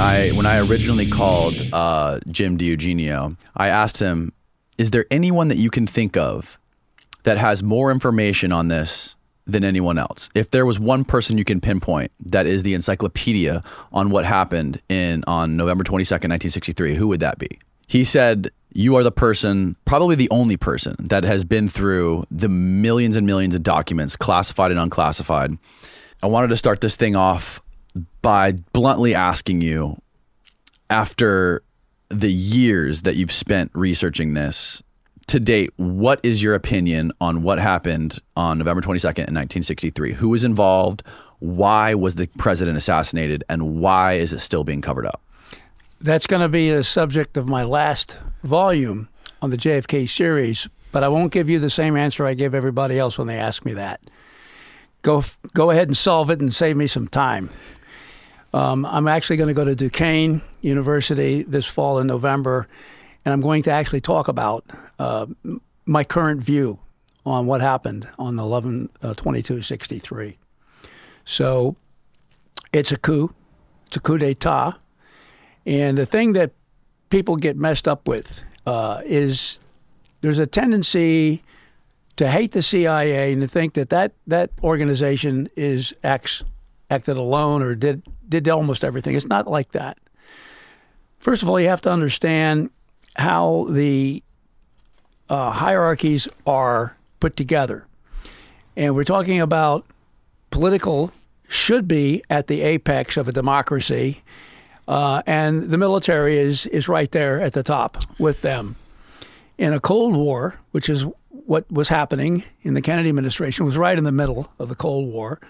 I when I originally called uh, Jim DiEugenio, I asked him, "Is there anyone that you can think of that has more information on this than anyone else? If there was one person you can pinpoint that is the encyclopedia on what happened in on November twenty second, nineteen sixty three, who would that be?" He said, "You are the person, probably the only person that has been through the millions and millions of documents, classified and unclassified." I wanted to start this thing off by bluntly asking you after the years that you've spent researching this to date, what is your opinion on what happened on November 22nd in 1963? Who was involved? Why was the president assassinated? And why is it still being covered up? That's going to be the subject of my last volume on the JFK series, but I won't give you the same answer I give everybody else when they ask me that go go ahead and solve it and save me some time. Um, I'm actually going to go to Duquesne University this fall in November, and I'm going to actually talk about uh, my current view on what happened on 11 uh, 22 63. So it's a coup, it's a coup d'état, and the thing that people get messed up with uh, is there's a tendency to hate the CIA and to think that that, that organization is acts, acted alone or did did almost everything. It's not like that. First of all, you have to understand how the uh, hierarchies are put together, and we're talking about political should be at the apex of a democracy, uh, and the military is is right there at the top with them. In a Cold War, which is what was happening in the Kennedy administration was right in the middle of the Cold War.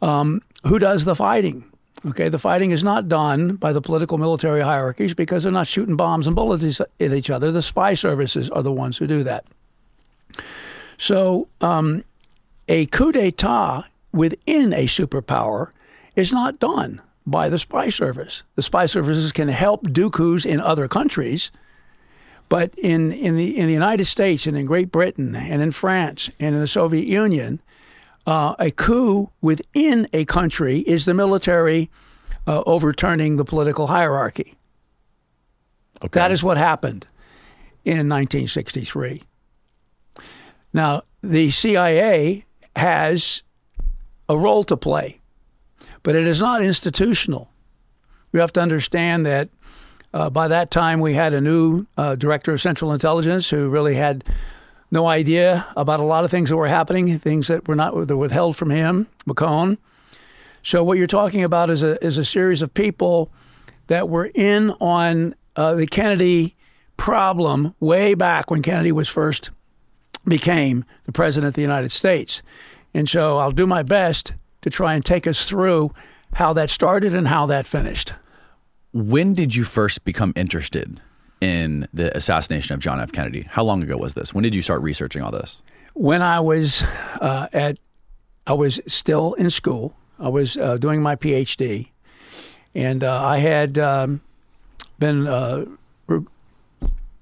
Um, who does the fighting? Okay, the fighting is not done by the political military hierarchies because they're not shooting bombs and bullets at each other. The spy services are the ones who do that. So, um, a coup d'etat within a superpower is not done by the spy service. The spy services can help do coups in other countries, but in, in, the, in the United States and in Great Britain and in France and in the Soviet Union, uh, a coup within a country is the military uh, overturning the political hierarchy. Okay. That is what happened in 1963. Now, the CIA has a role to play, but it is not institutional. We have to understand that uh, by that time, we had a new uh, director of Central Intelligence who really had no idea about a lot of things that were happening, things that were not that were withheld from him, McCone. So what you're talking about is a is a series of people that were in on uh, the Kennedy problem way back when Kennedy was first became the president of the United States. And so I'll do my best to try and take us through how that started and how that finished. When did you first become interested in the assassination of John F. Kennedy? How long ago was this? When did you start researching all this? When I was uh, at, I was still in school. I was uh, doing my PhD, and uh, I had um, been uh, re-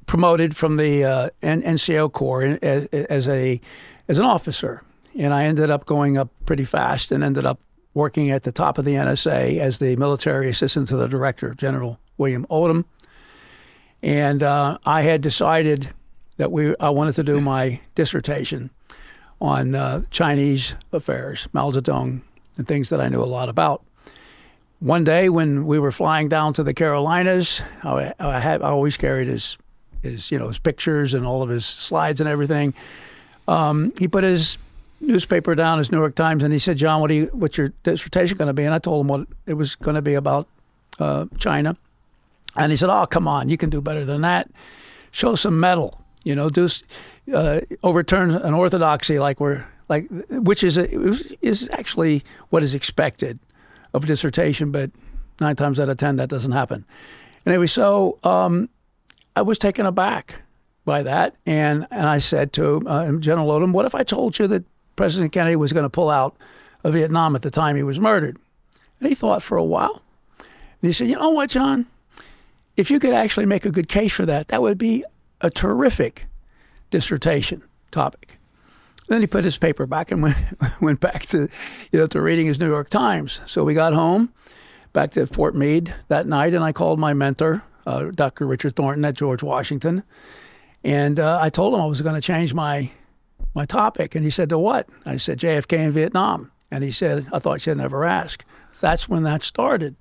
promoted from the uh, N- NCO Corps as, as a as an officer, and I ended up going up pretty fast and ended up working at the top of the NSA as the military assistant to the director, General William Odom. And uh, I had decided that we I wanted to do my dissertation on uh, Chinese affairs, Mao Zedong, and things that I knew a lot about. One day when we were flying down to the Carolinas, I, I had I always carried his his you know his pictures and all of his slides and everything. Um, he put his newspaper down, his New York Times, and he said, "John, what you, what's your dissertation going to be?" And I told him what it was going to be about uh, China, and he said, "Oh, come on, you can do better than that. Show some metal, you know, do uh, overturn an orthodoxy like we're like, which is a, is actually what is expected of a dissertation, but nine times out of ten that doesn't happen." Anyway, so um, I was taken aback by that, and and I said to uh, General Odom, "What if I told you that President Kennedy was going to pull out of Vietnam at the time he was murdered. And he thought for a while. And he said, You know what, John? If you could actually make a good case for that, that would be a terrific dissertation topic. Then he put his paper back and went, went back to, you know, to reading his New York Times. So we got home, back to Fort Meade that night, and I called my mentor, uh, Dr. Richard Thornton at George Washington, and uh, I told him I was going to change my my topic, and he said, "To what?" I said, "JFK in Vietnam," and he said, "I thought you'd never ask." That's when that started.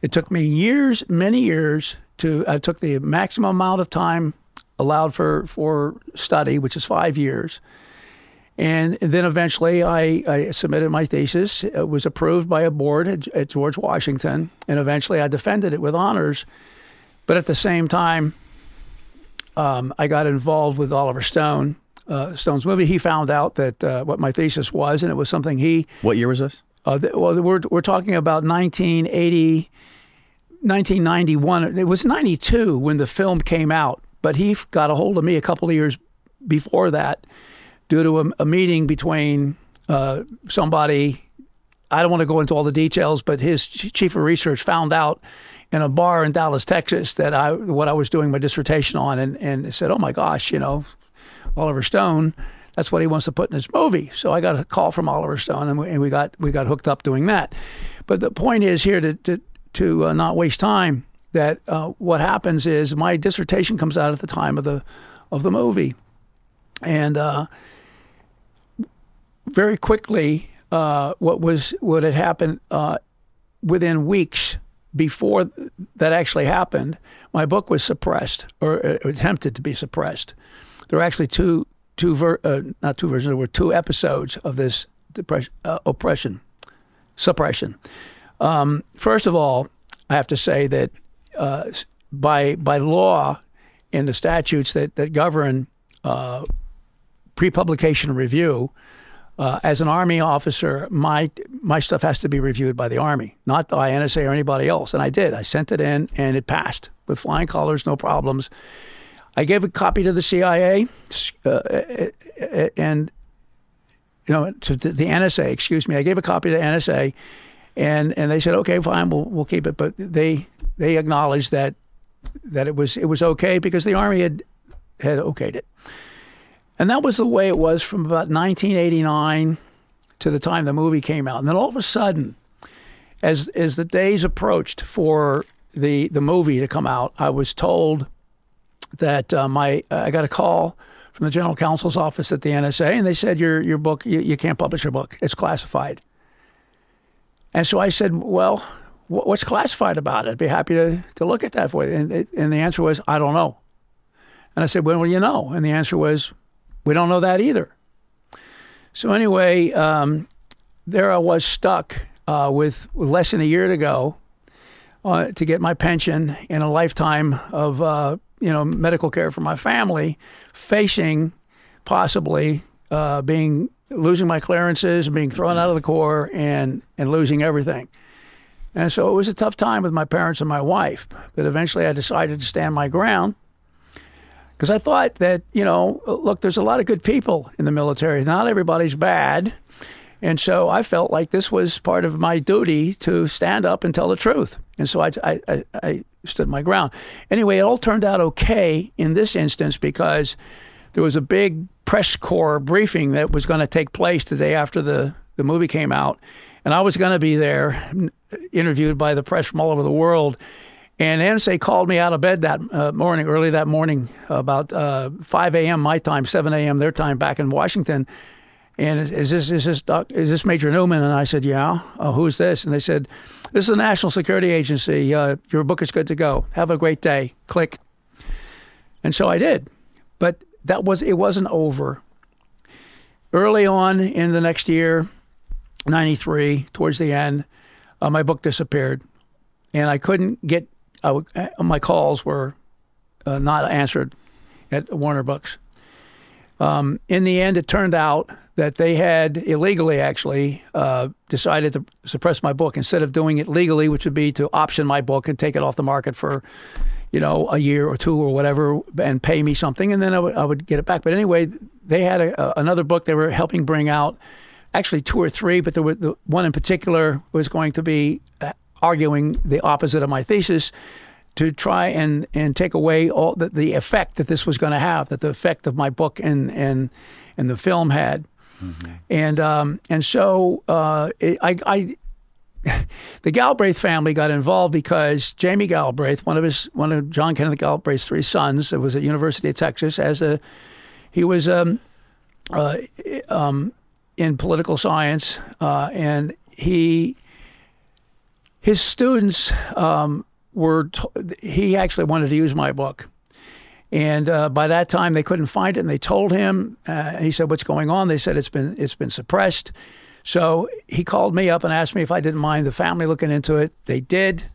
It took me years, many years, to I took the maximum amount of time allowed for for study, which is five years. And then eventually I, I, submitted my thesis. It was approved by a board at, at, George Washington. And eventually I defended it with honors. But at the same time, um, I got involved with Oliver Stone, uh, Stone's movie. He found out that uh, what my thesis was, and it was something he. What year was this? Uh, th- well, we're, we're talking about 1980, 1991. It was 92 when the film came out, but he got a hold of me a couple of years before that due to a, a meeting between uh, somebody. I don't want to go into all the details, but his chief of research found out in a bar in Dallas, Texas, that I what I was doing my dissertation on, and and said, "Oh my gosh, you know, Oliver Stone." That's what he wants to put in his movie. So I got a call from Oliver Stone, and we, and we got we got hooked up doing that. But the point is here to to, to uh, not waste time. That uh, what happens is my dissertation comes out at the time of the of the movie, and uh, very quickly, uh, what was what had happened uh, within weeks before that actually happened, my book was suppressed or uh, attempted to be suppressed. There were actually two two ver- uh, not two versions. There were two episodes of this depression, uh, oppression, suppression. Um, first of all, I have to say that uh, by by law, in the statutes that that govern pre-publication review, uh, as an Army officer, my my stuff has to be reviewed by the Army, not by NSA or anybody else. And I did. I sent it in, and it passed with flying colors, no problems. I gave a copy to the CIA, uh, uh, uh, and you know, to the NSA. Excuse me. I gave a copy to NSA, and and they said, okay, fine, we'll we'll keep it. But they they acknowledged that that it was it was okay because the Army had had okayed it. And that was the way it was from about 1989 to the time the movie came out. And then all of a sudden, as as the days approached for the the movie to come out, I was told that uh, my uh, I got a call from the general counsel's office at the NSA, and they said your your book you, you can't publish your book; it's classified. And so I said, well, what's classified about it? I'd be happy to to look at that for you. And, and the answer was, I don't know. And I said, well, well, you know. And the answer was, we don't know that either. So anyway, um, there I was stuck uh, with, with, less than a year to go uh, to get my pension and a lifetime of uh, you know medical care for my family, facing possibly uh, being losing my clearances, being thrown out of the corps, and and losing everything. And so it was a tough time with my parents and my wife. But eventually, I decided to stand my ground because I thought that, you know, look, there's a lot of good people in the military. Not everybody's bad. And so I felt like this was part of my duty to stand up and tell the truth. And so I, I, I stood my ground. Anyway, it all turned out okay in this instance because there was a big press corps briefing that was going to take place the day after the, the movie came out. And I was going to be there, interviewed by the press from all over the world. And NSA called me out of bed that uh, morning, early that morning, about uh, 5 a.m. my time, 7 a.m. their time, back in Washington. And is this is this doc, is this Major Newman? And I said, yeah. Oh, who's this? And they said, this is the National Security Agency. Uh, your book is good to go. Have a great day. Click. And so I did, but that was it wasn't over. Early on in the next year, '93, towards the end, uh, my book disappeared, and I couldn't get uh, my calls were uh, not answered at Warner Books. Um, in the end, it turned out that they had illegally actually uh, decided to suppress my book instead of doing it legally, which would be to option my book and take it off the market for, you know, a year or two or whatever, and pay me something, and then I would, would get it back. But anyway, they had a, a, another book they were helping bring out, actually two or three, but there the one in particular was going to be uh, arguing the opposite of my thesis to try and, and take away all the, the effect that this was going to have, that the effect of my book and and and the film had, mm-hmm. and um, and so uh, it, I, I the Galbraith family got involved because Jamie Galbraith, one of his one of John Kenneth Galbraith's three sons, was at University of Texas as a he was um, uh, um, in political science, uh, and he his students um, were t- he actually wanted to use my book. And uh, by that time, they couldn't find it, and they told him. Uh, he said, "What's going on?" They said, "It's been it's been suppressed." So he called me up and asked me if I didn't mind the family looking into it. They did.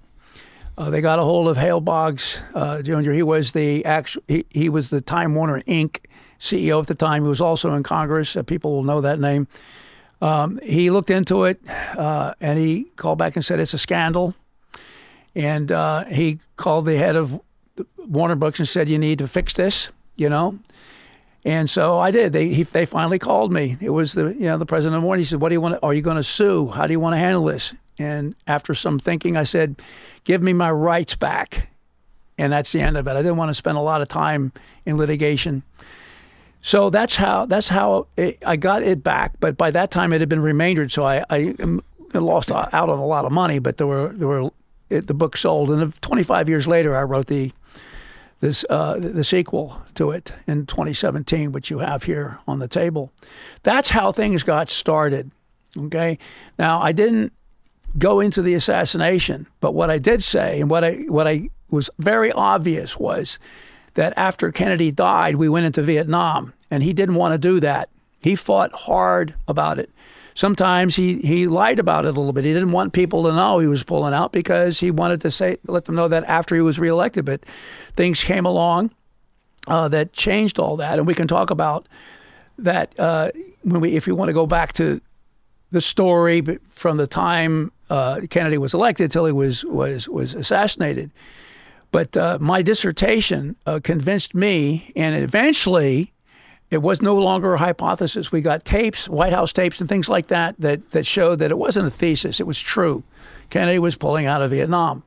Uh, they got a hold of Hale Boggs uh, Jr. He was the actual, he, he was the Time Warner Inc. CEO at the time. He was also in Congress. Uh, people will know that name. Um, he looked into it uh, and he called back and said it's a scandal. And uh, he called the head of Warner Books and said, "You need to fix this," you know. And so I did. They he, they finally called me. It was the you know the president of Warner. He said, "What do you want? Are you going to sue? How do you want to handle this?" And after some thinking, I said, "Give me my rights back." And that's the end of it. I didn't want to spend a lot of time in litigation. So that's how that's how it, I got it back. But by that time, it had been remaindered, so I, I lost out on a lot of money. But there were there were it, the book sold, and 25 years later, I wrote the this uh, the sequel to it in 2017, which you have here on the table. That's how things got started. Okay, now I didn't go into the assassination, but what I did say and what I what I was very obvious was that after Kennedy died, we went into Vietnam, and he didn't want to do that. He fought hard about it. Sometimes he, he lied about it a little bit. He didn't want people to know he was pulling out because he wanted to say let them know that after he was reelected. But things came along uh, that changed all that, and we can talk about that uh, when we if you want to go back to the story from the time uh, Kennedy was elected till he was was was assassinated. But uh, my dissertation uh, convinced me, and eventually it was no longer a hypothesis. We got tapes, White House tapes, and things like that that that showed that it wasn't a thesis; it was true. Kennedy was pulling out of Vietnam,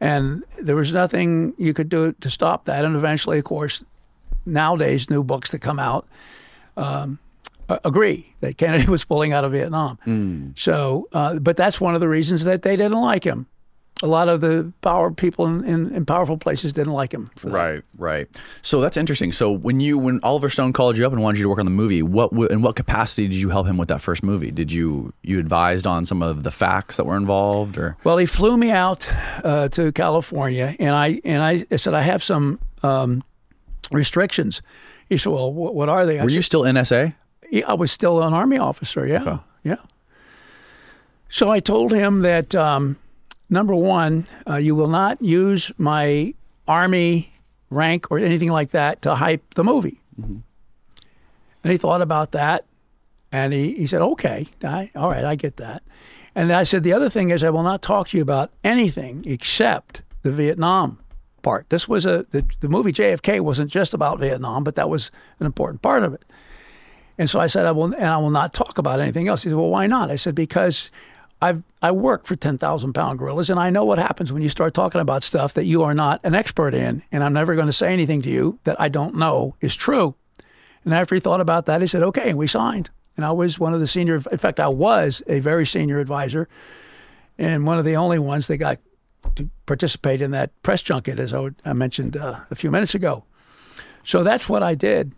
and there was nothing you could do to stop that. And eventually, of course, nowadays new books that come out um, agree that Kennedy was pulling out of Vietnam. Mm. So, uh, but that's one of the reasons that they didn't like him a lot of the power people in, in, in powerful places didn't like him. Right, right. So that's interesting. So when you when Oliver Stone called you up and wanted you to work on the movie, what in what capacity did you help him with that first movie? Did you you advised on some of the facts that were involved, or? Well, he flew me out uh, to California, and I and I, I said I have some um, restrictions. He said, "Well, what are they?" I were said, you still NSA? Yeah, I was still an Army officer. Yeah, okay. yeah. So I told him that. Um, number one, uh, you will not use my army rank or anything like that to hype the movie. Mm-hmm. And he thought about that, and he, he said, "Okay, I, all right, I get that." And I said, "The other thing is, I will not talk to you about anything except the Vietnam part. This was a the, the movie JFK wasn't just about Vietnam, but that was an important part of it." And so I said, "I will, and I will not talk about anything else." He said, "Well, why not?" I said, "Because." I've I work for ten thousand pound gorillas, and I know what happens when you start talking about stuff that you are not an expert in. And I'm never going to say anything to you that I don't know is true. And after he thought about that, he said, "Okay," and we signed. And I was one of the senior. In fact, I was a very senior advisor, and one of the only ones that got to participate in that press junket, as I, I mentioned uh, a few minutes ago. So that's what I did,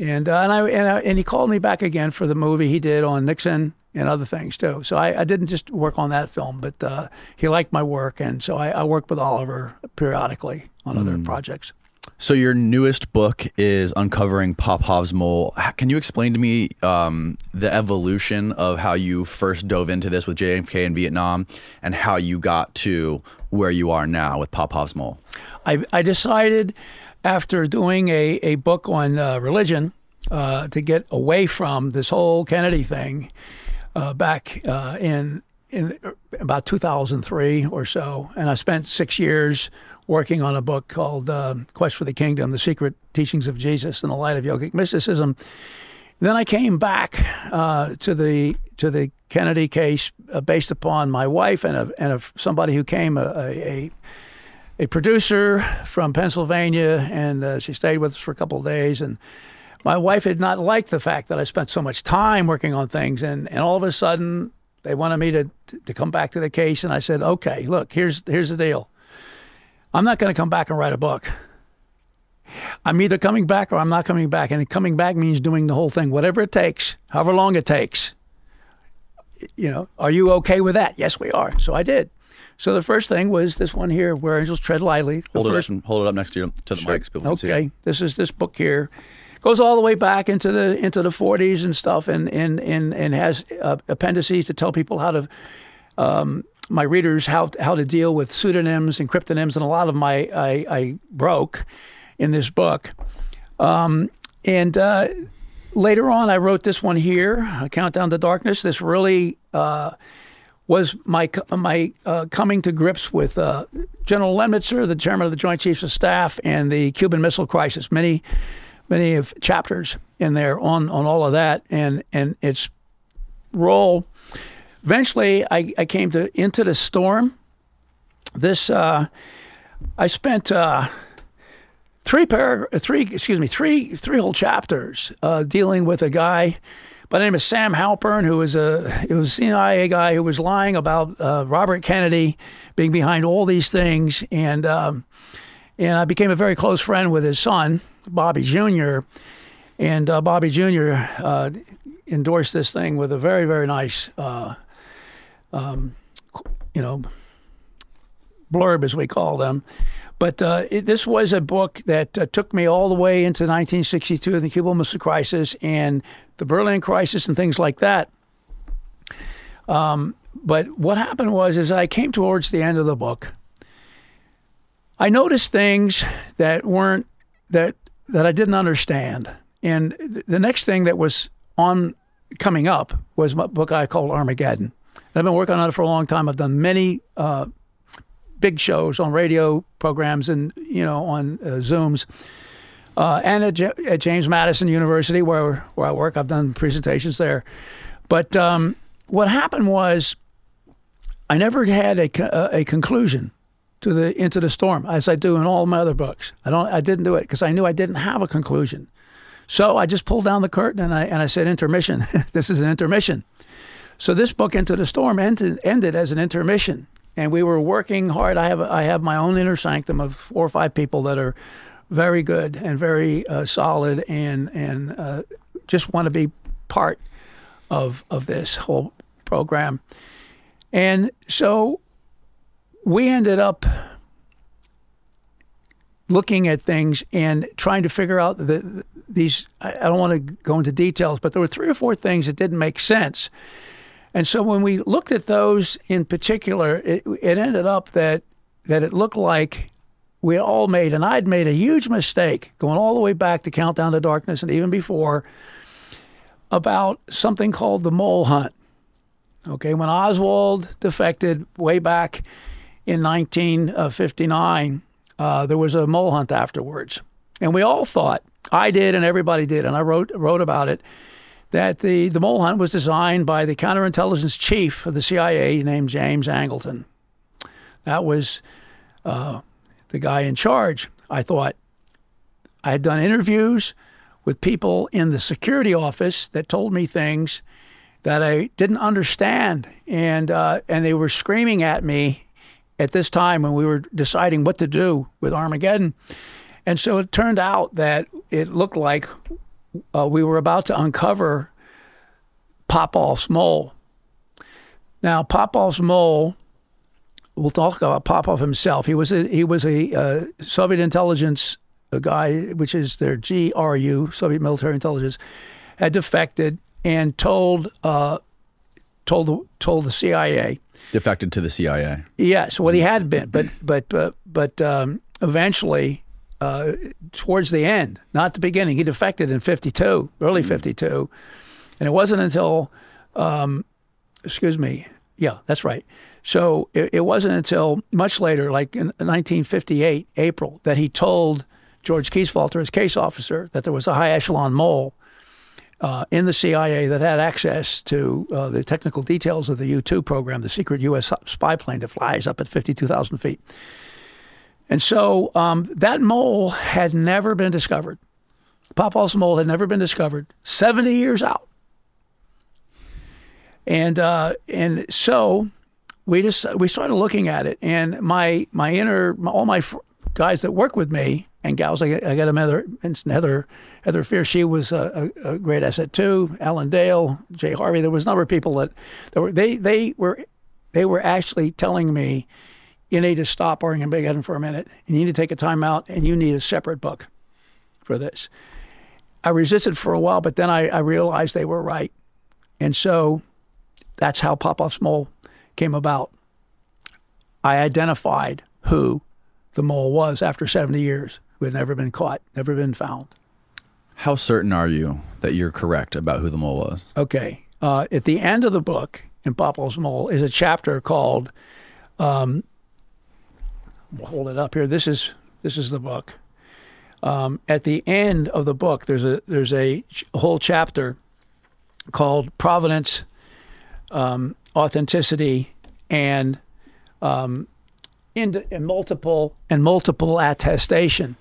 and uh, and I, and I and he called me back again for the movie he did on Nixon and other things too. So I, I didn't just work on that film, but uh, he liked my work, and so I, I worked with Oliver periodically on mm. other projects. So your newest book is uncovering Popov's mole. Can you explain to me um, the evolution of how you first dove into this with JFK in Vietnam, and how you got to where you are now with Popov's mole? I, I decided after doing a, a book on uh, religion uh, to get away from this whole Kennedy thing uh, back uh, in in about 2003 or so, and I spent six years working on a book called uh, Quest for the Kingdom: The Secret Teachings of Jesus in the Light of Yogic Mysticism. Then I came back uh, to the to the Kennedy case uh, based upon my wife and a, and a, somebody who came a, a, a producer from Pennsylvania, and uh, she stayed with us for a couple of days and my wife had not liked the fact that I spent so much time working on things, and, and all of a sudden, They wanted me to to come back to the case, and I said, okay, look, here's here's the deal. I'm not going to come back and write a book. I'm either coming back or I'm not coming back. And coming back means doing the whole thing, whatever it takes, however long it takes. You know, are you okay with that? Yes, we are. So I did. So the first thing was this one here, Where Angels Tread Lightly. The Hold it up and hold it up next to your, to the mics. People can see it. Okay, this is this book here. Goes all the way back into the into the 40s and stuff, and and and, and has uh, appendices to tell people how to um, my readers how how to deal with pseudonyms and cryptonyms, and a lot of my I, I broke in this book. Um, and uh, later on, I wrote this one here, A Countdown to Darkness. This really uh, was my my uh, coming to grips with uh, General Lemnitzer, the chairman of the Joint Chiefs of Staff, and the Cuban Missile Crisis. Many many of chapters in there on on all of that, and and its role. Eventually, I, I came to Into the Storm. This uh, I spent. Uh, three par- three excuse me three three whole chapters uh, dealing with a guy by the name of Sam Halpern who was a it was CIA guy who was lying about uh, Robert Kennedy being behind all these things and um, and I became a very close friend with his son Bobby Jr. and uh, Bobby Jr. Uh, endorsed this thing with a very very nice uh, um, you know blurb as we call them. But uh, it, this was a book that uh, took me all the way into 1962, the Cuban Missile Crisis and the Berlin Crisis and things like that. Um, but what happened was, as I came towards the end of the book, I noticed things that weren't that that I didn't understand. And the next thing that was on coming up was my book I called Armageddon. I've been working on it for a long time. I've done many uh, big shows on radio programs and you know on uh, Zooms. Uh, and at, J- at James Madison University, where where I work, I've done presentations there. But um, what happened was, I never had a, a a conclusion to the Into the Storm, as I do in all my other books. I don't. I didn't do it because I knew I didn't have a conclusion. So I just pulled down the curtain and I and I said intermission. this is an intermission. So this book Into the Storm ended, ended as an intermission, and we were working hard. I have I have my own inner sanctum of four or five people that are very good and very uh, solid, and and uh, just want to be part of of this whole program. And so we ended up looking at things and trying to figure out the, these. I don't want to go into details, but there were three or four things that didn't make sense. And so when we looked at those in particular, it, it ended up that that it looked like we all made, and I'd made a huge mistake going all the way back to Countdown to Darkness and even before about something called the mole hunt. Okay, when Oswald defected way back in 1959, uh, there was a mole hunt afterwards, and we all thought I did, and everybody did, and I wrote wrote about it that the, the mole hunt was designed by the counterintelligence chief of the CIA named James Angleton. That was uh, the guy in charge. I thought I had done interviews with people in the security office that told me things that I didn't understand, and uh, and they were screaming at me at this time when we were deciding what to do with Armageddon. And so it turned out that it looked like uh, we were about to uncover Popov's mole. Now, Popov's mole. We'll talk about Popov himself. He was a he was a uh, Soviet intelligence guy, which is their GRU, Soviet military intelligence, had defected and told uh, told the, told the CIA. Defected to the CIA. Yes, what he had been, but but but but um, eventually, uh, towards the end, not the beginning, he defected in '52, early '52, and it wasn't until, um, excuse me, yeah, that's right. So it, it wasn't until much later, like in 1958, April, that he told George Kisevalter, his case officer, that there was a high echelon mole uh, in the CIA that had access to uh, the technical details of the U 2 program, the secret U.S. spy plane that flies up at 52,000 feet. And so um, that mole had never been discovered. Popov's mole had never been discovered 70 years out. And uh, and so we just we started looking at it, and my my inner all my fr- guys that work with me and gals. I, I got another, Heather, Heather, Fear. She was a, a, a, great asset too. Alan Dale, Jay Harvey. There was a number of people that, that were they they were they were actually telling me, you need to stop arguing Big Head for a minute. You need to take a time out, and you need a separate book for this. I resisted for a while, but then I, I realized they were right, and so that's how Popov's mole came about. I identified who the mole was after 70 years who had never been caught, never been found. How certain are you that you're correct about who the mole was? Okay. Uh, at the end of the book, in Popov's Mole, is a chapter called. Um, hold it up here. This is this is the book. Um, at the end of the book, there's a there's a, ch- whole chapter called Provenance, um, Authenticity, and um, multiple and multiple attestation.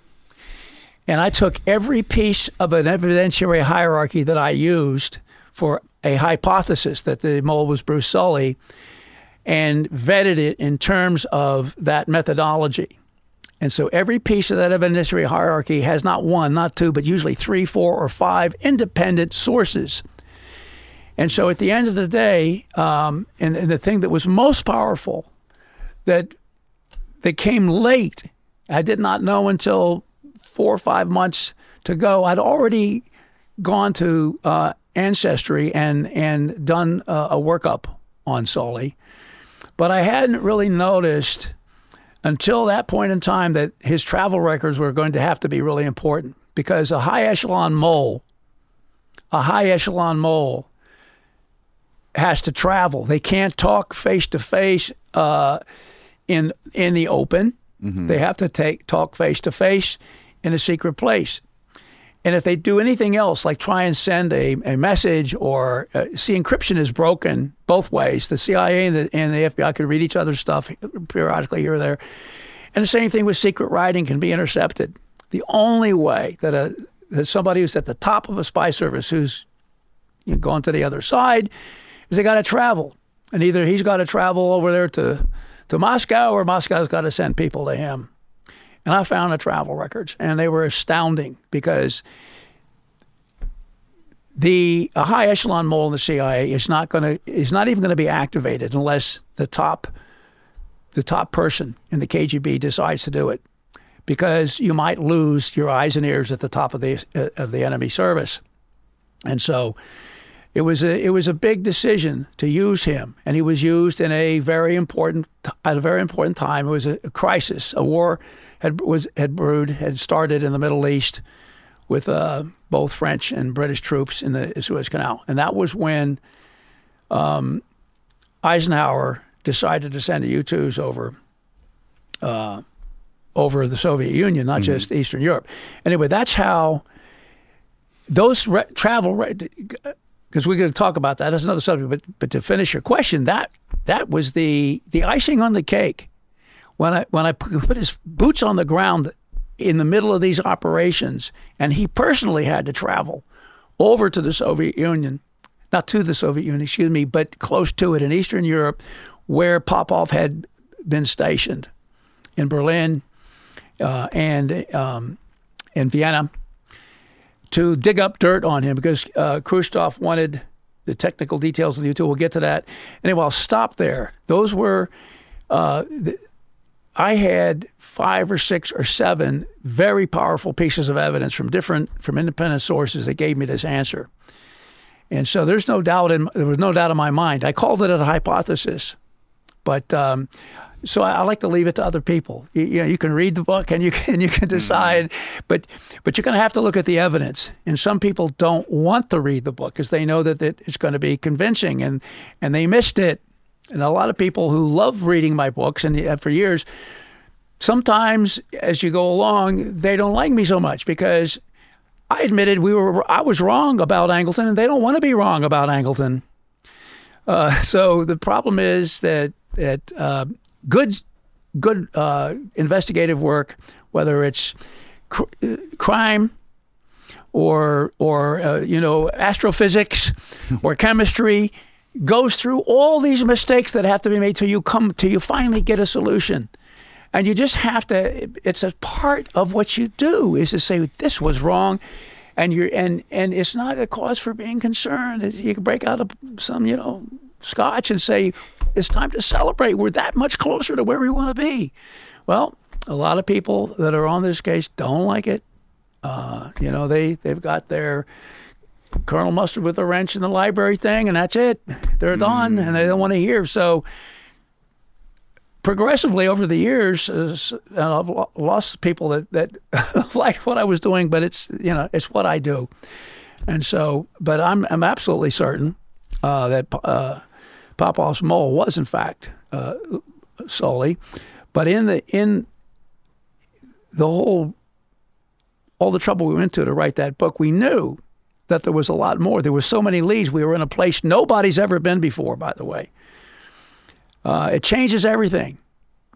And I took every piece of an evidentiary hierarchy that I used for a hypothesis that the mole was Bruce Solie and vetted it in terms of that methodology. And so every piece of that evidentiary hierarchy has not one, not two, but usually three, four, or five independent sources. And so at the end of the day, um, and, and the thing that was most powerful that that came late, I did not know until four or five months to go. I'd already gone to uh, Ancestry and and done uh, a workup on Solie, but I hadn't really noticed until that point in time that his travel records were going to have to be really important because a high echelon mole, a high echelon mole, has to travel. They can't talk face to face in in the open. Mm-hmm. They have to take talk face to face in a secret place. And if they do anything else, like try and send a, a message or uh, see, encryption is broken both ways. The CIA and the, and the FBI can read each other's stuff periodically here or there. And the same thing with secret writing can be intercepted. The only way that a that somebody who's at the top of a spy service who's you know, going to the other side is they got to travel, and either he's got to travel over there to to Moscow or Moscow's got to send people to him. And I found the travel records, and they were astounding because the a high echelon mole in the CIA is not going to is not even going to be activated unless the top the top person in the KGB decides to do it, because you might lose your eyes and ears at the top of the uh, of the enemy service, and so it was a it was a big decision to use him, and he was used in a very important at a very important time. It was a, a crisis, a war had was had brewed, had started in the Middle East with uh, both French and British troops in the Suez Canal, and that was when um, Eisenhower decided to send the U-2s over uh, over the Soviet Union, not mm-hmm. just Eastern Europe. Anyway, that's how those re- travel. because we're going to talk about that. That's another subject. But but to finish your question, that that was the the icing on the cake. When I when I put his boots on the ground in the middle of these operations, and he personally had to travel over to the Soviet Union, not to the Soviet Union, excuse me, but close to it in Eastern Europe, where Popov had been stationed in Berlin uh, and um, in Vienna to dig up dirt on him because uh, Khrushchev wanted the technical details of the U2. We'll get to that. Anyway, I'll stop there. Those were. Uh, the, I had five or six or seven very powerful pieces of evidence from different from independent sources that gave me this answer. And so there's no doubt in there was no doubt in my mind. I called it a hypothesis, but um, so I, I, like to leave it to other people. You, you, know, you can read the book and you can you can decide, mm-hmm. but but you're going to have to look at the evidence. And some people don't want to read the book because they know that it, it's going to be convincing, and and they missed it and a lot of people who love reading my books and for years, sometimes as you go along, they don't like me so much because I admitted we were I was wrong about Angleton, and they don't want to be wrong about Angleton. Uh, so the problem is that that uh, good good uh, investigative work, whether it's cr- uh, crime or or uh, you know astrophysics or chemistry goes through all these mistakes that have to be made till you come till you finally get a solution. And you just have to it's a part of what you do is to say this was wrong and you're and and it's not a cause for being concerned. You can break out of some, you know, scotch and say it's time to celebrate. We're that much closer to where we want to be. Well, a lot of people that are on this case don't like it. Uh, you know, they they've got their Colonel Mustard with a wrench in the library thing, and that's it. They're done, and they don't want to hear. So, progressively over the years, uh, and I've lost people that that like what I was doing, but it's you know it's what I do, and so. But I'm I'm absolutely certain uh, that uh, Popov's mole was in fact uh, Solie, but in the in the whole all the trouble we went to to write that book, we knew that there was a lot more. There were so many leads. We were in a place nobody's ever been before, by the way. Uh, it changes everything.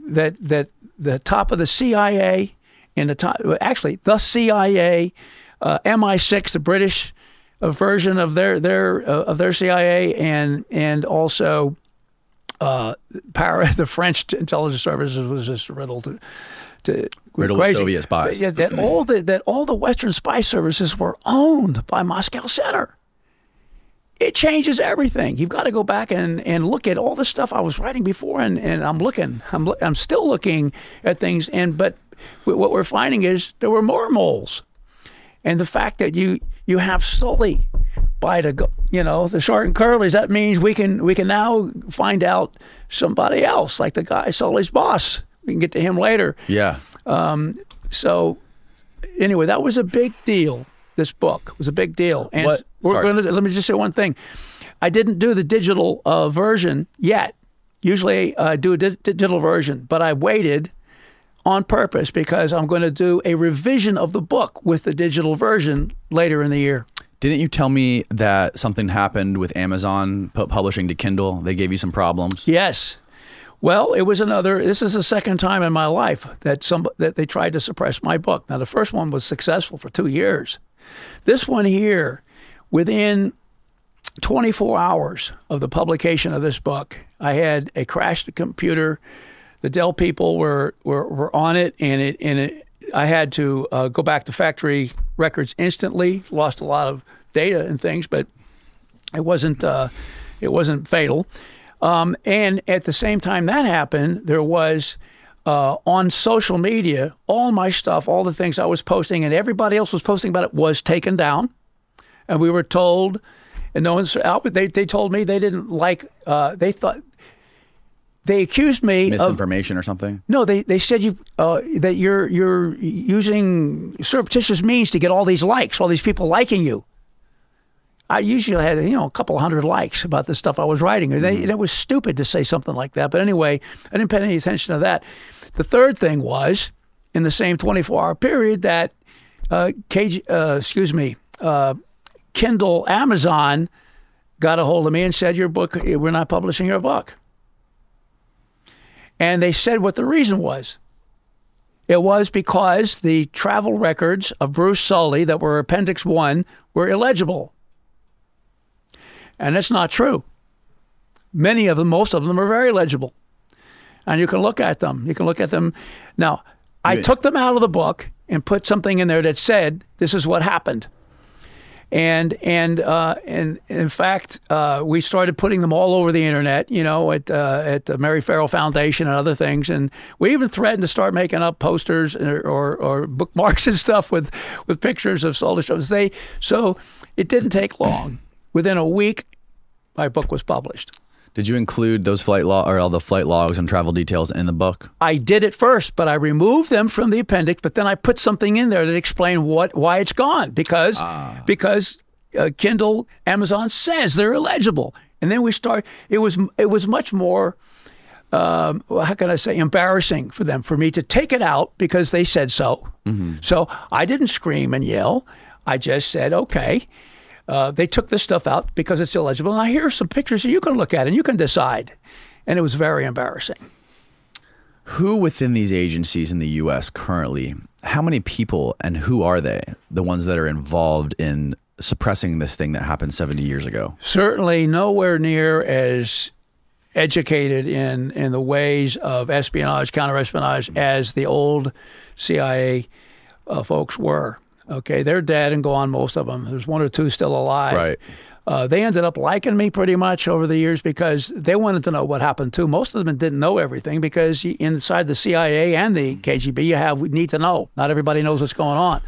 That that the top of the CIA and the top, actually the CIA, uh, MI6, the British uh, version of their their uh, of their CIA, and and also uh, power, the French intelligence services was just riddled to, to Riddled crazy. Soviet spies. Yeah, that all the that all the Western spy services were owned by Moscow Center. It changes everything. You've got to go back and, and look at all the stuff I was writing before, and, and I'm looking, I'm I'm still looking at things, and but what we're finding is there were more moles, and the fact that you you have Solie by the you know the short and curlies, that means we can we can now find out somebody else like the guy Solie's boss. We can get to him later. Yeah. Um, so anyway, that was a big deal. This book was a big deal, and What- we're sorry. going to let me just say one thing. I didn't do the digital uh, version yet. Usually, I do a di- digital version, but I waited on purpose because I'm going to do a revision of the book with the digital version later in the year. Didn't you tell me that something happened with Amazon publishing to Kindle? They gave you some problems. Yes. Well, it was another. This is the second time in my life that some that they tried to suppress my book. Now, the first one was successful for two years. This one here, within 24 hours of the publication of this book, I had a crashed computer. The Dell people were were, were on it, and it and it. I had to uh, go back to factory records instantly. Lost a lot of data and things, but it wasn't uh, it wasn't fatal. Um, and at the same time that happened, there was uh, on social media all my stuff, all the things I was posting, and everybody else was posting about it was taken down, and we were told, and no one's out. They they told me they didn't like. Uh, they thought they accused me of Misinformation or something? no, they, they said you uh, that you're you're using surreptitious means to get all these likes, all these people liking you. I usually had you know a couple hundred likes about the stuff I was writing, and, they, and it was stupid to say something like that. But anyway, I didn't pay any attention to that. The third thing was in the same 24-hour period that uh, KG, uh, excuse me, uh, Kindle, Amazon got a hold of me and said, "Your book, we're not publishing your book." And they said what the reason was. It was because the travel records of Bruce Solie that were Appendix 1 were illegible. And that's not true. Many of them, most of them, are very legible. And you can look at them. You can look at them. Now, I Yeah. took them out of the book and put something in there that said, this is what happened. And and uh, and in fact, uh, we started putting them all over the internet. You know, at uh, at the Mary Ferrell Foundation and other things. And we even threatened to start making up posters or, or, or bookmarks and stuff with with pictures of solar shows. They so it didn't take long. Within a week, my book was published. Did you include those flight log or all the flight logs and travel details in the book? I did it first, but I removed them from the appendix. But then I put something in there that explained what why it's gone because because uh, Kindle Amazon says they're illegible. And then we start. It was it was much more. Um, how can I say embarrassing for them for me to take it out because they said so. So I didn't scream and yell. I just said okay. Uh, they took this stuff out because it's illegible. Now here are some pictures that you can look at and you can decide. And it was very embarrassing. Who within these agencies in the U.S. currently, how many people and who are they, the ones that are involved in suppressing this thing that happened 70 years ago. certainly nowhere near as educated in in the ways of espionage, counterespionage as the old CIA uh, folks were. Okay, they're dead and gone, most of them. There's one or two still alive. Right. Uh, they ended up liking me pretty much over the years because they wanted to know what happened too. Most of them didn't know everything because inside the CIA and the KGB, you have need to know. Not everybody knows what's going on.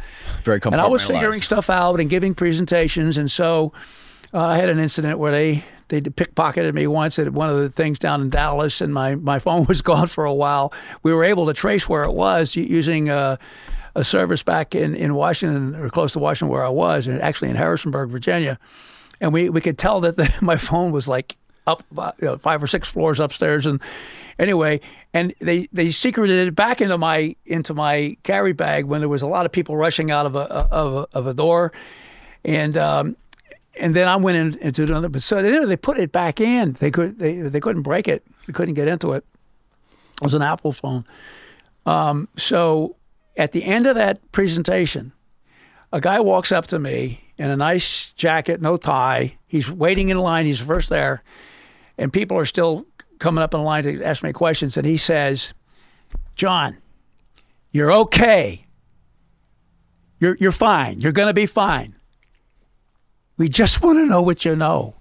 Very complicated. And I was figuring stuff out and giving presentations, and so uh, I had an incident where they they pickpocketed me once at one of the things down in Dallas, and my my phone was gone for a while. We were able to trace where it was using. Uh, a service back in, in Washington or close to Washington where I was, and actually in Harrisonburg, Virginia, and we, we could tell that the, my phone was like up about, you know, five or six floors upstairs, and anyway, and they they secreted it back into my into my carry bag when there was a lot of people rushing out of a of a, of a door, and um, and then I went in, into another. But so they, they put it back in. They could they they couldn't break it. They couldn't get into it. It was an Apple phone. Um, so at the end of that presentation, a guy walks up to me in a nice jacket, no tie. He's waiting in line. He's first there, and people are still coming up in line to ask me questions. And he says, "John, you're okay. You're you're fine. You're going to be fine. We just want to know what you know."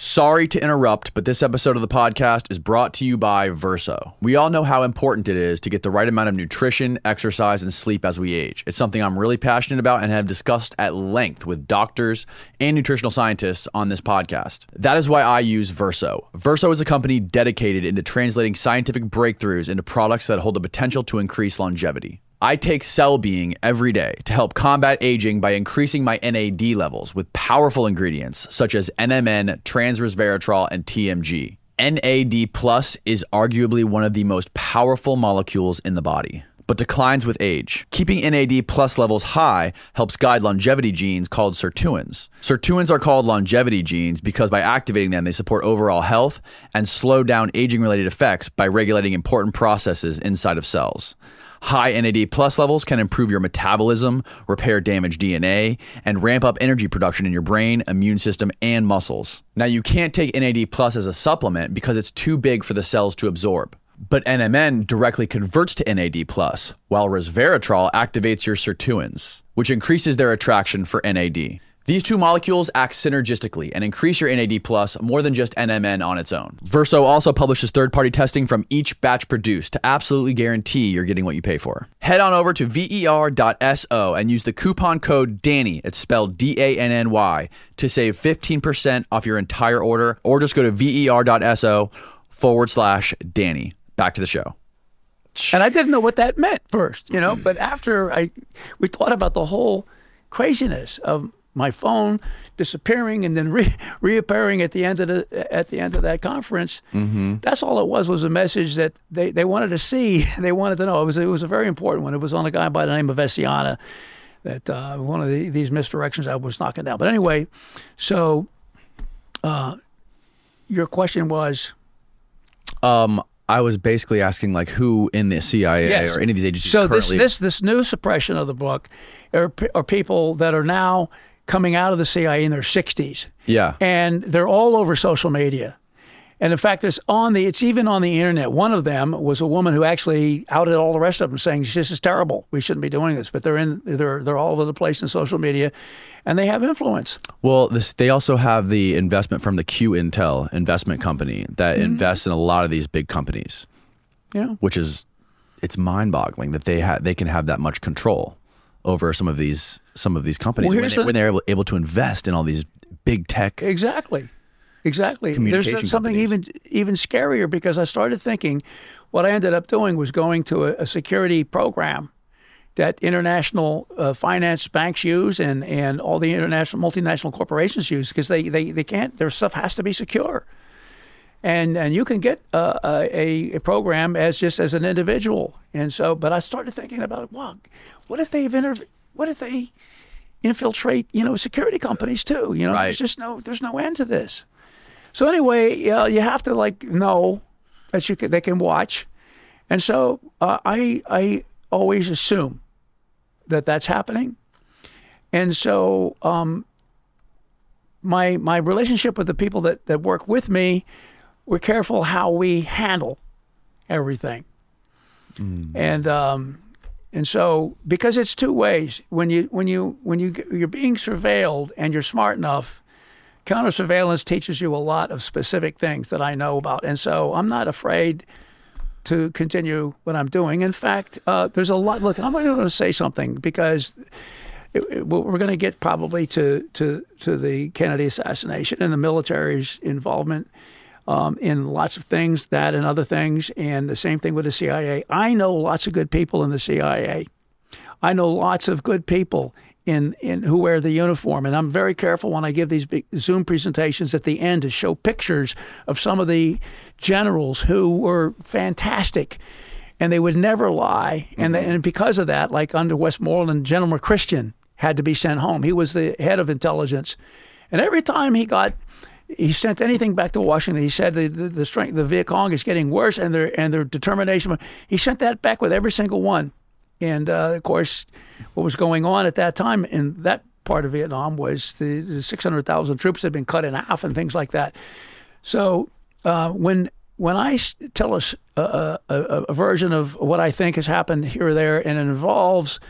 Sorry to interrupt, but this episode of the podcast is brought to you by Verso. We all know how important it is to get the right amount of nutrition, exercise, and sleep as we age. It's something I'm really passionate about and have discussed at length with doctors and nutritional scientists on this podcast. That is why I use Verso. Verso is a company dedicated into translating scientific breakthroughs into products that hold the potential to increase longevity. I take Cell Being every day to help combat aging by increasing my NAD levels with powerful ingredients such as NMN, transresveratrol, and TMG. NAD plus is arguably one of the most powerful molecules in the body, but declines with age. Keeping NAD plus levels high helps guide longevity genes called sirtuins. Sirtuins are called longevity genes because by activating them, they support overall health and slow down aging related effects by regulating important processes inside of cells. High NAD plus levels can improve your metabolism, repair damaged DNA, and ramp up energy production in your brain, immune system, and muscles. Now, you can't take NAD plus as a supplement because it's too big for the cells to absorb. But NMN directly converts to NAD plus, while resveratrol activates your sirtuins, which increases their attraction for NAD. These two molecules act synergistically and increase your NAD plus more than just NMN on its own. Verso also publishes third-party testing from each batch produced to absolutely guarantee you're getting what you pay for. Head on over to ver.so and use the coupon code DANNY, it's spelled D-A-N-N-Y, to save 15% off your entire order, or just go to ver.so forward slash Danny. Back to the show. And I didn't know what that meant first, you know. But after I, we thought about the whole craziness of my phone disappearing and then re- reappearing at the end of the at the end of that conference. Mm-hmm. That's all it was was a message that they, they wanted to see. They wanted to know. It was it was a very important one. It was on a guy by the name of Essiana. That uh, one of the, these misdirections I was knocking down. But anyway, so uh, your question was Um, I was basically asking like who in the CIA Yes. or any of these agencies So this currently this this new suppression of the book are, are people that are now coming out of the CIA in their 60s, Yeah. and they're all over social media. And in fact, it's on the it's even on the internet. One of them was a woman who actually outed all the rest of them, saying this is terrible. We shouldn't be doing this. But they're in they're they're all over the place in social media, and they have influence. Well, this they also have the investment from the In-Q-Tel investment company that Mm-hmm. invests in a lot of these big companies, know, which is it's mind-boggling that they ha- they can have that much control over some of these some of these companies Well, when, they, the- when they're able, able to invest in all these big tech. Exactly, exactly. There's something companies. even even scarier because I started thinking, what I ended up doing was going to a, a security program that international uh, finance banks use and and all the international multinational corporations use because they, they they can't their stuff has to be secure. And and you can get uh, a a program as just as an individual, and so. But I started thinking about, wow, what if they've inter- what if they infiltrate, you know, security companies too. You know, Right. there's just no there's no end to this. So anyway, yeah, you have to like know that you can, they can watch, and so uh, I I always assume that that's happening, and so um, my my relationship with the people that that work with me, we're careful how we handle everything, and um, and so because it's two ways when you when you when you you're being surveilled and you're smart enough. Counter surveillance teaches you a lot of specific things that I know about, and so I'm not afraid to continue what I'm doing. In fact, uh, there's a lot. Look, I'm going to say something because it, it, we're going to get probably to, to to the Kennedy assassination and the military's involvement um, in lots of things, that and other things, and the same thing with the CIA. I know lots of good people in the CIA. I know lots of good people in, in who wear the uniform, and I'm very careful when I give these big Zoom presentations at the end to show pictures of some of the generals who were fantastic, and they would never lie. And they, and because of that, like under Westmoreland, General McChristian had to be sent home. He was the head of intelligence, and every time he got he sent anything back to Washington. He said the, the, the strength, the Viet Cong is getting worse, and their and their determination. He sent that back with every single one. And uh, of course, what was going on at that time in that part of Vietnam was the, the 600,000 troops had been cut in half and things like that. So uh, when I tell us a, a, a, a version of what I think has happened here or there, and it involves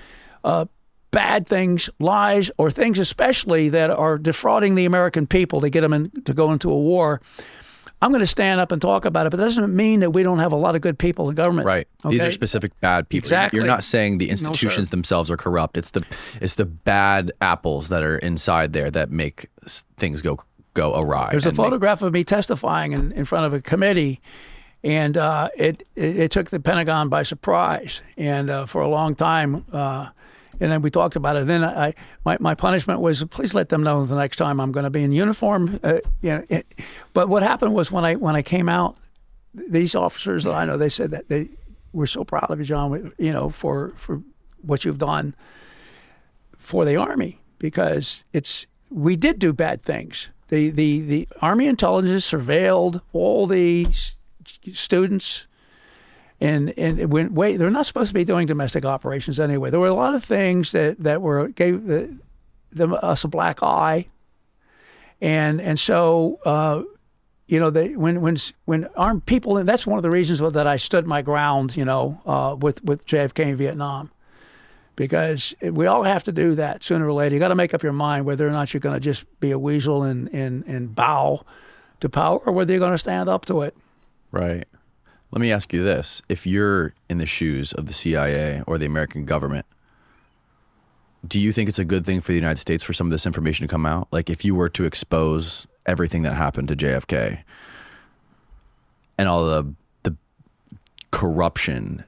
uh, bad things, lies, or things especially that are defrauding the American people to get them in, to go into a war, I'm going to stand up and talk about it. But that doesn't mean that we don't have a lot of good people in government. Right. These are specific bad people. Exactly. You're not saying the institutions themselves are corrupt. It's the it's the bad apples that are inside there that make things go go awry. There's a and make- photograph of me testifying in, in front of a committee, and uh, it, it it took the Pentagon by surprise. And uh, for a long time, uh, and then we talked about it. Then I my, my punishment was please let them know the next time I'm going to be in uniform. Uh, you know, it, but what happened was when I when I came out, these officers that I know they said that they were so proud of you, John. You know, for for what you've done for the army because it's we did do bad things. The the the army intelligence surveilled all the students, and and went wait. They're not supposed to be doing domestic operations anyway. There were a lot of things that that were gave the, them us a black eye, and and so. Uh, you know, they, when when when armed people, and that's one of the reasons that I stood my ground. You know, uh, with with JFK in Vietnam because we all have to do that sooner or later. You got to make up your mind whether or not you're going to just be a weasel and, and, and bow to power or whether you're going to stand up to it. Right. Let me ask you this: If you're in the shoes of the CIA or the American government, do you think it's a good thing for the United States for some of this information to come out? Like, if you were to expose everything that happened to JFK and all the the corruption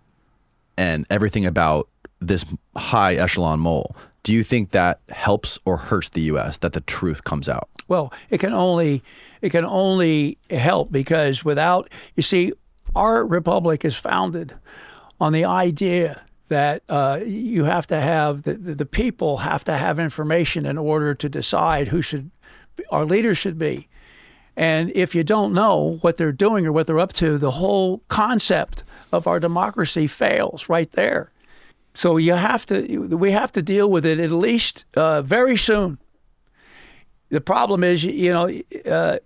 and everything about this high echelon mole, do you think that helps or hurts the U.S. that the truth comes out? Well, it can only it can only help because without you see, our republic is founded on the idea that uh, you have to have the, the people have to have information in order to decide who should our leaders should be. And if you don't know what they're doing or what they're up to, the whole concept of our democracy fails right there. So you have to, we have to deal with it at least uh, very soon. The problem is, you know, uh,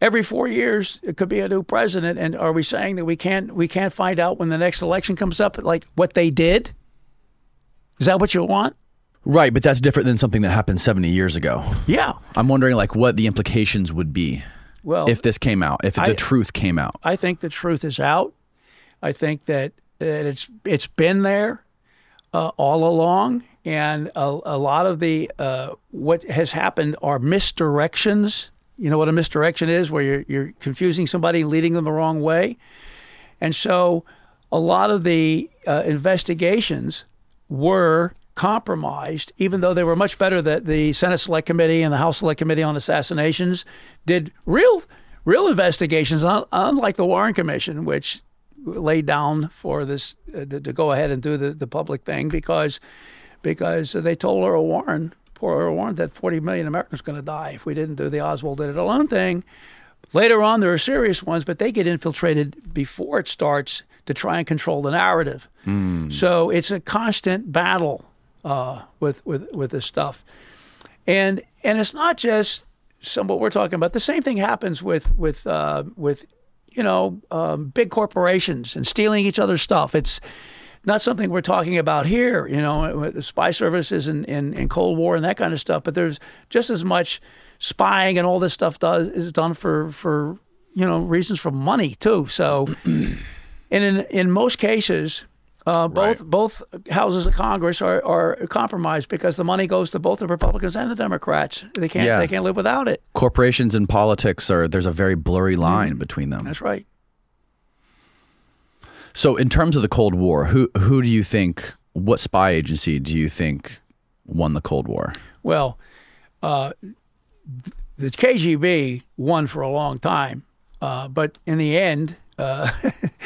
every four years it could be a new president, and are we saying that we can't we can't find out when the next election comes up, like what they did? Is that what you want? Right, but that's different than something that happened 70 years ago. Yeah. I'm wondering like what the implications would be Well, if this came out, if I- the truth came out. I think the truth is out. I think that, that it's it's been there uh, all along, and a, a lot of the uh, what has happened are misdirections. You know what a misdirection is, where you're you're confusing somebody, leading them the wrong way, and so a lot of the uh, investigations were compromised, even though they were much better. That the Senate Select Committee and the House Select Committee on Assassinations did real, real investigations, unlike the Warren Commission, which laid down for this uh, to, go ahead and do the, the public thing because because they told her Earl Warren, poor Earl Warren, that 40 million Americans are going to die if we didn't do the Oswald did it alone thing. Later on, there are serious ones, but they get infiltrated before it starts to try and control the narrative. So it's a constant battle uh, with with with this stuff. and and it's not just some what we're talking about. The same thing happens with with uh, with you know um, big corporations and stealing each other's stuff. It's not something we're talking about here, you know, the spy services and, and, and Cold War and that kind of stuff. But there's just as much spying and all this stuff does is done for for you know reasons for money too. So, and in in most cases, uh, both Right. both houses of Congress are, are compromised because the money goes to both the Republicans and the Democrats. They can't Yeah. they can't live without it. Corporations and politics are there's a very blurry line between them. That's right. So, in terms of the Cold War, who who do you think? What spy agency do you think won the Cold War? Well, uh, the KGB won for a long time, uh, but in the end, uh,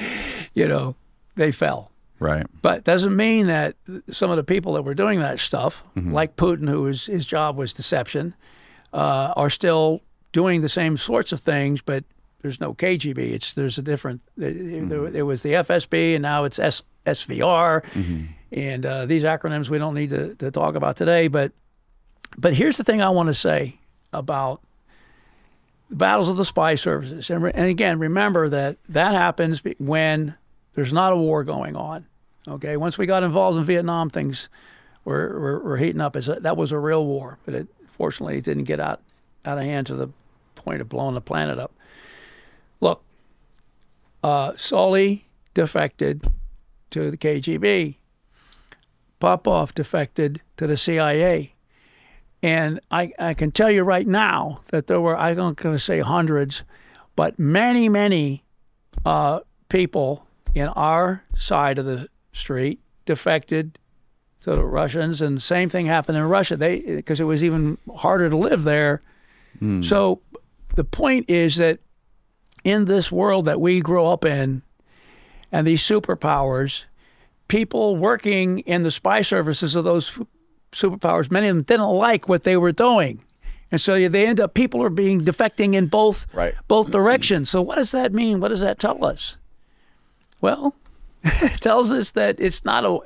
you know, they fell. Right. But doesn't mean that some of the people that were doing that stuff, like Putin, who was, his job was deception, uh, are still doing the same sorts of things. But there's no KGB. It's there's a different. There, there, there was the FSB, and now it's S, SVR, and uh, these acronyms we don't need to, to talk about today. But but here's the thing I want to say about the battles of the spy services. And, re- and again, remember that that happens when there's not a war going on. Okay, once we got involved in Vietnam, things were, were, were heating up. As a, that was a real war, but it fortunately it didn't get out out of hand to the point of blowing the planet up. Look, uh, Solie defected to the KGB. Popov defected to the CIA. And I, I can tell you right now that there were, I'm not going to say hundreds, but many, many uh, people in our side of the street defected to the Russians. And the same thing happened in Russia They because it was even harder to live there. So the point is that in this world that we grow up in and these superpowers, people working in the spy services of those superpowers, many of them didn't like what they were doing. And so they end up people are being defecting in both Right. both directions. So what does that mean? What does that tell us? Well, it tells us that it's not a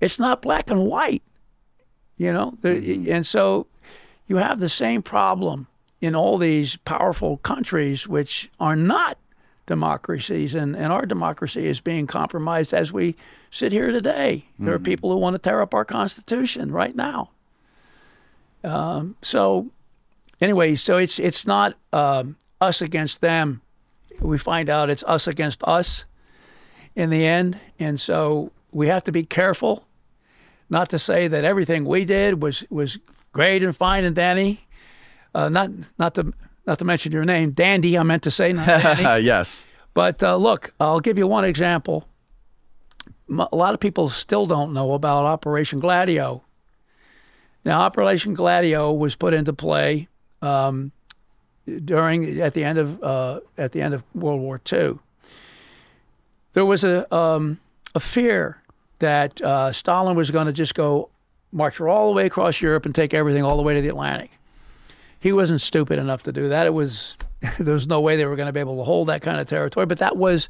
it's not black and white. You know? There- mm-hmm. And so you have the same problem in all these powerful countries which are not democracies and, and our democracy is being compromised as we sit here today. There are people who want to tear up our constitution right now. Um, so anyway, so it's it's not um, us against them. We find out it's us against us in the end, and so we have to be careful not to say that everything we did was was great and fine and dandy. Uh, not not to not to mention your name, Dandy. I meant to say yes. But uh, look, I'll give you one example. M- A lot of people still don't know about Operation Gladio. Now, Operation Gladio was put into play um, during at the end of uh, at the end of World War II. There was a um, a fear that uh, Stalin was going to just go march all the way across Europe and take everything all the way to the Atlantic. He wasn't stupid enough to do that. It was there was no way they were going to be able to hold that kind of territory. But that was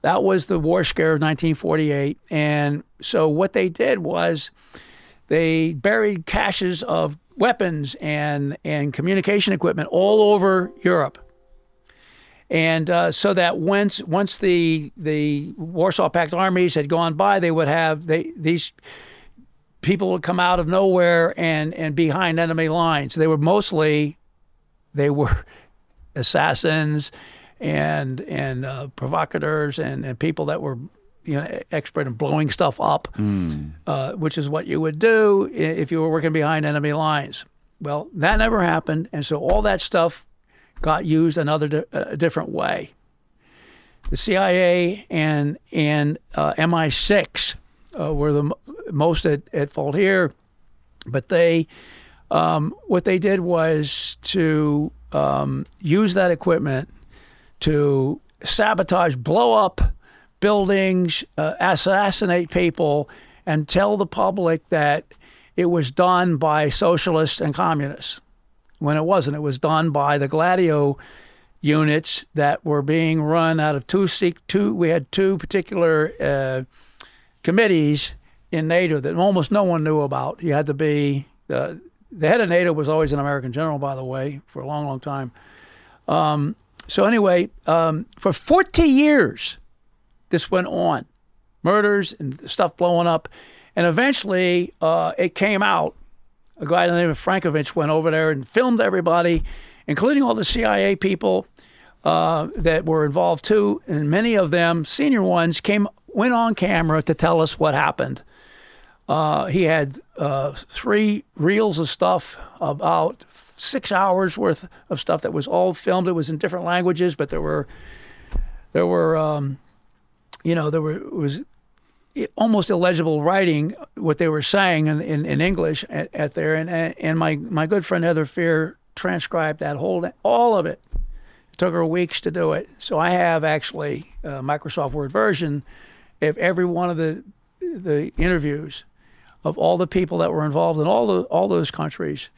that was the war scare of 1948. And so what they did was they buried caches of weapons and and communication equipment all over Europe. And uh, so that once once the the Warsaw Pact armies had gone by, they would have they these people would come out of nowhere and and behind enemy lines. They were mostly they were assassins and and uh, provocateurs and, and people that were you know expert in blowing stuff up, uh, which is what you would do if you were working behind enemy lines. Well, that never happened, and so all that stuff got used another di- a different way. The CIA and and uh, MI6 uh, were the m- most at, at fault here, but they um, what they did was to um, use that equipment to sabotage, blow up buildings, uh, assassinate people, and tell the public that it was done by socialists and communists. When it wasn't, it was done by the Gladio units that were being run out of two. two we had two particular uh, committees in NATO that almost no one knew about. You had to be uh, the head of NATO was always an American general, by the way, for a long, long time. Um, so anyway, um, for 40 years, this went on, murders and stuff blowing up, and eventually uh, it came out. A guy named Francovich went over there and filmed everybody, including all the CIA people uh, that were involved too, and many of them, senior ones, came went on camera to tell us what happened. Uh, he had uh, three reels of stuff about six hours worth of stuff that was all filmed. It was in different languages, but there were there were um, you know there were was almost illegible writing what they were saying in, in, in English at, at, there, and and my my good friend Heather Fear transcribed that whole all of it. It took her weeks to do it. So I have actually a Microsoft Word version of every one of the the interviews of all the people that were involved in all the all those countries.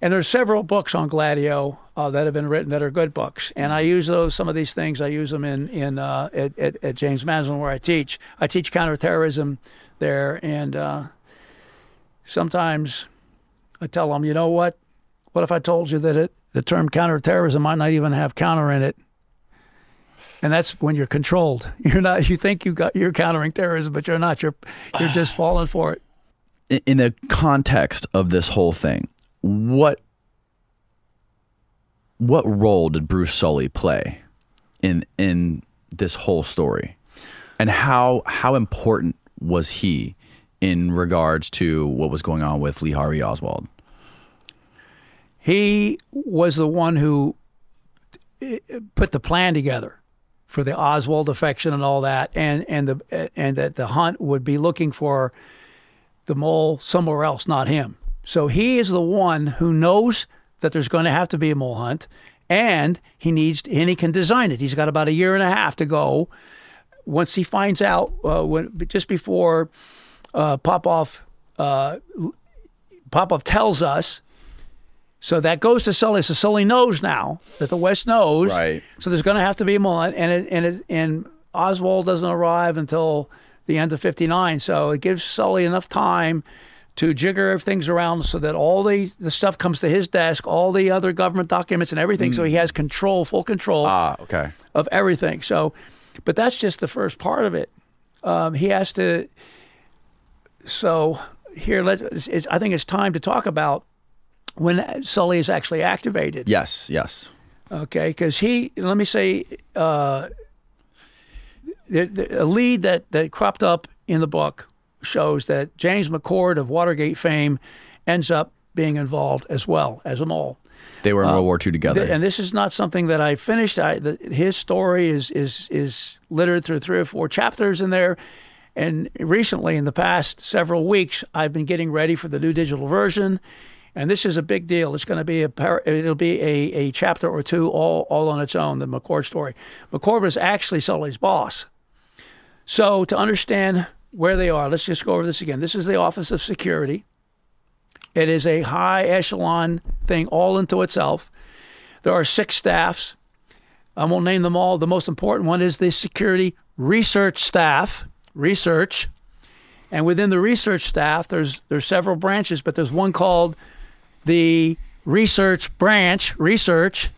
And there's several books on Gladio uh, that have been written that are good books, and I use those. Some of these things I use them in in uh, at, at, at, James Madison where I teach. I teach counterterrorism there, and uh, sometimes I tell them, you know what? What if I told you that it, the term counterterrorism might not even have counter in it? And that's when you're controlled. You're not. You think you got you're countering terrorism, but you're not. You're you're just falling for it in the context of this whole thing, what what role did Bruce Solie play in in this whole story, and how how important was he in regards to what was going on with Lee Harvey Oswald? He was the one who eh, put the plan together for the Oswald affection and all that, and and the and that the hunt would be looking for the mole somewhere else, not him. So he is the one who knows that there's going to have to be a mole hunt, and he needs and he can design it. He's got about a year and a half to go. Once he finds out, uh, when just before uh, Popov uh, Popov tells us. So that goes to Solie. So Solie knows now that the West knows. Right. So there's going to have to be a mole, and it, and it, and Oswald doesn't arrive until the end of 59. So it gives Solie enough time to jigger things around so that all the, the stuff comes to his desk, all the other government documents and everything. Mm. So he has control, full control ah, okay. of everything. So, but that's just the first part of it. Um, he has to. So here, let's. I think it's time to talk about when Solie is actually activated. Yes, yes. Okay, because he. Let me say. Uh, the, the, a lead that, that cropped up in the book shows that James McCord of Watergate fame ends up being involved as well as a mole. They were in World uh, War II together, th- and this is not something that I finished. I, the, his story is is is littered through three or four chapters in there. And recently, in the past several weeks, I've been getting ready for the new digital version, and this is a big deal. It's going to be a it'll be a, a chapter or two all all on its own. The McCord story. McCord was actually Solie's boss so, to understand where they are, let's just go over this again. This is the Office of Security. It is a high echelon thing all into itself. There are six staffs. I won't name them all. The most important one is the security research staff, research. And within the research staff, there's there's several branches, but there's one called the research branch, research,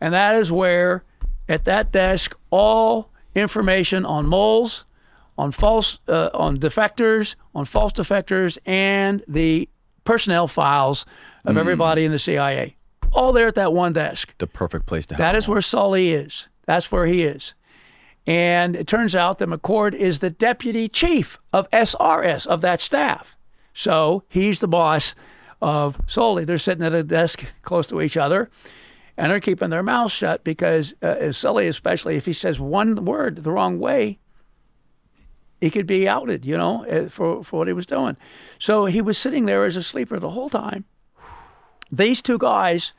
and that is where at that desk all information on moles, on false, uh, on defectors, on false defectors, and the personnel files of mm. everybody in the CIA. All there at that one desk. The perfect place to have. That is where Solie is. That's where he is. And it turns out that McCord is the deputy chief of SRS of that staff. So he's the boss of Solie. They're sitting at a desk close to each other and they're keeping their mouths shut because uh, Solie, especially if he says one word the wrong way, he could be outed, you know, uh, for, for what he was doing. So he was sitting there as a sleeper the whole time. These two guys,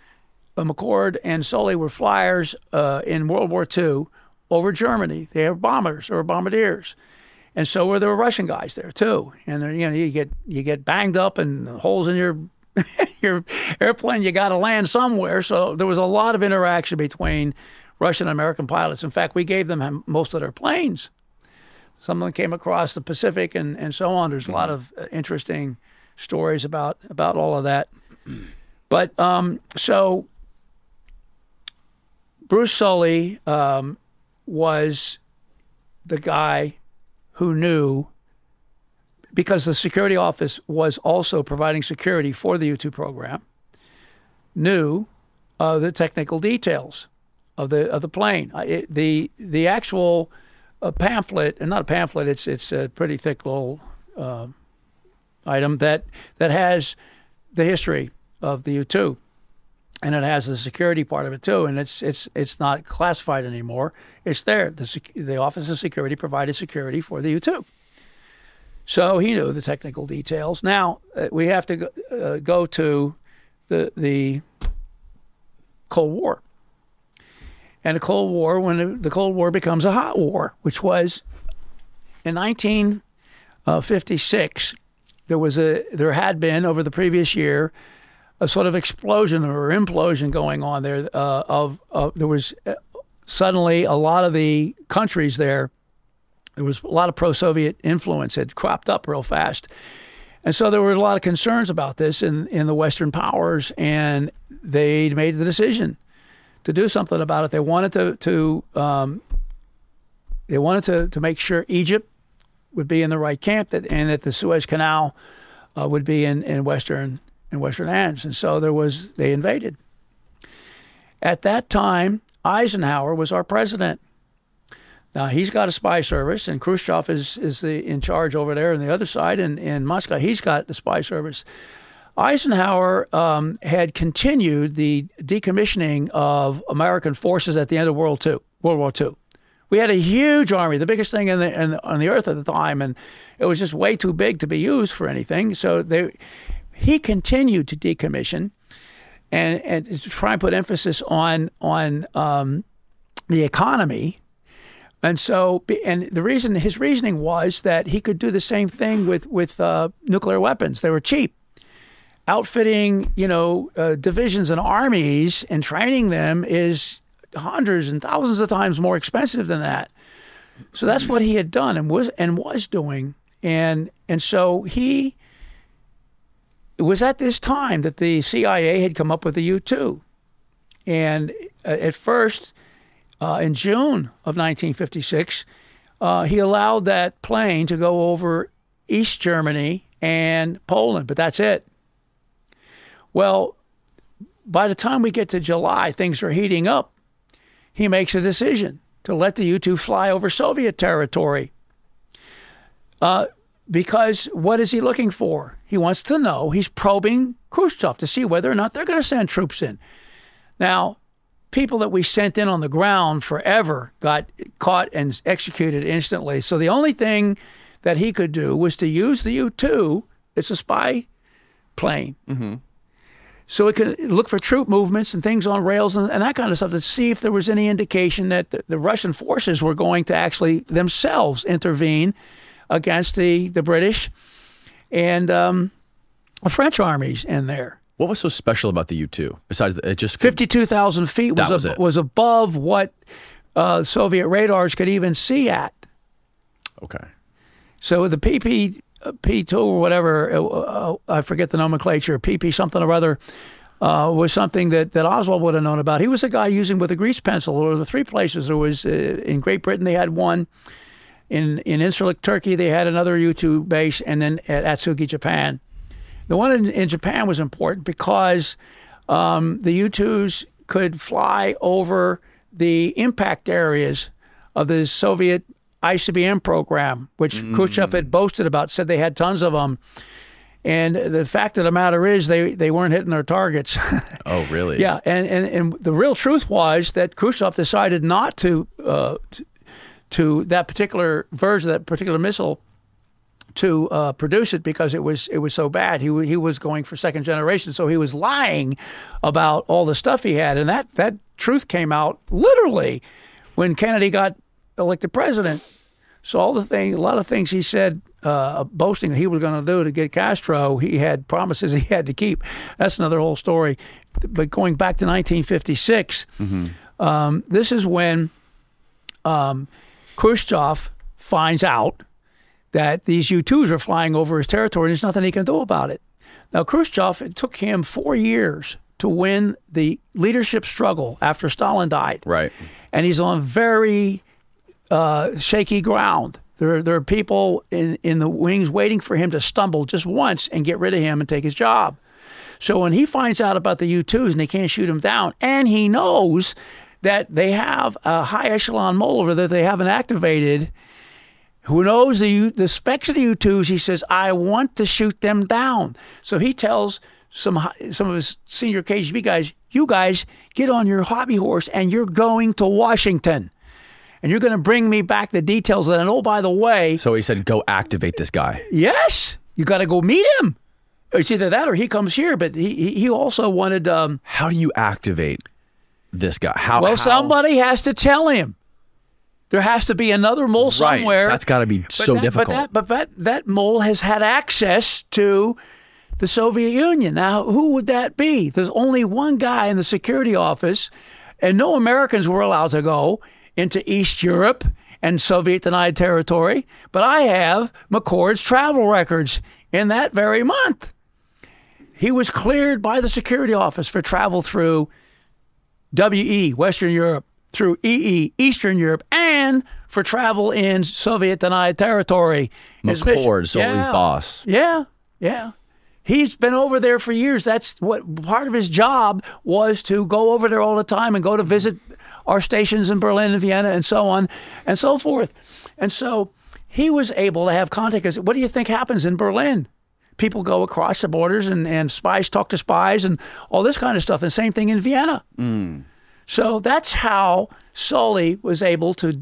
uh, McCord and Solie, were flyers uh, in World War II over Germany. They were bombers or bombardiers. And so were the Russian guys there too. And you know, you get you get banged up and holes in your your airplane. You got to land somewhere. So there was a lot of interaction between Russian and American pilots. In fact, we gave them most of their planes some of them came across the Pacific and, and so on. There's a lot of uh, interesting stories about about all of that. But um, so Bruce Solie um, was the guy who knew because the security office was also providing security for the U 2 program, knew uh, the technical details of the of the plane. It, the the actual uh, pamphlet, and not a pamphlet, it's it's a pretty thick little uh, item that that has the history of the U two, and it has the security part of it too. And it's it's it's not classified anymore. It's there. The the Office of Security provided security for the U two. So he knew the technical details. Now uh, we have to go, uh, go to the the Cold War. And the Cold War, when the Cold War becomes a hot war, which was in 1956, there was a there had been over the previous year a sort of explosion or implosion going on there. Uh, of, of there was uh, suddenly a lot of the countries there. There was a lot of pro-Soviet influence had cropped up real fast, and so there were a lot of concerns about this in in the Western powers, and they made the decision to do something about it. They wanted to to um, they wanted to to make sure Egypt would be in the right camp, that and that the Suez Canal uh, would be in in Western in Western hands, and so there was they invaded. At that time, Eisenhower was our president. Now he's got a spy service, and Khrushchev is is the, in charge over there on the other side, and in Moscow he's got the spy service. Eisenhower um, had continued the decommissioning of American forces at the end of World II, World War II. We had a huge army, the biggest thing in the, in the, on the earth at the time, and it was just way too big to be used for anything. So they, he continued to decommission and, and to try and put emphasis on on um, the economy. And so, and the reason his reasoning was that he could do the same thing with with uh, nuclear weapons. They were cheap outfitting, you know, uh, divisions and armies and training them is hundreds and thousands of times more expensive than that. So that's what he had done and was and was doing, and and so he. It was at this time that the CIA had come up with the U two, and uh, at first, uh, in June of 1956, uh, he allowed that plane to go over East Germany and Poland, but that's it. Well, by the time we get to July, things are heating up. He makes a decision to let the U 2 fly over Soviet territory. Uh, because what is he looking for? He wants to know, he's probing Khrushchev to see whether or not they're going to send troops in. Now, people that we sent in on the ground forever got caught and executed instantly. So the only thing that he could do was to use the U 2, it's a spy plane. Mm-hmm so it could look for troop movements and things on rails and, and, that kind of stuff to see if there was any indication that the, the, Russian forces were going to actually themselves intervene against the, the British and um, the French armies in there. What was so special about the U two besides it just fifty-two thousand feet was was, ab- was, above what uh, Soviet radars could even see at. Okay. So the PP P2 or whatever, uh, uh, I forget the nomenclature, PP something or other, uh, was something that, that Oswald would have known about. He was a guy using with a grease pencil, or the three places. There was uh, in Great Britain, they had one. In in Incirlik, Turkey, they had another U2 base, and then at Atsugi, Japan. The one in, in Japan was important because um, the U2s could fly over the impact areas of the Soviet ICBM program, which mm. Khrushchev had boasted about, said they had tons of them. And the fact of the matter is, they, they weren't hitting their targets. oh, really? yeah. And, and, and the real truth was that Khrushchev decided not to, uh, to, that particular version, that particular missile, to uh, produce it because it was it was so bad. He he was going for second generation, so he was lying about all the stuff he had, and that that truth came out literally when Kennedy got elected president. So all the thing, a lot of things he said, uh, boasting that he was going to do to get Castro, he had promises he had to keep. That's another whole story. But going back to 1956, mm-hmm. um, this is when um, Khrushchev finds out that these U-2s are flying over his territory, and there's nothing he can do about it. Now, Khrushchev, it took him four years to win the leadership struggle after Stalin died. Right. And he's on very uh, shaky ground. There, there are people in, in the wings waiting for him to stumble just once and get rid of him and take his job. So when he finds out about the U 2s and they can't shoot him down, and he knows that they have a high echelon mole over that they haven't activated, who knows the, the specs of the U 2s, he says, I want to shoot them down. So he tells some, some of his senior KGB guys, you guys get on your hobby horse and you're going to Washington. And you're going to bring me back the details. And oh, by the way, So he said, go activate this guy. yes, you got to go meet him. It's either that or he comes here. But he he- he also wanted. Um, How do you activate this guy? How? well, how- somebody has to tell him. There has to be another mole Right. somewhere. That's got to be But so that, difficult. But that, but that, that mole has had access to the Soviet Union. Now, who would that be? There's only one guy in the security office, and no Americans were allowed to go into East Europe and Soviet denied territory. But I have McCord's travel records in that very month. He was cleared by the security office for travel through WE, Western Europe, through EE, Eastern Europe, and for travel in Soviet denied territory. McCord, Solie's Yeah. boss. Yeah, yeah. He's been over there for years. That's what part of his job was to go over there all the time and go to visit our stations in Berlin and Vienna and so on and so forth. And so he was able to have contact. What do you think happens in Berlin? People go across the borders and, and spies talk to spies and all this kind of stuff. And same thing in Vienna. So that's how Solie was able to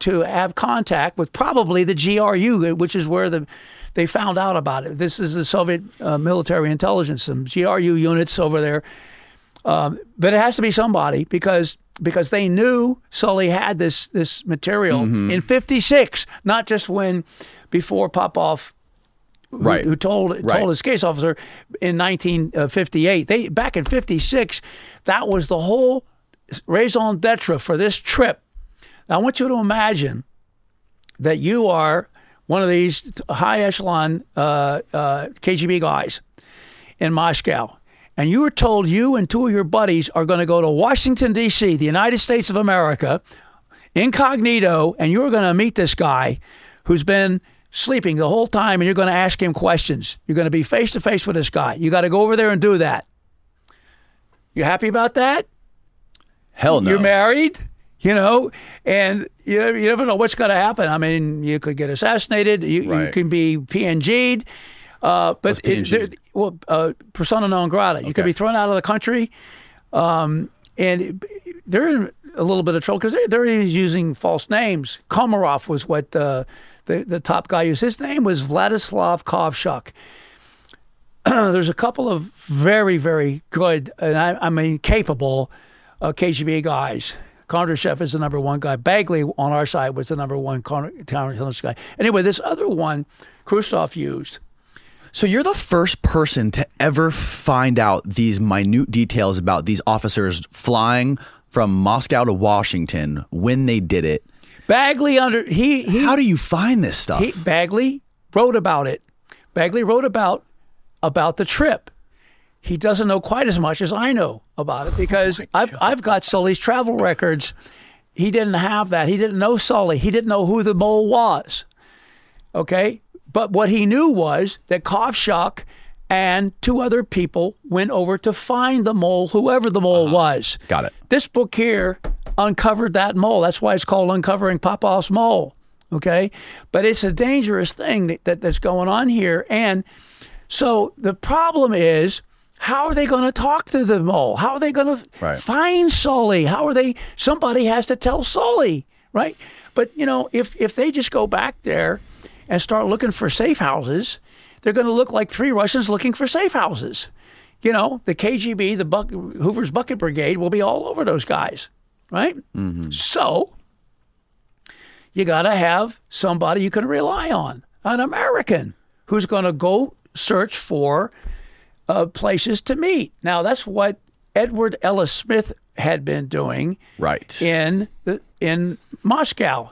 to have contact with probably the GRU, which is where the they found out about it. This is the Soviet uh, military intelligence, some GRU units over there. Um, but it has to be somebody because because they knew Solie had this this material in '56, not just when before Popov who, Right. who told Right. told his case officer in 1958. They back in 56, that was the whole raison d'etre for this trip. Now, I want you to imagine that you are one of these high echelon uh, uh, KGB guys in Moscow, and you were told you and two of your buddies are going to go to Washington, D.C., the United States of America, incognito, and you're going to meet this guy who's been sleeping the whole time, and you're going to ask him questions. You're going to be face to face with this guy. You got to go over there and do that. You happy about that? Hell no. You're married, you know, and you never, you never know what's going to happen. I mean, you could get assassinated. You, you can be PNG'd. Uh, but What's it- there- PNG'd? well, uh, persona non grata. You could be thrown out of the country, um, and they're in a little bit of trouble because they're, they're using false names. Komarov was what uh, the the top guy used. His name was Vladislav Kovshuk. There's a couple of very very good, and I, I mean capable, uh, KGB guys. Kondrashev is the number one guy. Bagley on our side was the number one counterintelligence guy. Anyway, this other one, Khrushchev used. So you're the first person to ever find out these minute details about these officers flying from Moscow to Washington when they did it. Bagley under he he How do you find this stuff? He, Bagley wrote about it. Bagley wrote about about the trip. He doesn't know quite as much as I know about it because oh I've I've got Solie's travel records. He didn't have that. He didn't know Solie. He didn't know who the mole was. Okay, but what he knew was that Kovshuk and two other people went over to find the mole, whoever the mole uh-huh. was. Got it. This book here uncovered that mole. That's why it's called Uncovering Popov's Mole. Okay. But it's a dangerous thing that, that, that's going on here. And so the problem is how are they going to talk to the mole? How are they going to Right. find Solie? How are they? Somebody has to tell Solie, right? But, you know, if, if they just go back there and start looking for safe houses, they're going to look like three Russians looking for safe houses. You know, the KGB, the Buck, Hoover's Bucket Brigade will be all over those guys, right? So you got to have somebody you can rely on, an American who's going to go search for uh, places to meet. Now, that's what Edward Ellis Smith had been doing Right. in the, in Moscow.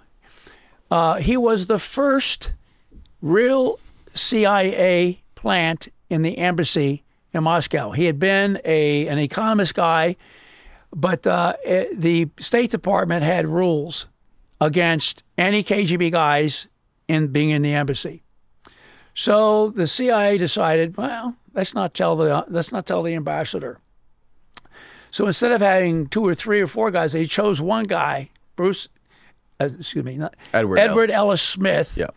Uh, he was the first real CIA plant in the embassy in Moscow. He had been a an economist guy, but uh, eh, the State Department had rules against any KGB guys in being in the embassy. So the CIA decided, well, let's not tell the let's not tell the ambassador. So instead of having two or three or four guys, they chose one guy, Bruce, uh, excuse me, not, Edward Edward Ellis Smith, Yeah.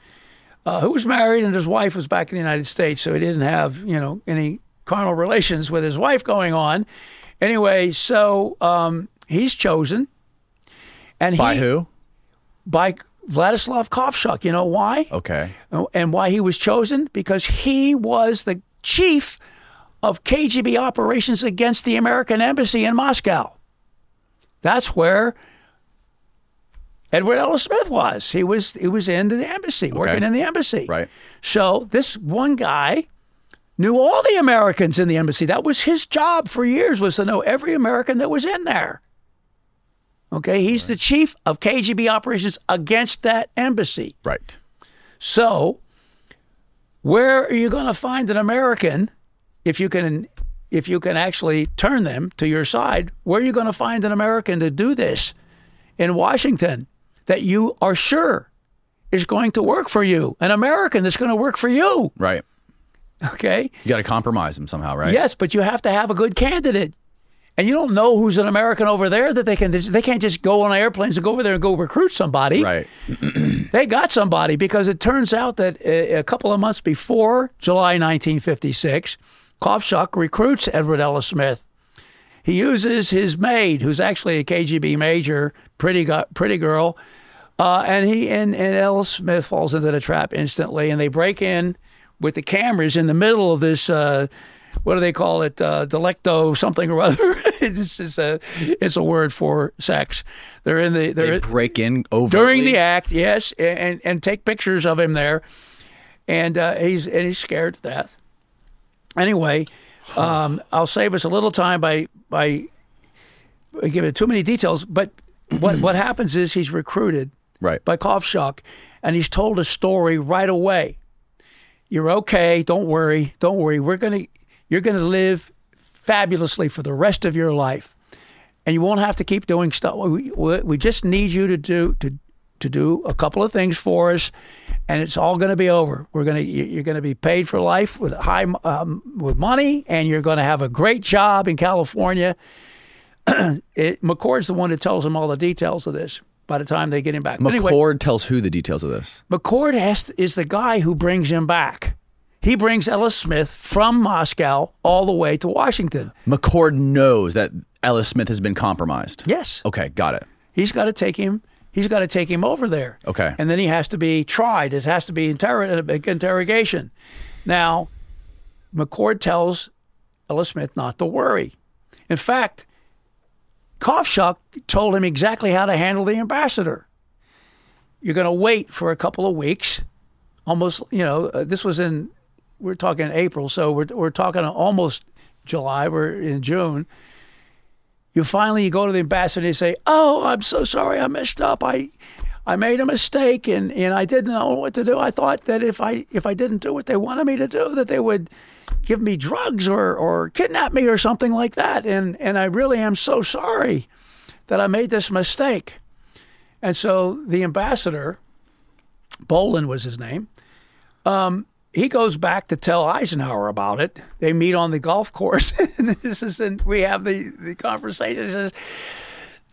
uh, who was married and his wife was back in the United States, so he didn't have you know any carnal relations with his wife going on. Anyway, so um, he's chosen, and By he, who? By Vladislav Kovshuk. You know why? Okay. And why he was chosen? Because he was the chief of KGB operations against the American embassy in Moscow. That's where Edward Ellis Smith was. He was he was in the embassy, working in the embassy. Right. So this one guy knew all the Americans in the embassy. That was his job for years was to know every American that was in there. Okay, he's the chief of KGB operations against that embassy. Right. So, where are you going to find an American if you can if you can actually turn them to your side? Where are you going to find an American to do this in Washington that you are sure is going to work for you? An American that's going to work for you. Right. Okay? You got to compromise them somehow, right? Yes, but you have to have a good candidate. And you don't know who's an American over there that they can they can't just go on airplanes and go over there and go recruit somebody. Right. They got somebody because it turns out that a, a couple of months before July 1956, Kovshuk recruits Edward Ellis Smith. He uses his maid, who's actually a KGB major, pretty gu- pretty girl, uh, and he and, and Ellis Smith falls into the trap instantly, and they break in with the cameras in the middle of this. Uh, what do they call it? Uh, delicto something or other. it's just a it's a word for sex. They're in the they're They break in overtly. during the act, yes, and and take pictures of him there, and uh, he's and he's scared to death. Anyway, um, I'll save us a little time by by giving too many details. But what what happens is he's recruited Right. by Kovshuk, and he's told a story right away. You're okay. Don't worry. Don't worry. We're gonna you're gonna live fabulously for the rest of your life, and you won't have to keep doing stuff. We, we, just need you to do to to do a couple of things for us, and it's all going to be over. We're gonna you- you're going to be paid for life with high um, with money, and you're going to have a great job in California. it, McCord's the one that tells him all the details of this. By the time they get him back, But anyway, McCord tells who the details of this. McCord has to, is the guy who brings him back. He brings Ellis Smith from Moscow all the way to Washington. McCord knows that Ellis Smith has been compromised. Yes, Okay, got it. he's got to take him. He's got to take him over there. Okay. and then he has to be tried. It has to be interrog- uh, interrogation. Now, McCord tells Ellis Smith not to worry. In fact, Kovshuk told him exactly how to handle the ambassador. You're going to wait for a couple of weeks, almost. You know, uh, this was in we're talking April, so we're we're talking almost July. We're in June. You finally you go to the ambassador and you say, "Oh, I'm so sorry, I messed up. I I made a mistake and, and I didn't know what to do. I thought that if I if I didn't do what they wanted me to do, that they would give me drugs or, or kidnap me or something like that. And and I really am so sorry that I made this mistake. And so the ambassador, Bohlen was his name, um, he goes back to tell Eisenhower about it. They meet on the golf course, and this is and we have the, the conversation. He says,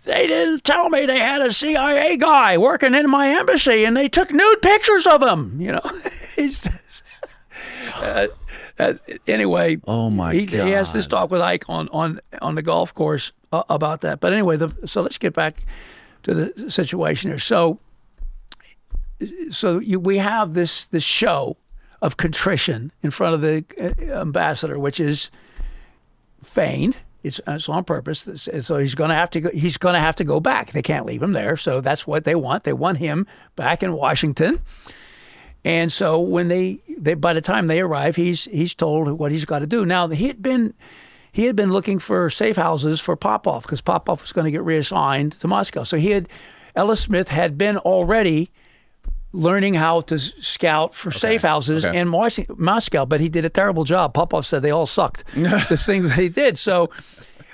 they didn't tell me they had a CIA guy working in my embassy and they took nude pictures of him. You know, he's just, uh, uh, anyway. Oh, my he, He has this talk with Ike on on on the golf course uh, about that. But anyway, the, so let's get back to the situation here. So, so you, we have this this show of contrition in front of the uh, ambassador, which is feigned. It's, it's on purpose. So he's going to have to go, he's going to have to go back. They can't leave him there. So that's what they want. They want him back in Washington. And so when they, they by the time they arrive, he's he's told what he's got to do. Now he had been he had been looking for safe houses for Popov because Popov was going to get reassigned to Moscow. So he had Ellis Smith had been already learning how to scout for safe houses Okay. in Moscow, but he did a terrible job. Popov said they all sucked. the things that he did. So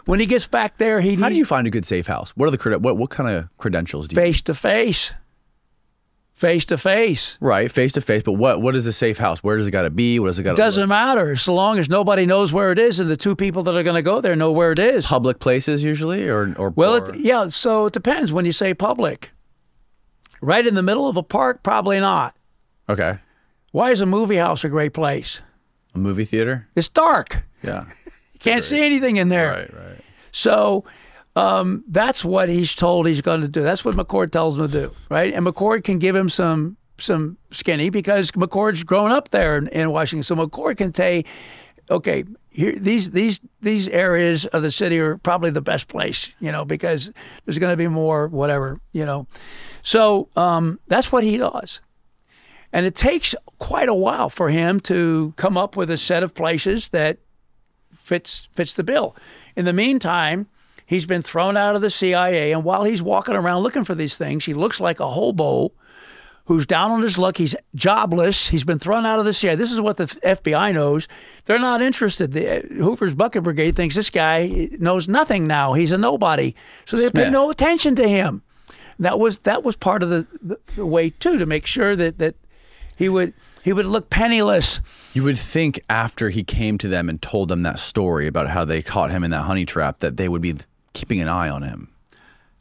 when he gets back there, he How do you find a good safe house? What are the what what kind of credentials do you face to face, face to face. Right, face to face. But what what is a safe house? Where does it got to be? What does it got to Doesn't matter so long as nobody knows where it is, and the two people that are going to go there know where it is. Public places usually, or or Well, or- it, yeah. So it depends when you say public. Right in the middle of a park, probably not. okay, Why is a movie house a great place? a movie theater. It's dark. Yeah, You can't see anything in there. right, right. So um, that's what he's told he's going to do. That's what McCord tells him to do, right? And McCord can give him some some skinny because McCord's grown up there in, in Washington. So McCord can say, okay, here these these these areas of the city are probably the best place, you know, because there's going to be more whatever, you know. So um, that's what he does. And it takes quite a while for him to come up with a set of places that fits fits the bill. In the meantime, he's been thrown out of the CIA, and while he's walking around looking for these things, he looks like a hobo who's down on his luck. He's jobless. He's been thrown out of the CIA. This is what the FBI knows. They're not interested. The, uh, Hoover's Bucket Brigade thinks this guy knows nothing now. He's a nobody, so they pay no attention to him. That was that was part of the, the, the way too to make sure that that he would he would look penniless. You would think after he came to them and told them that story about how they caught him in that honey trap that they would be keeping an eye on him.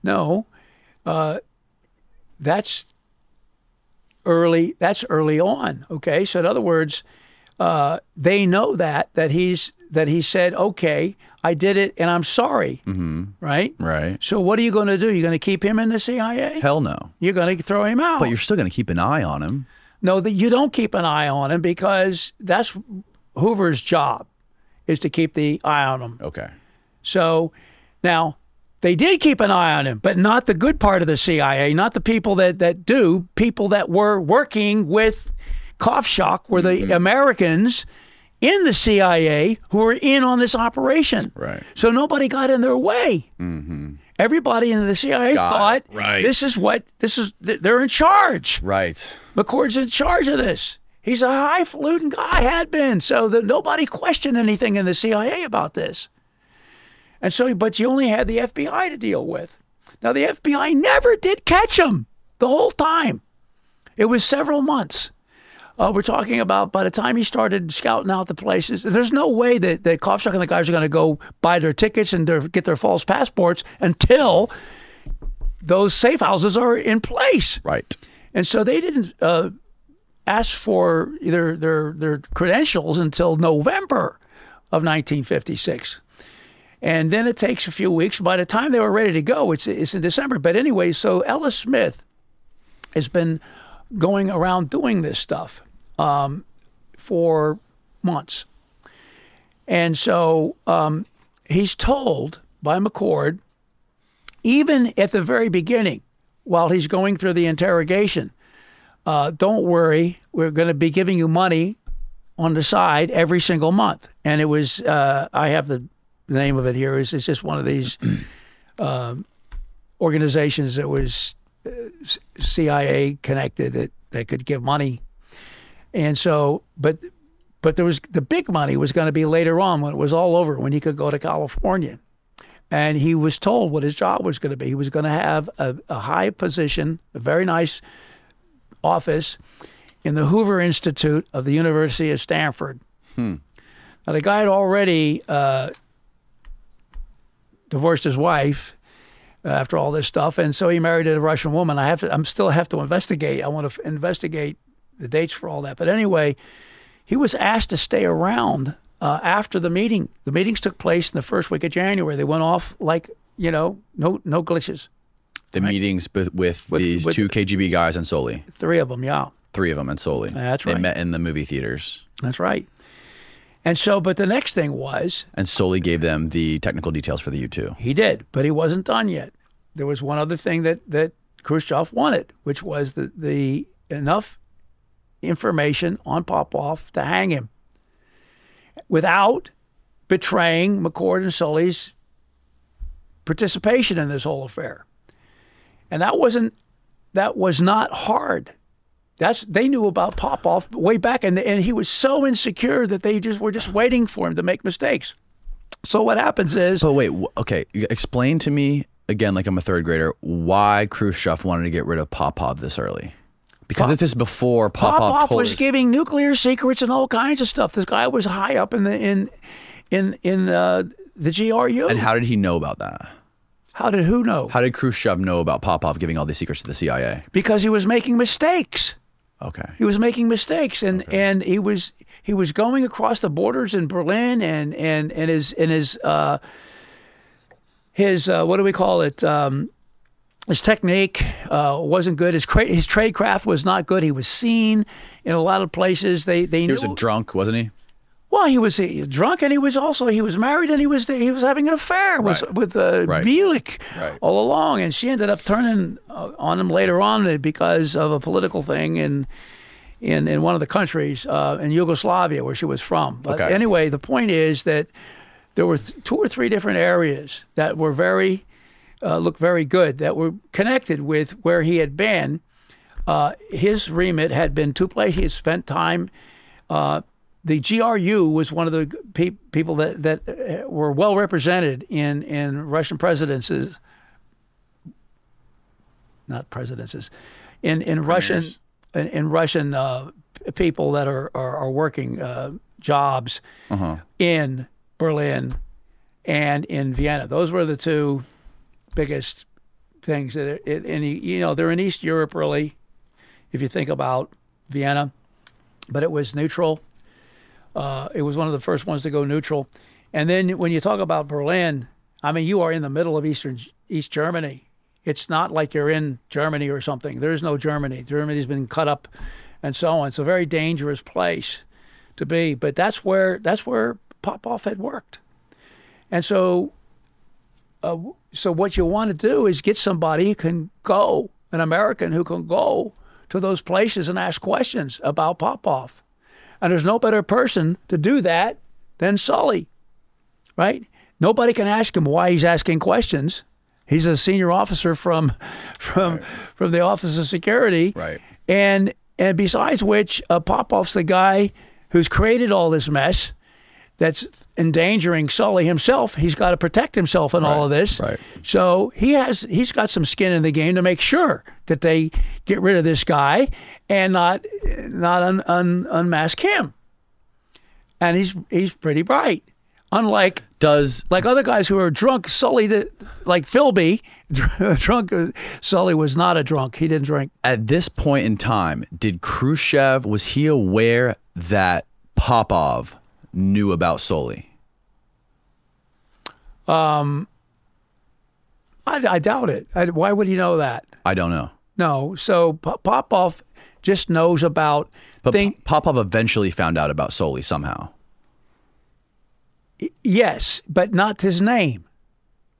No, uh, that's early. That's early on. Okay, so in other words, uh, they know that that he's that he said, "Okay, I did it, and I'm sorry." Mm-hmm. Right. Right. So what are you going to do? You're going to keep him in the CIA? Hell no. You're going to throw him out? But you're still going to keep an eye on him. No, that you don't keep an eye on him because that's Hoover's job is to keep the eye on him. Okay. So now they did keep an eye on him, but not the good part of the CIA, not the people that, that do, people that were working with Kovshuk were the mm-hmm. Americans in the CIA who were in on this operation. Right. So nobody got in their way. Mm-hmm. Everybody in the CIA Got thought it. Right. this is what this is. They're in charge. Right. McCord's in charge of this. He's a highfalutin guy, had been. So that nobody questioned anything in the CIA about this. And so, but you only had the FBI to deal with. Now, the FBI never did catch him the whole time. It was several months. Uh, we're talking about by the time he started scouting out the places, there's no way that, that Kovshuk and the guys are going to go buy their tickets and their, get their false passports until those safe houses are in place. Right. And so they didn't uh, ask for their, their, their credentials until November of 1956. And then it takes a few weeks. By the time they were ready to go, it's, it's in December. But anyway, so Ellis Smith has been going around doing this stuff um, for months. And so um, he's told by McCord, even at the very beginning, while he's going through the interrogation, uh, don't worry, we're going to be giving you money on the side every single month. And it was, uh, I have the name of it here, it's, it's just one of these um organizations that was uh, CIA connected that, that could give money. And so, but but there was the big money was going to be later on when it was all over, when he could go to California. And he was told what his job was going to be. He was going to have a, a high position, a very nice office in the Hoover Institute of the University of Stanford. Now, the guy had already uh, divorced his wife uh, after all this stuff, and so he married a Russian woman. I have to, I'm still have to investigate. I want to investigate the dates for all that. But anyway, he was asked to stay around uh, after the meeting. The meetings took place in the first week of January. They went off like you know, no no glitches. The meetings b- with, these with- two KGB guys and Solie. Three of them, yeah. Three of them and Solie. That's right. They met in the movie theaters. That's right. And so, but the next thing was And Solie gave them the technical details for the U2. he did, but he wasn't done yet. There was one other thing that that Khrushchev wanted, which was the, the enough information on Popov to hang him without betraying McCord and Solie's participation in this whole affair. And that wasn't that was not hard That's they knew about Popov way back, and and he was so insecure that they just were just waiting for him to make mistakes. So what happens is, But wait, okay, explain to me again, like I'm a third grader, why Khrushchev wanted to get rid of Popov this early? Because this is before Popov, told was us- giving nuclear secrets and all kinds of stuff. This guy was high up in the in in in uh, the GRU. And how did he know about that? how did who know? How did Khrushchev know about Popov giving all these secrets to the CIA? because he was making mistakes. Okay. He was making mistakes, and, and he was he was going across the borders in Berlin, and and and his and his uh, his uh, what do we call it? Um, his technique uh, wasn't good. His cra- his tradecraft was not good. He was seen in a lot of places. They they He knew. was a drunk, wasn't he? Well, he was uh, drunk, and he was also he was married, and he was he was having an affair with Right. with uh, Right. Bielik Right. all along, and she ended up turning uh, on him later on because of a political thing in in, in one of the countries uh, in Yugoslavia where she was from. But Okay. anyway, the point is that there were th- two or three different areas that were very uh, looked very good that were connected with where he had been. Uh, his remit had been two places. He had spent time. Uh, the GRU was one of the pe- people that that uh, were well represented in in Russian presidencies. Not presidencies, in in Russian in, in Russian uh, people that are are, are working uh, jobs in Berlin and in Vienna. Those were the two biggest things that are, and you know they're in East Europe really. If you think about Vienna, but it was neutral. Uh, it was one of the first ones to go neutral. And then when you talk about Berlin, I mean, you are in the middle of Eastern East Germany. It's not like you're in Germany or something. There is no Germany. Germany's been cut up, and so on. It's a very dangerous place to be. But that's where that's where Popov had worked, and so. Uh, so what you want to do is get somebody who can go, an American who can go to those places and ask questions about Popov. And there's no better person to do that than Solie, right? Nobody can ask him why he's asking questions. He's a senior officer from from from the Office of Security, Right. And and besides which, uh, Popov's the guy who's created all this mess that's endangering Solie himself. He's got to protect himself in all of this. right. So he has he's got some skin in the game to make sure that they get rid of this guy and not not un, un, unmask him. And he's he's pretty bright. Unlike Does like other guys who are drunk, Solie, the, like Philby, drunk. Solie was not a drunk. He didn't drink. at this point in time, did Khrushchev was he aware that Popov knew about Solie? Um, I, I doubt it. I, why would he know that? I don't know. No. So P- Popov just knows about But thing. Popov eventually found out about Solie somehow. Yes, but not his name.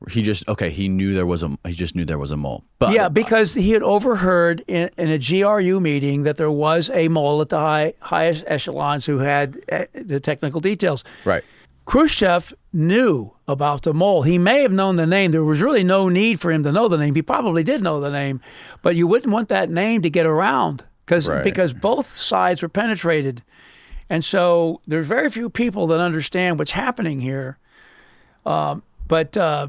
He just okay. He knew there was a. He just knew there was a mole. But Yeah, because he had overheard in, in a GRU meeting that there was a mole at the high, highest echelons who had uh, the technical details. right. Khrushchev knew about the mole. He may have known the name. There was really no need for him to know the name. He probably did know the name, but you wouldn't want that name to get around because Right. because both sides were penetrated, and so there's very few people that understand what's happening here. Um, but uh,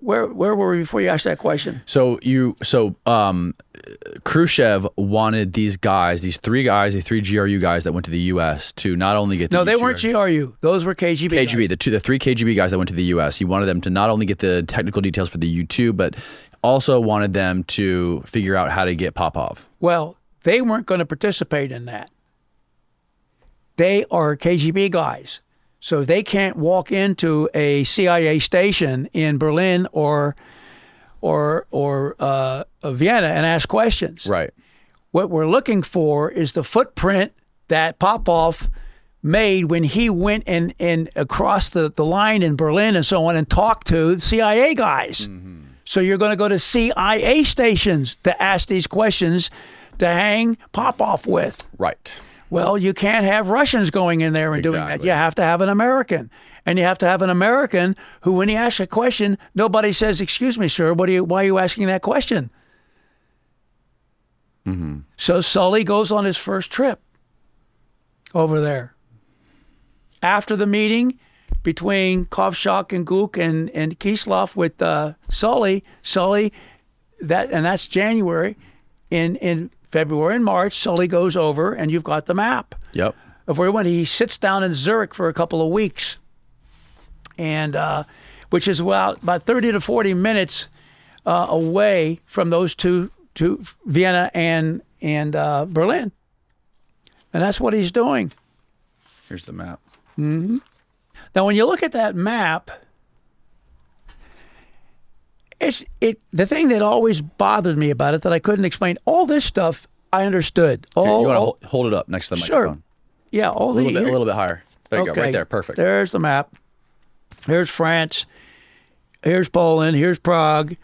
where where were we before you asked that question? So you so um, Khrushchev wanted these guys, these three guys, the three GRU guys that went to the U.S. to not only get the No, they GRU weren't GRU. Those were KGB. guys. KGB, the two, the three KGB guys that went to the U.S. He wanted them to not only get the technical details for the U-2, but also wanted them to figure out how to get Popov. Well, they weren't going to participate in that. They are KGB guys. So they can't walk into a CIA station in Berlin or or or uh, Vienna and ask questions. Right. What we're looking for is the footprint that Popov made when he went and, and across the, the line in Berlin and so on and talked to the CIA guys. So you're going to go to CIA stations to ask these questions to hang Popov with. Right. Well, you can't have Russians going in there and doing that. You have to have an American. And you have to have an American who, when he asks a question, nobody says, Excuse me, sir, what are you, why are you asking that question? So Solie goes on his first trip over there. After the meeting between Kovshuk and Guk and, and Kislov with uh, Solie, Solie, that and that's January. In in February and March, Solie goes over and you've got the map Yep. of where he went. He sits down in Zurich for a couple of weeks, and uh, which is about about thirty to forty minutes uh, away from those two, two Vienna and and uh, Berlin, and that's what he's doing. Here's the map. Hmm. Now, when you look at that map, it's it. The thing that always bothered me about it that I couldn't explain. All this stuff I understood. Here, All, you want to all- hold, it up next to the Sure. microphone. yeah, all A little the bit, a little bit higher. There you go, right there. Perfect. There's the map. Here's France. Here's Poland. Here's Prague.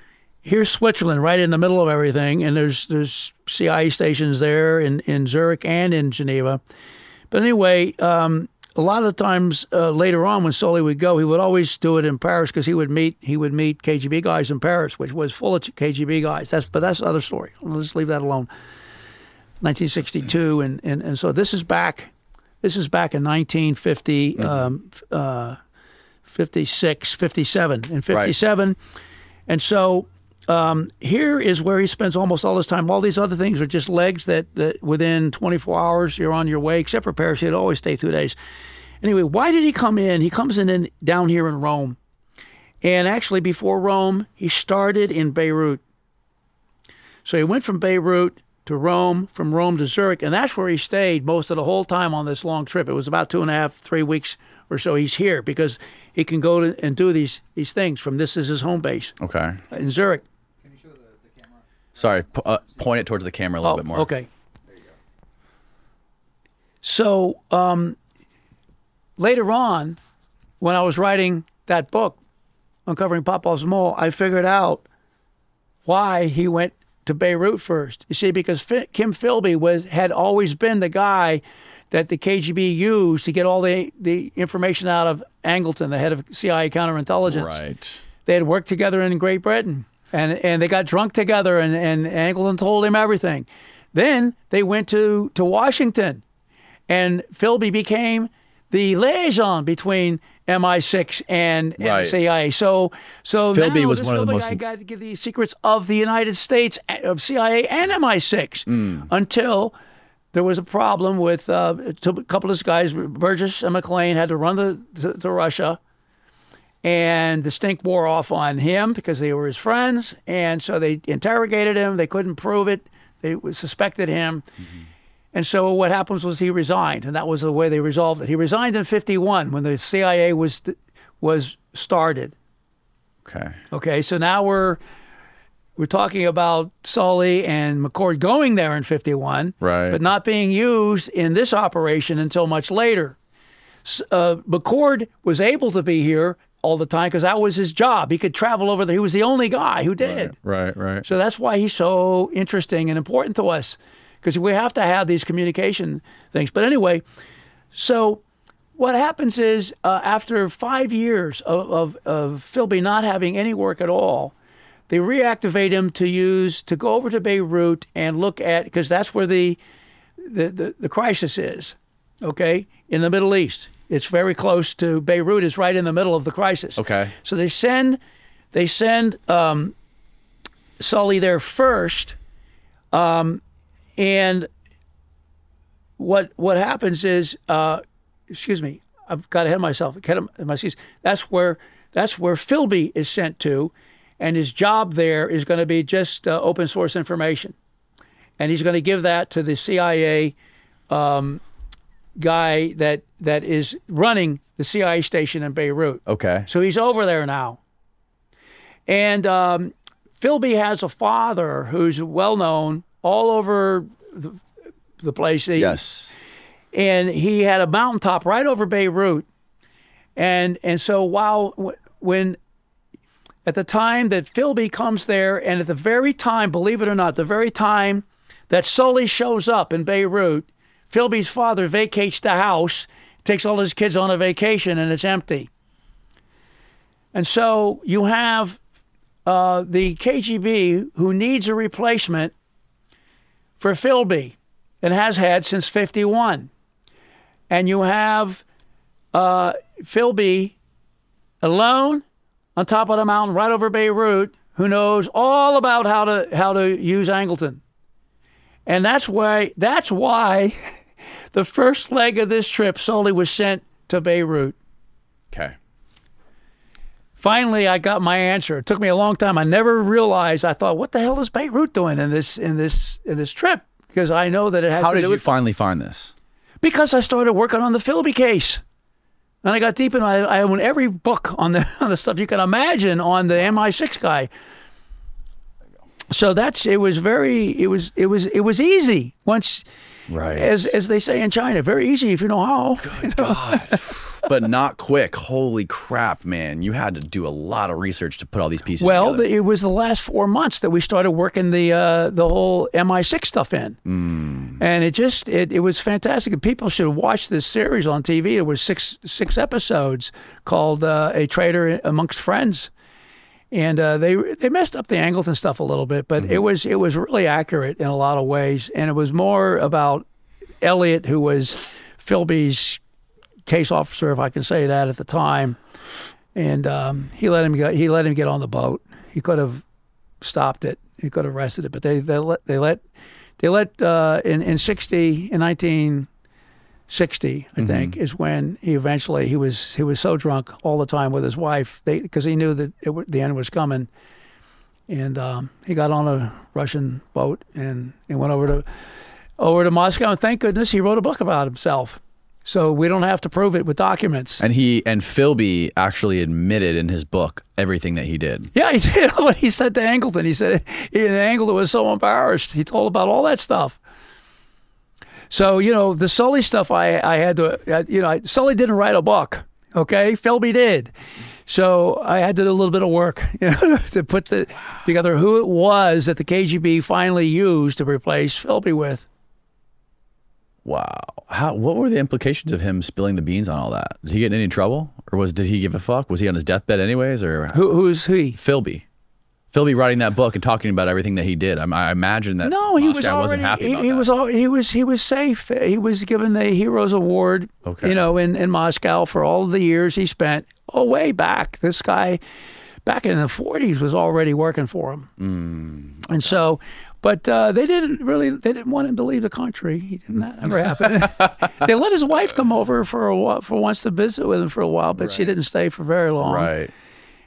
Here's Switzerland, right in the middle of everything. And there's there's CIA stations there in, in Zurich and in Geneva. But anyway, um, a lot of the times uh, later on when Solie would go, he would always do it in Paris because he would meet he would meet KGB guys in Paris, which was full of KGB guys. That's but that's another story. Let's leave that alone. 1962, and, and, and so this is back. This is back in 1950, um, uh, 56, 57, and 57. And so um, here is where he spends almost all his time. All these other things are just legs that, that within 24 hours you're on your way, except for Paris. He'd always stay two days. Anyway, why did he come in? He comes in, in down here in Rome. And actually, before Rome, he started in Beirut. So he went from Beirut to Rome, from Rome to Zurich, and that's where he stayed most of the whole time on this long trip. It was about two and a half, three weeks or so. He's here because he can go to, and do these these things from this is his home base Okay. in Zurich. Sorry. P- uh, point it towards the camera a little Oh, bit more. okay. There you go. So um, later on, when I was writing that book, Uncovering Popov's Mole, I figured out why he went to Beirut first. You see, because Fi- Kim Philby was had always been the guy that the KGB used to get all the, the information out of Angleton, the head of CIA counterintelligence Right. they had worked together in Great Britain and and they got drunk together and, and Angleton told him everything. Then they went to, to Washington and Philby became the liaison between MI6 and, and Right. CIA. So so Philby now was one of the Philby most- guy got to give the secrets of the United States of CIA and MI6 Hmm. until there was a problem with uh, a couple of these guys, Burgess and Maclean, had to run to, to, to Russia and the stink wore off on him because they were his friends, and so they interrogated him. They couldn't prove it. They suspected him, and so what happens was he resigned, and that was the way they resolved it. He resigned in '51 when the CIA was was started. Okay. Okay, so now we're we're talking about Solie and McCord going there in '51, Right. but not being used in this operation until much later. Uh, McCord was able to be here all the time because that was his job. He could travel over there. He was the only guy who did. Right. Right. So that's why he's so interesting and important to us because we have to have these communication things. But anyway, so what happens is uh, after five years of, of, of Philby not having any work at all, they reactivate him to use to go over to Beirut and look at because that's where the, the the the crisis is. Okay, in the Middle East, it's very close to Beirut. is right in the middle of the crisis. Okay. So they send they send um, Solie there first, um, and what what happens is, uh, excuse me, I've got ahead of myself. Get him- my excuse. That's where that's where Philby is sent to, and his job there is going to be just uh, open source information, and he's going to give that to the CIA um, guy that that is running the CIA station in Beirut. Okay. So he's over there now. And um, Philby has a father who's well known all over the, the place. He- Yes. And he had a mountaintop right over Beirut. And and so while when at the time that Philby comes there, and at the very time, believe it or not, the very time that Solie shows up in Beirut, Philby's father vacates the house, takes all his kids on a vacation, and it's empty. And so you have uh, the KGB who needs a replacement for Philby and has had since 51. And you have uh, Philby alone on top of the mountain right over Beirut who knows all about how to how to use Angleton. And that's why that's why the first leg of this trip Solie was sent to Beirut. Okay. Finally, I got my answer. It took me a long time. I never realized. I thought, what the hell is Beirut doing in this in this in this trip? Because I know that it has. How to did you with, finally find this? Because I started working on the Philby case. And I got deep in. I, I own every book on the on the stuff you can imagine on the MI6 guy. So that's it. Was very. It was. It was. It was easy once. Right. As as they say in China, very easy if you know how. Good God. but not quick. Holy crap, man. You had to do a lot of research to put all these pieces Well, together. the, it was the last four months that we started working the uh, the whole MI6 stuff in, Mm. and it just it, it was fantastic. And people should watch this series on TV. It was six six episodes called uh, "A Traitor Amongst Friends," and uh, they they messed up the Angleton stuff a little bit, but Mm-hmm. it was it was really accurate in a lot of ways, and it was more about Elliott, who was Philby's case officer, if I can say that at the time, and um, he let him go. He let him get on the boat. He could have stopped it. He could have arrested it, but they they let they let they let uh, in in sixty in nineteen sixty I think is when he eventually he was he was so drunk all the time with his wife because he knew that it, the end was coming, and um, he got on a Russian boat and and went over to over to Moscow and thank goodness he wrote a book about himself. So we don't have to prove it with documents. and he and Philby actually admitted in his book everything that he did. Yeah, he did what he said to Angleton. He said and Angleton was so embarrassed. He told about all that stuff. So you know the Solie stuff. I I had to I- you know I, Solie didn't write a book. Okay, Philby did. So I had to do a little bit of work, you know, to put the together who it was that the KGB finally used to replace Philby with. Wow. How what were the implications of him spilling the beans on all that? Did he get in any trouble? Or was did he give a fuck? Was he on his deathbed anyways? Or Who who's he? Philby? Philby writing that book and talking about everything that he did. I, I imagine that No, he was already. wasn't happy he, he was al- he was he was safe. He was given the Heroes Award. Okay. You know, in in Moscow for all the years he spent. Oh, way back, this guy, back in the forties, was already working for him. Mm, and so, but uh, they didn't really. They didn't want him to leave the country. He didn't. That never happened. they let his wife come over for a while, for once to visit with him for a while, but she didn't stay for very long. right.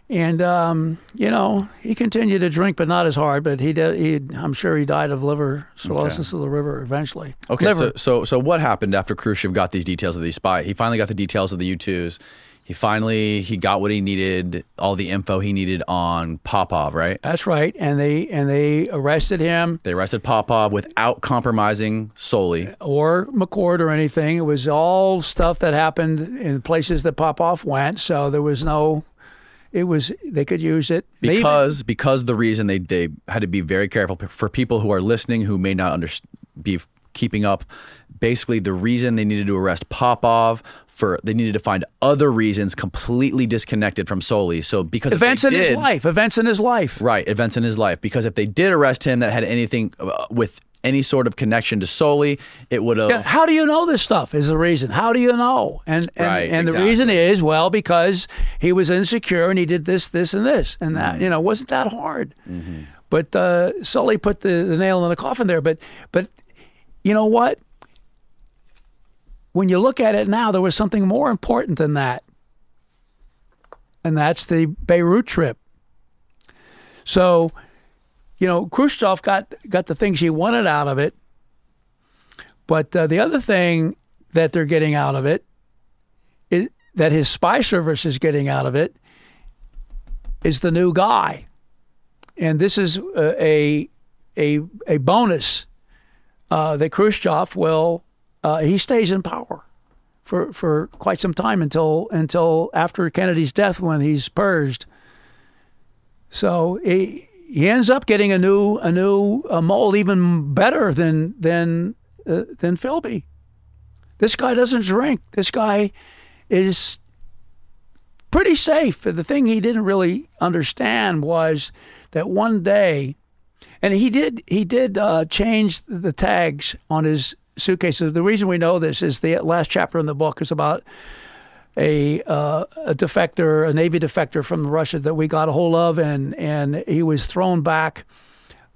And um, you know, he continued to drink, but not as hard. But he did. He, I'm sure he died of liver cirrhosis of the liver eventually. Okay, liver. so, so so what happened after Khrushchev got these details of these spy? He finally got the details of the U-2s. He finally he got what he needed, all the info he needed on Popov, right? That's right. And they and they arrested him They arrested Popov without compromising Solie. or McCord or anything. It was all stuff that happened in places that Popov went. So there was no. It was they could use it even- because because the reason they they had to be very careful for people who are listening who may not under, be keeping up. Basically, the reason they needed to arrest Popov for they needed to find other reasons completely disconnected from Solie. So because events in his life. Events in his life. right events in his life. Because if they did arrest him that had anything uh, with any sort of connection to Solie, it would have. Yeah, How do you know this stuff? Is the reason. How do you know? And and, Right, and the reason is well because he was insecure and he did this, this, and this, and Mm-hmm. that. You know, wasn't that hard? But uh, Solie put the, the nail in the coffin there. But but you know what? When you look at it now, there was something more important than that, and that's the Beirut trip. So, you know, Khrushchev got got the things he wanted out of it. But uh, the other thing that they're getting out of it is that his spy service is getting out of it is the new guy, and this is uh, a a a bonus uh, that Khrushchev will uh, he stays in power for for quite some time until until after Kennedy's death when he's purged. So he he ends up getting a new a new a mold even better than than uh, than Philby. This guy doesn't drink. This guy is pretty safe. The thing he didn't really understand was that one day, And he did he did uh, change the tags on his suitcases. The reason we know this is the last chapter in the book is about a uh, a defector, a Navy defector from Russia that we got a hold of, and and he was thrown back.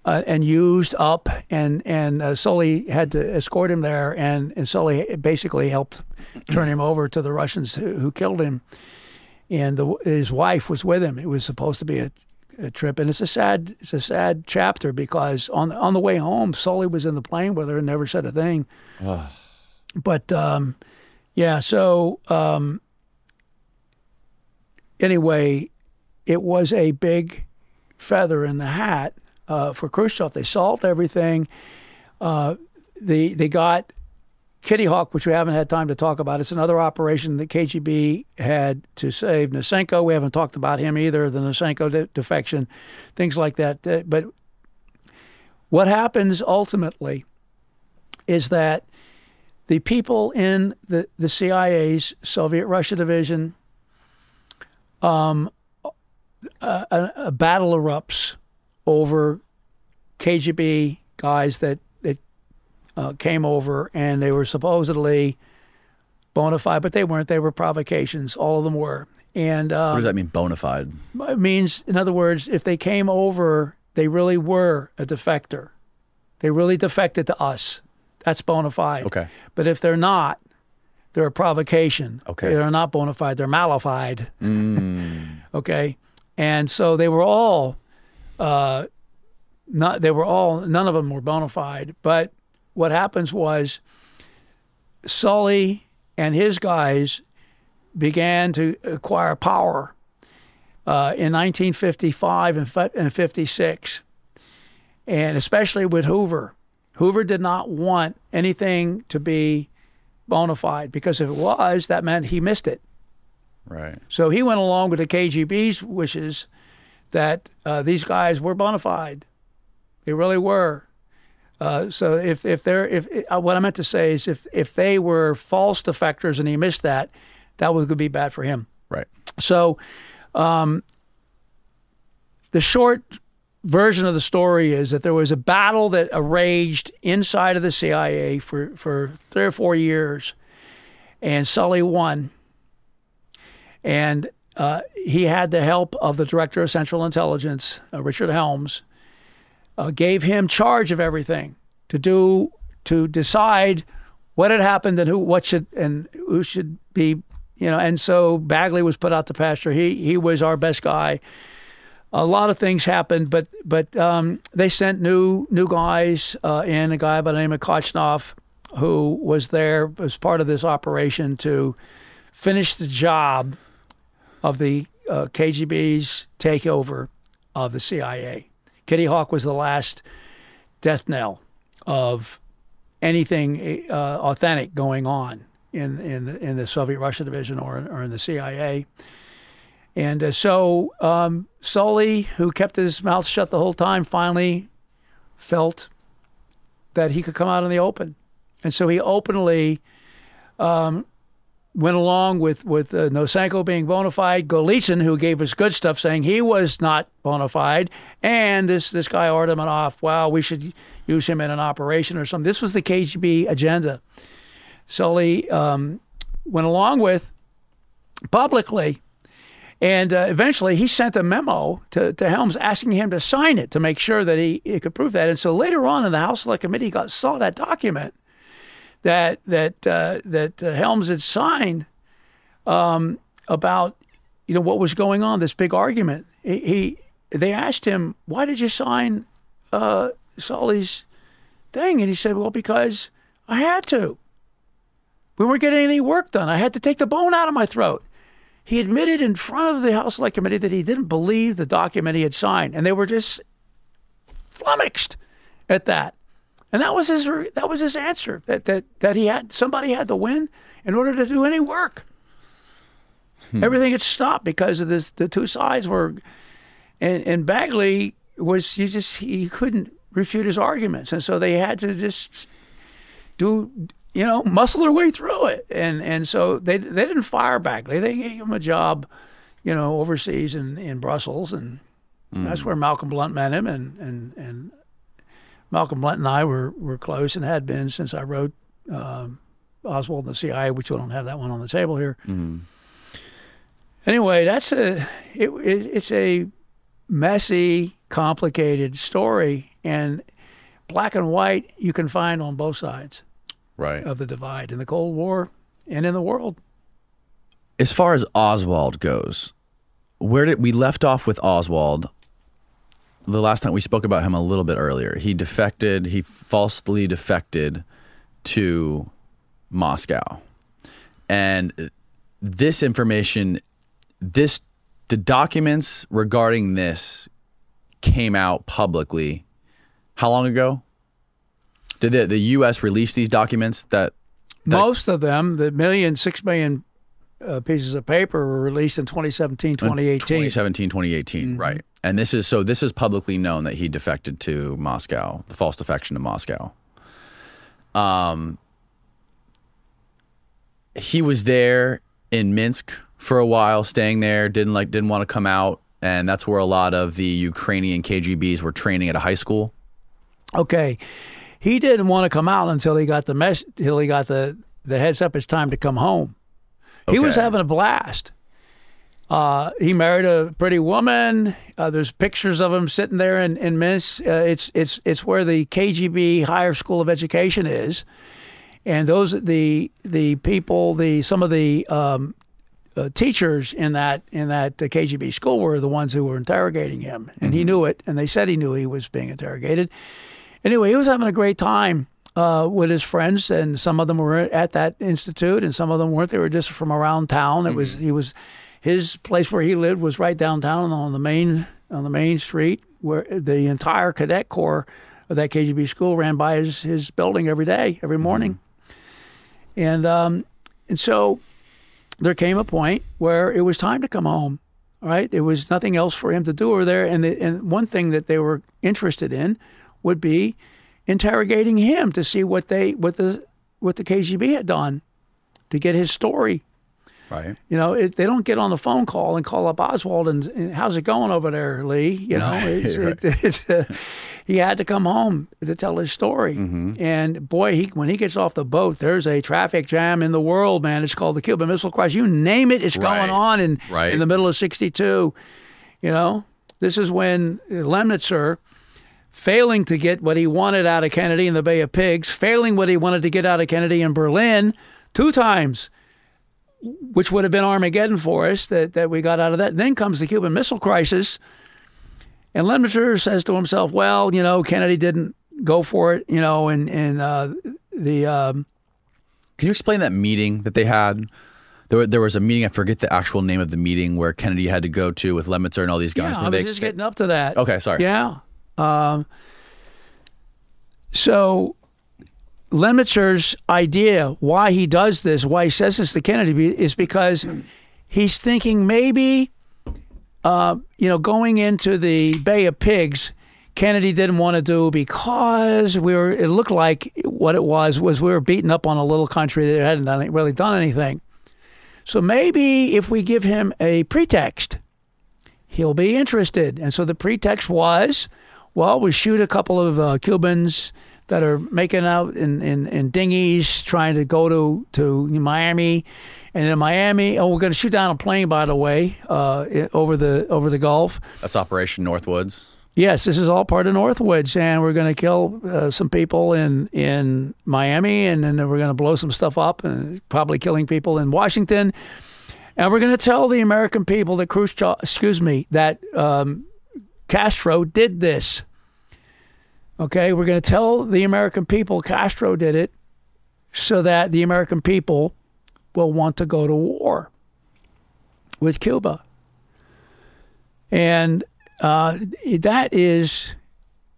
Uh, and used up, and and uh, Solie had to escort him there, and, and Solie basically helped turn him over to the Russians who, who killed him, and the, his wife was with him. It was supposed to be a, a, trip, and it's a sad it's a sad chapter because on on the way home, Solie was in the plane with her and never said a thing. But um, yeah, so um, anyway, it was a big feather in the hat uh, for Khrushchev. They solved everything. Uh, they they got Kitty Hawk, which we haven't had time to talk about. It's another operation that KGB had to save Nosenko. We haven't talked about him either, the Nosenko de- defection, things like that. Uh, but what happens ultimately is that the people in the, the CIA's Soviet Russia division, um, a, a, battle erupts over KGB guys that that uh, came over and they were supposedly bona fide, but they weren't. They were provocations. All of them were. And um, What does that mean, bona fide? it means, in other words, if they came over, they really were a defector. They really defected to us. That's bona fide. Okay. But if they're not, they're a provocation. Okay. They're not bona fide. They're malified. Mm. Okay. And so they were all, uh, not, they were all, none of them were bona fide. But what happens was Solie and his guys began to acquire power uh, in 1955 and, and 56, and especially with Hoover. Hoover did not want anything to be bona fide because if it was, that meant he missed it. Right. So he went along with the KGB's wishes that uh, these guys were bona fide. They really were. Uh, so if if they're if uh, what I meant to say is if if they were false defectors and he missed that, that was going to be bad for him. Right. So, um, the short version of the story is that there was a battle that raged inside of the CIA for, for three or four years, and Solie won. And uh, he had the help of the director of Central Intelligence, uh, Richard Helms, uh, gave him charge of everything to do to decide what had happened and who what should and who should be you know and so Bagley was put out to pasture he he was our best guy a lot of things happened but but um, they sent new new guys uh, in a guy by the name of Kochnov who was there as part of this operation to finish the job of the uh, KGB's takeover of the CIA. Kitty Hawk was the last death knell of anything uh, authentic going on in in the, in the Soviet Russia division or or in the CIA. And uh, so um, Solie, who kept his mouth shut the whole time, finally felt that he could come out in the open, and so he openly um, went along with with uh, Nosenko being bona fide, Golitsyn, who gave us good stuff, saying he was not bona fide, and this this guy Artamonov, wow, we should use him in an operation or something. This was the KGB agenda. Solie um, went along with publicly, and uh, eventually he sent a memo to, to Helms asking him to sign it to make sure that he, he could prove that. And so later on in the House Select Committee, got saw that document that that uh, that uh, Helms had signed um, about you know what was going on. This big argument. He, he they asked him, "Why did you sign uh, Solie's thing?" And he said, "Well, because I had to. We weren't getting any work done. I had to take the bone out of my throat." He admitted in front of the House Select Committee that he didn't believe the document he had signed, and they were just flummoxed at that. And that was his that was his answer that that that he had somebody had to win in order to do any work. Hmm. Everything had stopped because of this. The two sides were, and and Bagley was you just he couldn't refute his arguments, and so they had to just do you know muscle their way through it, and and so they they didn't fire back. They they gave him a job, you know, overseas in in Brussels, and mm. that's where Malcolm Blunt met him, and and and Malcolm Blunt and I were were close and had been since I wrote um, Oswald and the CIA, which we don't have that one on the table here. Anyway, that's a it, it, it's a messy, complicated story, and black and white you can find on both sides Right. of the divide in the Cold War and in the world. As far as Oswald goes, where did we left off with Oswald? The last time we spoke about him a little bit earlier, he defected. He falsely defected to Moscow, and this information, this the documents regarding this came out publicly. How long ago? Did the the U.S. release these documents? That, that Most of them, the million, six million uh, pieces of paper, were released in 2017, 2018. 2017, 2018, right. And this is so this is publicly known that he defected to Moscow, the false defection to Moscow. Um he was there in Minsk for a while, staying there, didn't like didn't want to come out, and that's where a lot of the Ukrainian KGBs were training at a high school. Okay, he didn't want to come out until he got the mess, until he got the the heads up. It's time to come home. He was having a blast. Uh, he married a pretty woman. Uh, there's pictures of him sitting there in, in Minsk. Uh, it's it's it's where the KGB Higher School of Education is, and those the the people the some of the um, uh, teachers in that in that uh, KGB school were the ones who were interrogating him, and he knew it, and they said he knew he was being interrogated. Anyway, he was having a great time uh, with his friends, and some of them were at that institute, and some of them weren't. They were just from around town. It was he was his place where he lived was right downtown on the main on the main street, where the entire cadet corps of that KGB school ran by his his building every day, every morning, and um, and so there came a point where it was time to come home. Right, there was nothing else for him to do over there, and the, and one thing that they were interested in would be interrogating him to see what they what the what the KGB had done to get his story. Right. You know, it, they don't get on the phone call and call up Oswald and, and how's it going over there, Lee? You know, Right, it's, right. It, it's uh, he had to come home to tell his story. Mm-hmm. And boy, he when he gets off the boat, there's a traffic jam in the world, man. It's called the Cuban Missile Crisis. You name it, it's Right, going on in in the middle of '62. You know, this is when Lemnitzer failing to get what he wanted out of Kennedy in the Bay of Pigs, failing what he wanted to get out of Kennedy in Berlin two times, which would have been Armageddon for us that, that we got out of that. then comes the Cuban Missile Crisis. And Lemnitzer says to himself, well, you know, Kennedy didn't go for it, you know, and, and uh, the. Um, Can you explain that meeting that they had? There, there was a meeting. I forget the actual name of the meeting where Kennedy had to go to with Lemnitzer and all these guys. yeah, I was they just getting up to that. okay, sorry. Yeah. Um, so Lemnitzer's idea, why he does this, why he says this to Kennedy, is because he's thinking maybe, uh, you know, going into the Bay of Pigs, Kennedy didn't want to do because we were. It looked like what it was was we were beating up on a little country that hadn't done, really done anything. So maybe if we give him a pretext, he'll be interested. And so the pretext was, well, we shoot a couple of uh, Cubans that are making out in, in, in dinghies trying to go to, to Miami. And in Miami, oh, we're going to shoot down a plane, by the way, uh, over the over the Gulf. That's Operation Northwoods. Yes, this is all part of Northwoods, and we're going to kill uh, some people in in Miami, and then we're going to blow some stuff up, and probably killing people in Washington. And we're going to tell the American people that Khrushchev, excuse me, that um, Castro did this. Okay, we're going to tell the American people Castro did it, so that the American people will want to go to war with Cuba. And uh, that is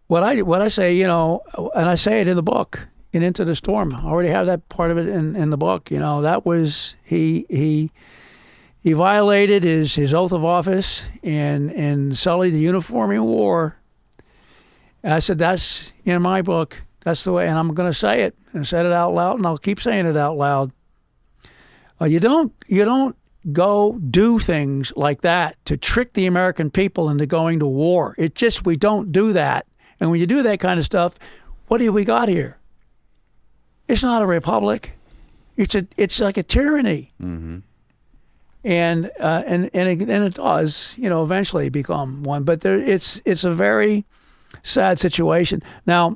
what I what I say, you know, and I say it in the book, in Into the Storm. I already have that part of it in, in the book. You know, that was he he he violated his, his oath of office and and sullied the uniform war. And I said that's in my book. That's the way, and I'm going to say it and I said it out loud, and I'll keep saying it out loud. Uh, you don't you don't go do things like that to trick the American people into going to war. It just we don't do that. And when you do that kind of stuff, what do we got here? It's not a republic. It's a it's like a tyranny. Mm-hmm. And uh, and and it, and it does, you know, eventually become one. But there, it's it's a very sad situation. Now,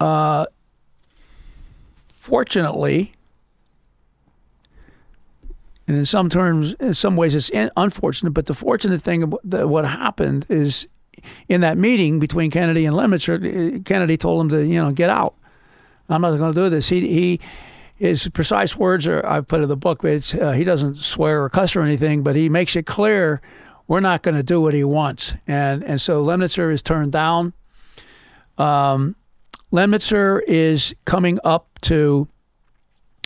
uh, fortunately, and in some terms, in some ways, it's unfortunate. But the fortunate thing about what happened is, in that meeting between Kennedy and Lemnitzer, Kennedy told him to, you know, get out. I'm not going to do this. He he. His precise words are I've put in the book. But it's, uh, he doesn't swear or cuss or anything, but he makes it clear we're not going to do what he wants. And and so Lemnitzer is turned down. Um, Lemnitzer is coming up to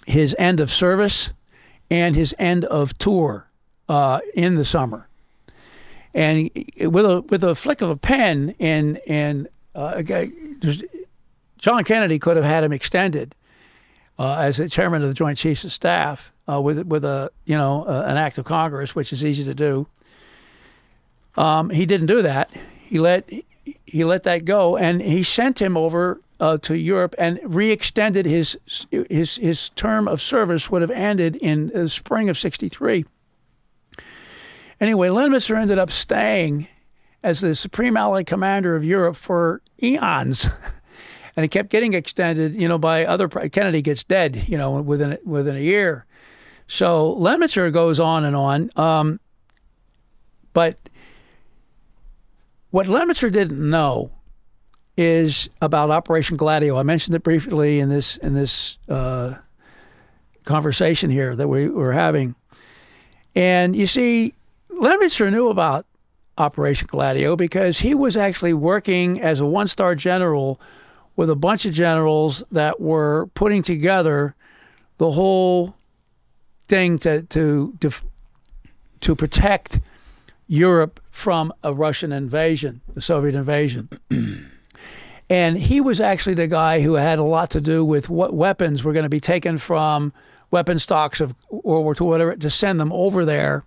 his end of service and his end of tour uh, in the summer. And with a with a flick of a pen, and and uh, John Kennedy could have had him extended uh, as a chairman of the Joint Chiefs of Staff uh, with with a you know uh, an act of Congress, which is easy to do. Um, he didn't do that. He let he let that go, and he sent him over uh, to Europe and re-extended his his his term of service would have ended in the spring of '63. Anyway, Lemnitzer ended up staying as the Supreme Allied Commander of Europe for eons. and it kept getting extended, you know, by other Kennedy gets dead, you know, within within a year. So Lemnitzer goes on and on. Um, but what Lemnitzer didn't know is about Operation Gladio. I mentioned it briefly in this in this uh, conversation here that we were having. And you see, Lemnitzer knew about Operation Gladio because he was actually working as a one star general with a bunch of generals that were putting together the whole thing to to to, protect Europe from a Russian invasion, the Soviet invasion. and he was actually the guy who had a lot to do with what weapons were going to be taken from weapon stocks of World War II, whatever, to send them over there.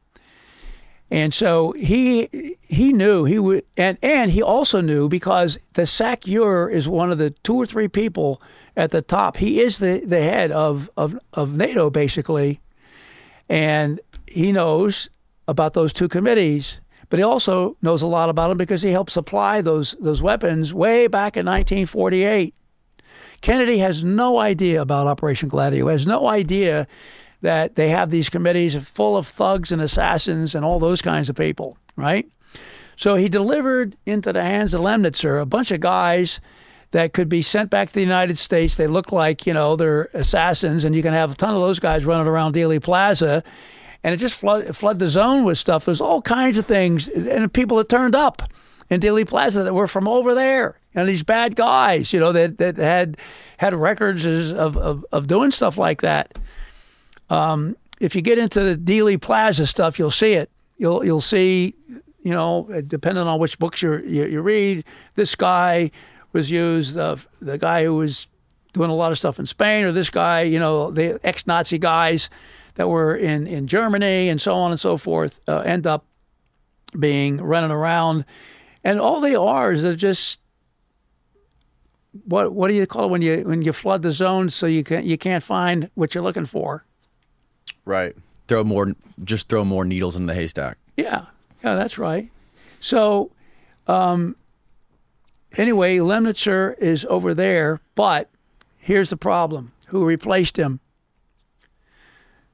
And so he he knew he would, and and he also knew because the SACEUR is one of the two or three people at the top. He is the, the head of, of of NATO basically, and he knows about those two committees. But he also knows a lot about them because he helped supply those those weapons way back in 1948. Kennedy has no idea about Operation Gladio. Has no idea that they have these committees full of thugs and assassins and all those kinds of people, right? So he delivered into the hands of Lemnitzer a bunch of guys that could be sent back to the United States. They look like, you know, they're assassins, and you can have a ton of those guys running around Dealey Plaza, and it just flood, flood the zone with stuff. There's all kinds of things, and people that turned up in Dealey Plaza that were from over there, and these bad guys, you know, that, that had had records of, of, of doing stuff like that. Um, if you get into the Dealey Plaza stuff, you'll see it. You'll you'll see, you know, depending on which books you you, read, this guy was used. Uh, the guy who was doing a lot of stuff in Spain, or this guy, you know, the ex-Nazi guys that were in in Germany and so on and so forth, uh, end up being running around, and all they are is they're just what what do you call it when you when you flood the zone so you can you can't find what you're looking for. Right. Throw more, just throw more needles in the haystack. Yeah. Yeah, that's right. So, um, anyway, Lemnitzer is over there, but here's the problem. Who replaced him?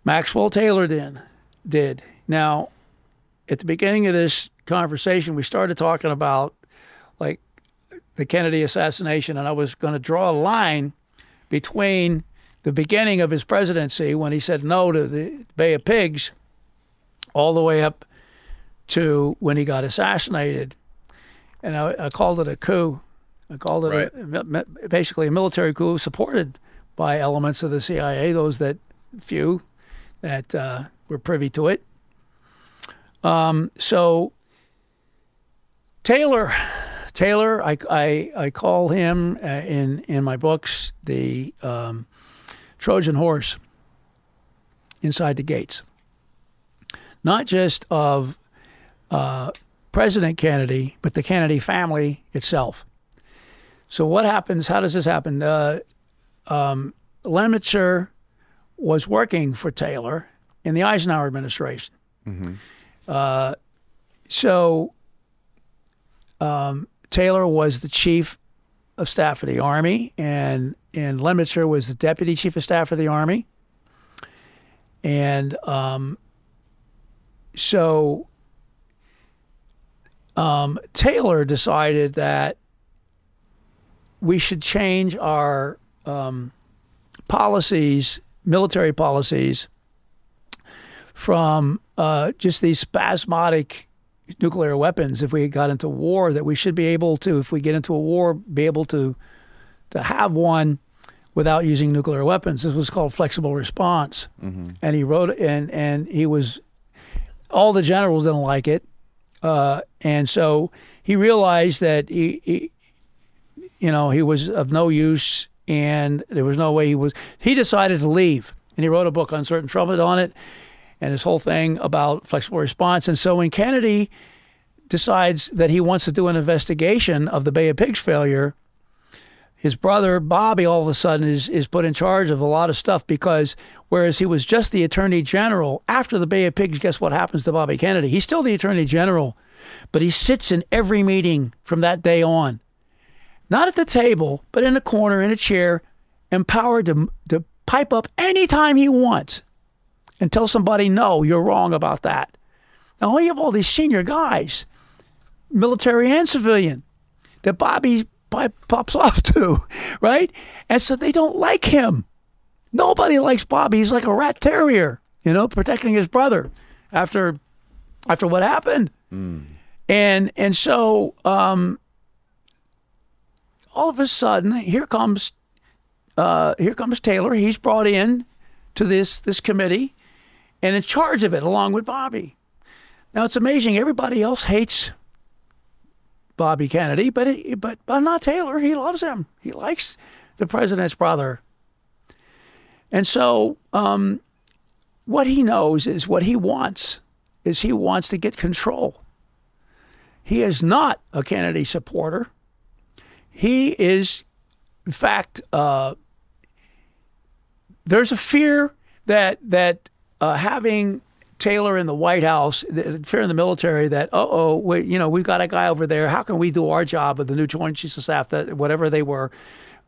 Maxwell Taylor did. did. Now, at the beginning of this conversation, we started talking about like the Kennedy assassination, and I was going to draw a line between the beginning of his presidency when he said no to the Bay of Pigs, all the way up to when he got assassinated. And I, I called it a coup. I called it right. a, basically a military coup supported by elements of the CIA, those that few that uh, were privy to it. Um, so Taylor, Taylor, I, I, I call him uh, in in my books the um, Trojan horse inside the gates, not just of uh, President Kennedy, but the Kennedy family itself. So what happens? How does this happen? Uh, um, Lemnitzer was working for Taylor in the Eisenhower administration. Uh, so um, Taylor was the chief of staff of the Army, and and Lemnitzer was the deputy chief of staff of the Army. And um, so um, Taylor decided that we should change our um, policies, military policies, from uh, just these spasmodic nuclear weapons. If we got into war, that we should be able to, if we get into a war, be able to to have one without using nuclear weapons. This was called flexible response, and he wrote and and he was all the generals didn't like it, uh, and so he realized that he, he you know he was of no use and there was no way he was he decided to leave. And he wrote a book Uncertain Trumpet on it and this whole thing about flexible response. And so when kennedy decides that he wants to do an investigation of the bay of pigs failure his brother Bobby all of a sudden is is put in charge of a lot of stuff because whereas he was just the attorney general after the Bay of Pigs, guess what happens to Bobby Kennedy? He's still the attorney general, but he sits in every meeting from that day on, not at the table, but in a corner in a chair, empowered to to pipe up anytime he wants and tell somebody no, you're wrong about that. Now we have all these senior guys, military and civilian, that Bobby pops off to, right? And so they don't like him. Nobody likes Bobby. He's like a rat terrier, you know, protecting his brother after after what happened. And and so um, all of a sudden, here comes uh, here comes Taylor. He's brought in to this this committee and in charge of it, along with Bobby. Now it's amazing. Everybody else hates Bobby Kennedy, but but but not Taylor. He loves him. He likes the president's brother. And so, um, what he knows is what he wants is he wants to get control. He is not a Kennedy supporter. He is, in fact, uh, there's a fear that that uh, having Taylor in the White House, the fear in the military that, uh oh, you know, we've got a guy over there. How can we do our job with the new Joint Chiefs of Staff, that whatever they were?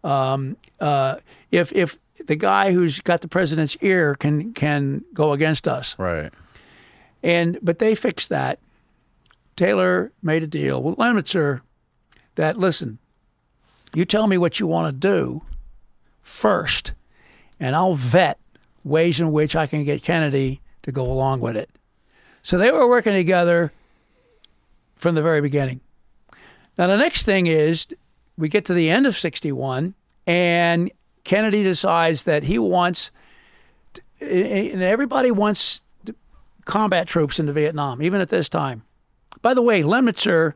Um, uh, if if the guy who's got the president's ear can can go against us, Right. and but they fixed that. Taylor made a deal with Lemnitzer that listen, you tell me what you want to do first, and I'll vet ways in which I can get Kennedy to go along with it. So they were working together from the very beginning. Now the next thing is we get to the end of 61 and Kennedy decides that he wants and everybody wants combat troops into Vietnam even at this time. By the way, Lemnitzer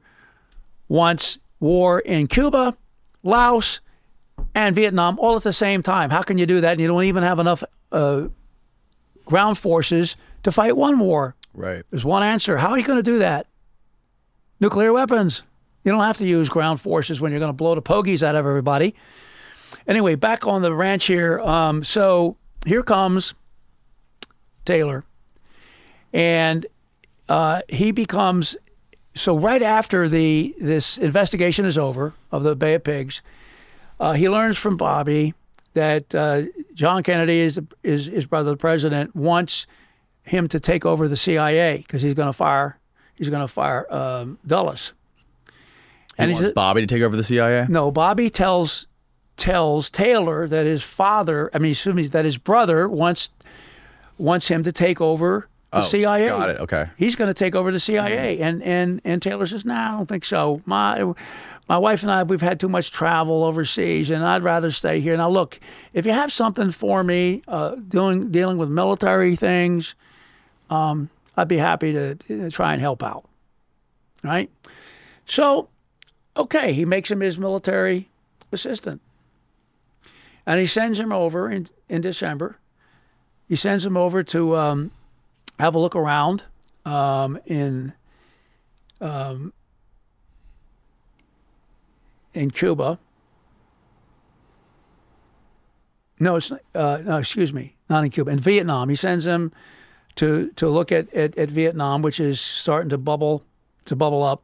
wants war in Cuba, Laos, and Vietnam all at the same time. How can you do that? And you don't even have enough uh, ground forces to fight one war. Right. There's one answer. How are you going to do that? Nuclear weapons. You don't have to use ground forces when you're going to blow the pogies out of everybody. Anyway, back on the ranch here. Um, so here comes Taylor, and uh, he becomes so right after the this investigation is over of the Bay of Pigs, uh, he learns from Bobby that uh, John Kennedy is, is his brother, the president, wants him to take over the CIA because he's going to fire he's going to fire um, Dulles. And he wants Bobby to take over the CIA. no, Bobby tells tells Taylor that his father, I mean, excuse me, that his brother wants wants him to take over the Oh, CIA. got it. Okay. He's going to take over the CIA, and and and Taylor says, "No, I don't think so. My my wife and I, we've had too much travel overseas, and I'd rather stay here. Now, look, if you have something for me, uh, doing dealing with military things, um, I'd be happy to, try and help out. Right? So, okay, he makes him his military assistant, and he sends him over in in December. He sends him over to um, have a look around um, in um, in Cuba, No, it's uh, no. Excuse me, not in Cuba. In Vietnam, he sends him to to look at, at, at Vietnam, which is starting to bubble to bubble up.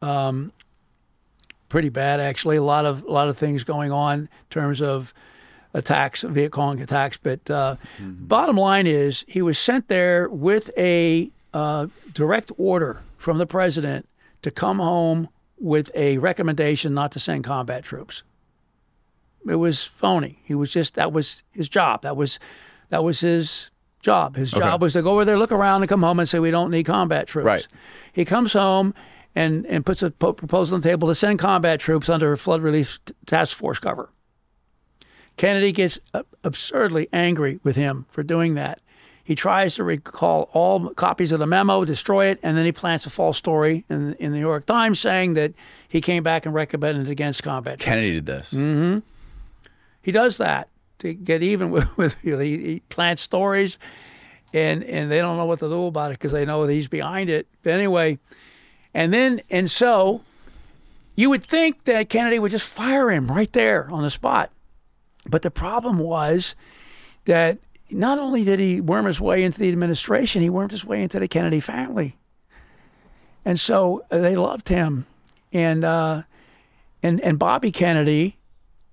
Um, pretty bad actually. A lot of a lot of things going on in terms of attacks, Viet Cong attacks. But uh, bottom line is, he was sent there with a uh, direct order from the president to come home with a recommendation not to send combat troops. It was phony. He was just that was his job. That was that was his job. His Okay. job was to go over there, look around, and come home and say we don't need combat troops. Right. He comes home and and puts a po- proposal on the table to send combat troops under flood relief t- task force cover. Kennedy gets uh, absurdly angry with him for doing that. He tries to recall all copies of the memo, destroy it, and then he plants a false story in, in the New York Times saying that he came back and recommended against combat troops. Kennedy did this. Mm-hmm. He does that to get even with, with you know, he, he plants stories, and and they don't know what to do about it because they know that he's behind it. But anyway, and then and so you would think that Kennedy would just fire him right there on the spot, but the problem was that not only did he worm his way into the administration, he wormed his way into the Kennedy family, and so uh, they loved him, and uh, and and Bobby Kennedy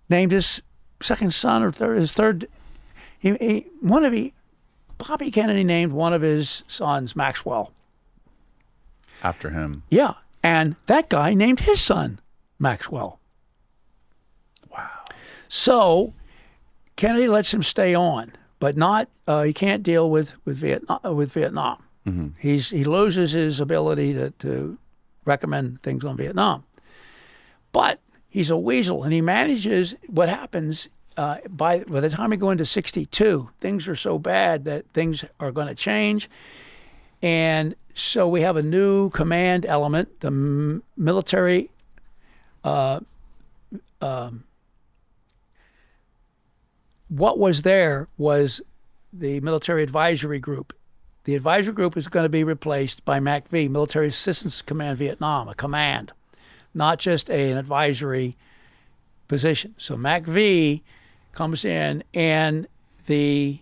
named his second son or third, his third. He, he one of he, Bobby Kennedy named one of his sons Maxwell. After him. Yeah, and that guy named his son Maxwell. Wow. So Kennedy lets him stay on, but not. Uh, he can't deal with with Vietnam. With Vietnam, he's he loses his ability to to recommend things on Vietnam. But he's a weasel, and he manages. What happens uh, by by the time we go into '62, things are so bad that things are going to change, and so we have a new command element, the m- military. What was there was the military advisory group. The advisory group is going to be replaced by MACV, Military Assistance Command Vietnam, a command, not just a, an advisory position. So MACV comes in, and the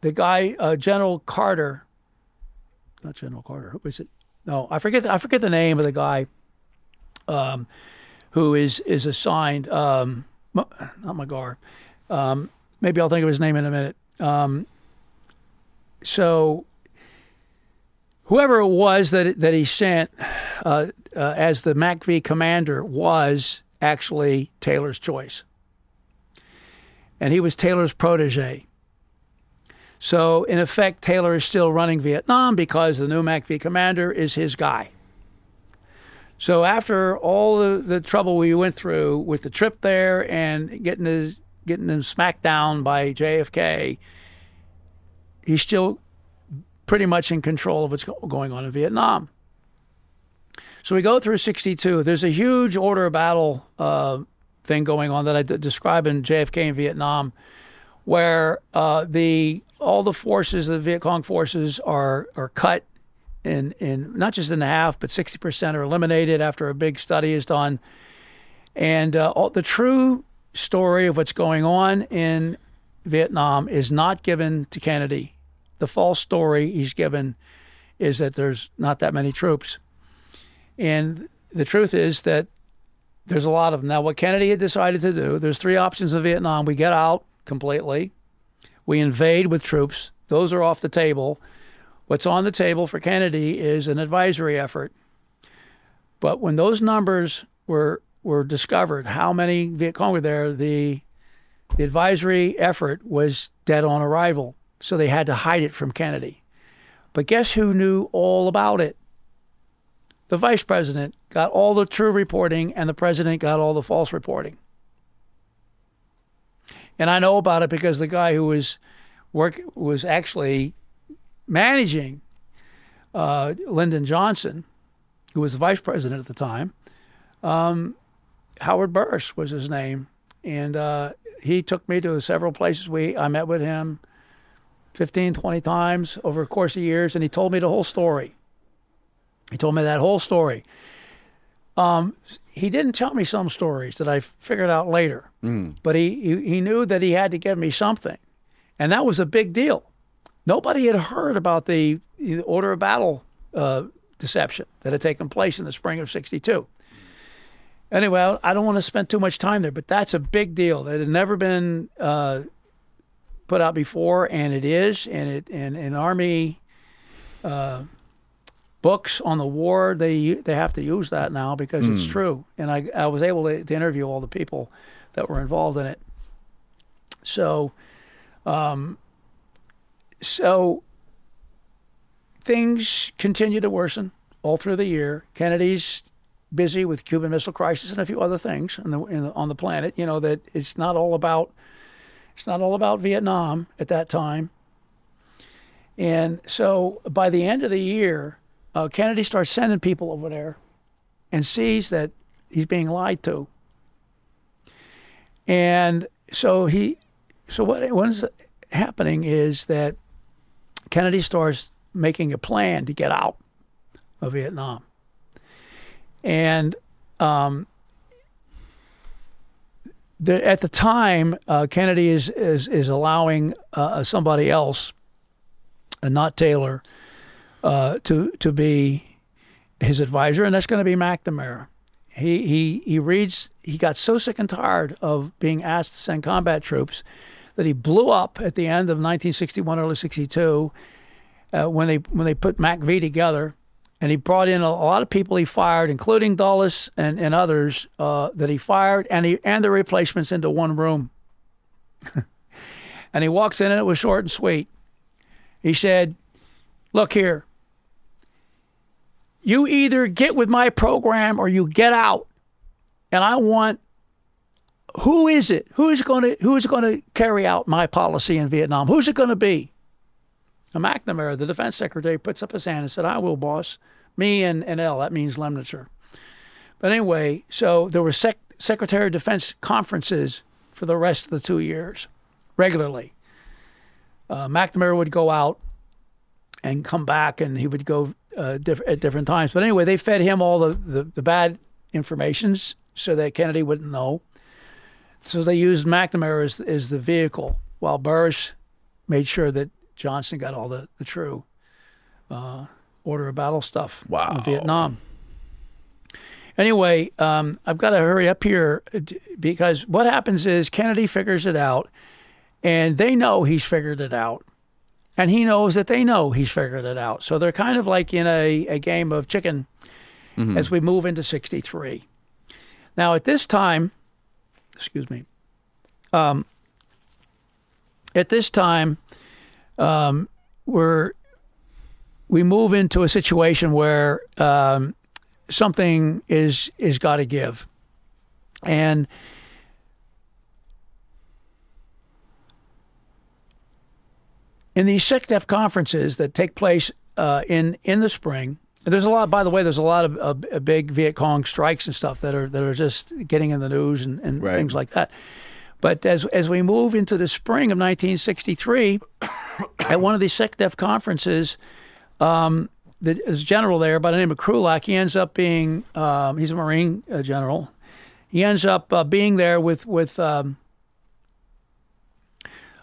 the guy uh, General Carter, not General Carter, who is it? No, I forget. I forget the name of the guy um, who is is assigned. Um, not Magar. Um, maybe I'll think of his name in a minute. Um, so whoever it was that that he sent uh, uh, as the MACV commander was actually Taylor's choice, and he was Taylor's protege. So in effect, Taylor is still running Vietnam because the new MACV commander is his guy. So after all the, the trouble we went through with the trip there and getting his, getting him smacked down by JFK, he's still pretty much in control of what's going on in Vietnam. So we go through 62. There's a huge order of battle uh, thing going on that I d- describe in JFK in Vietnam, where uh, the all the forces, the Viet Cong forces, are are cut in in not just in the half, but 60% are eliminated after a big study is done. And uh, all, the true story of what's going on in Vietnam is not given to Kennedy. The false story he's given is that there's not that many troops. And the truth is that there's a lot of them. Now, what Kennedy had decided to do, there's three options in Vietnam. We get out completely, we invade with troops, those are off the table. What's on the table for Kennedy is an advisory effort. But when those numbers were were discovered, how many Viet Cong were there, the the advisory effort was dead on arrival. So they had to hide it from Kennedy. But guess who knew all about it? The vice president got all the true reporting, and the president got all the false reporting. And I know about it because the guy who was work was actually managing uh, Lyndon Johnson, who was the vice president at the time. Um, Howard Burris was his name, and uh, he took me to several places. We I met with him 15, 20 times over a course of years, and he told me the whole story. He told me that whole story. he didn't tell me some stories that I figured out later, but he, he he knew that he had to give me something, and that was a big deal. Nobody had heard about the, the order of battle uh, deception that had taken place in the spring of '62. Anyway, I don't want to spend too much time there, but that's a big deal that had never been uh, put out before, and it is, and it and an army uh, books on the war they they have to use that now because it's true, and I I was able to, to interview all the people that were involved in it. So, um, so things continue to worsen all through the year. Kennedy's busy with Cuban Missile Crisis and a few other things in the, on the planet. You know that it's not all about it's not all about Vietnam at that time. And so by the end of the year, uh, Kennedy starts sending people over there and sees that he's being lied to. And so he, so what what's happening is that Kennedy starts making a plan to get out of Vietnam. And um, the, at the time, uh, Kennedy is is is allowing uh, somebody else, uh, not Taylor, uh, to to be his advisor, and that's going to be McNamara. He he he reads. He got so sick and tired of being asked to send combat troops that he blew up at the end of 1961, early 62, uh, when they when they put MacV together, and he brought in a, a lot of people he fired, including Dulles and, and others uh, that he fired, and he and the replacements into one room. and he walks in, and it was short and sweet. He said, "Look here, you either get with my program or you get out, and I want." Who is it? Who's going to who's going to carry out my policy in Vietnam? Who's it going to be? And McNamara, the defense secretary, puts up his hand and said, I will, boss. Me and, and L, that means Lemnitzer. But anyway, so there were sec- Secretary of Defense conferences for the rest of the two years, regularly. Uh, McNamara would go out and come back, and he would go uh, diff- at different times. But anyway, they fed him all the, the, the bad informations so that Kennedy wouldn't know. So they used McNamara as, as the vehicle, while Burris made sure that Johnson got all the, the true uh, order of battle stuff Wow. in Vietnam. Anyway, um, I've got to hurry up here uh, because what happens is Kennedy figures it out, and they know he's figured it out, and he knows that they know he's figured it out. So they're kind of like in a, a game of chicken as we move into 63. Now, at this time, excuse me, um, at this time, um, we're we move into a situation where um, something is is got to give, and in these SecDef conferences that take place uh, in in the spring, there's a lot. By the way, there's a lot of uh, big Viet Cong strikes and stuff that are that are just getting in the news and, and Right. things like that. But as as we move into the spring of 1963, at one of these SecDef conferences, um, the there's a general there by the name of Krulak. He ends up being um, he's a Marine uh, general. He ends up uh, being there with with um,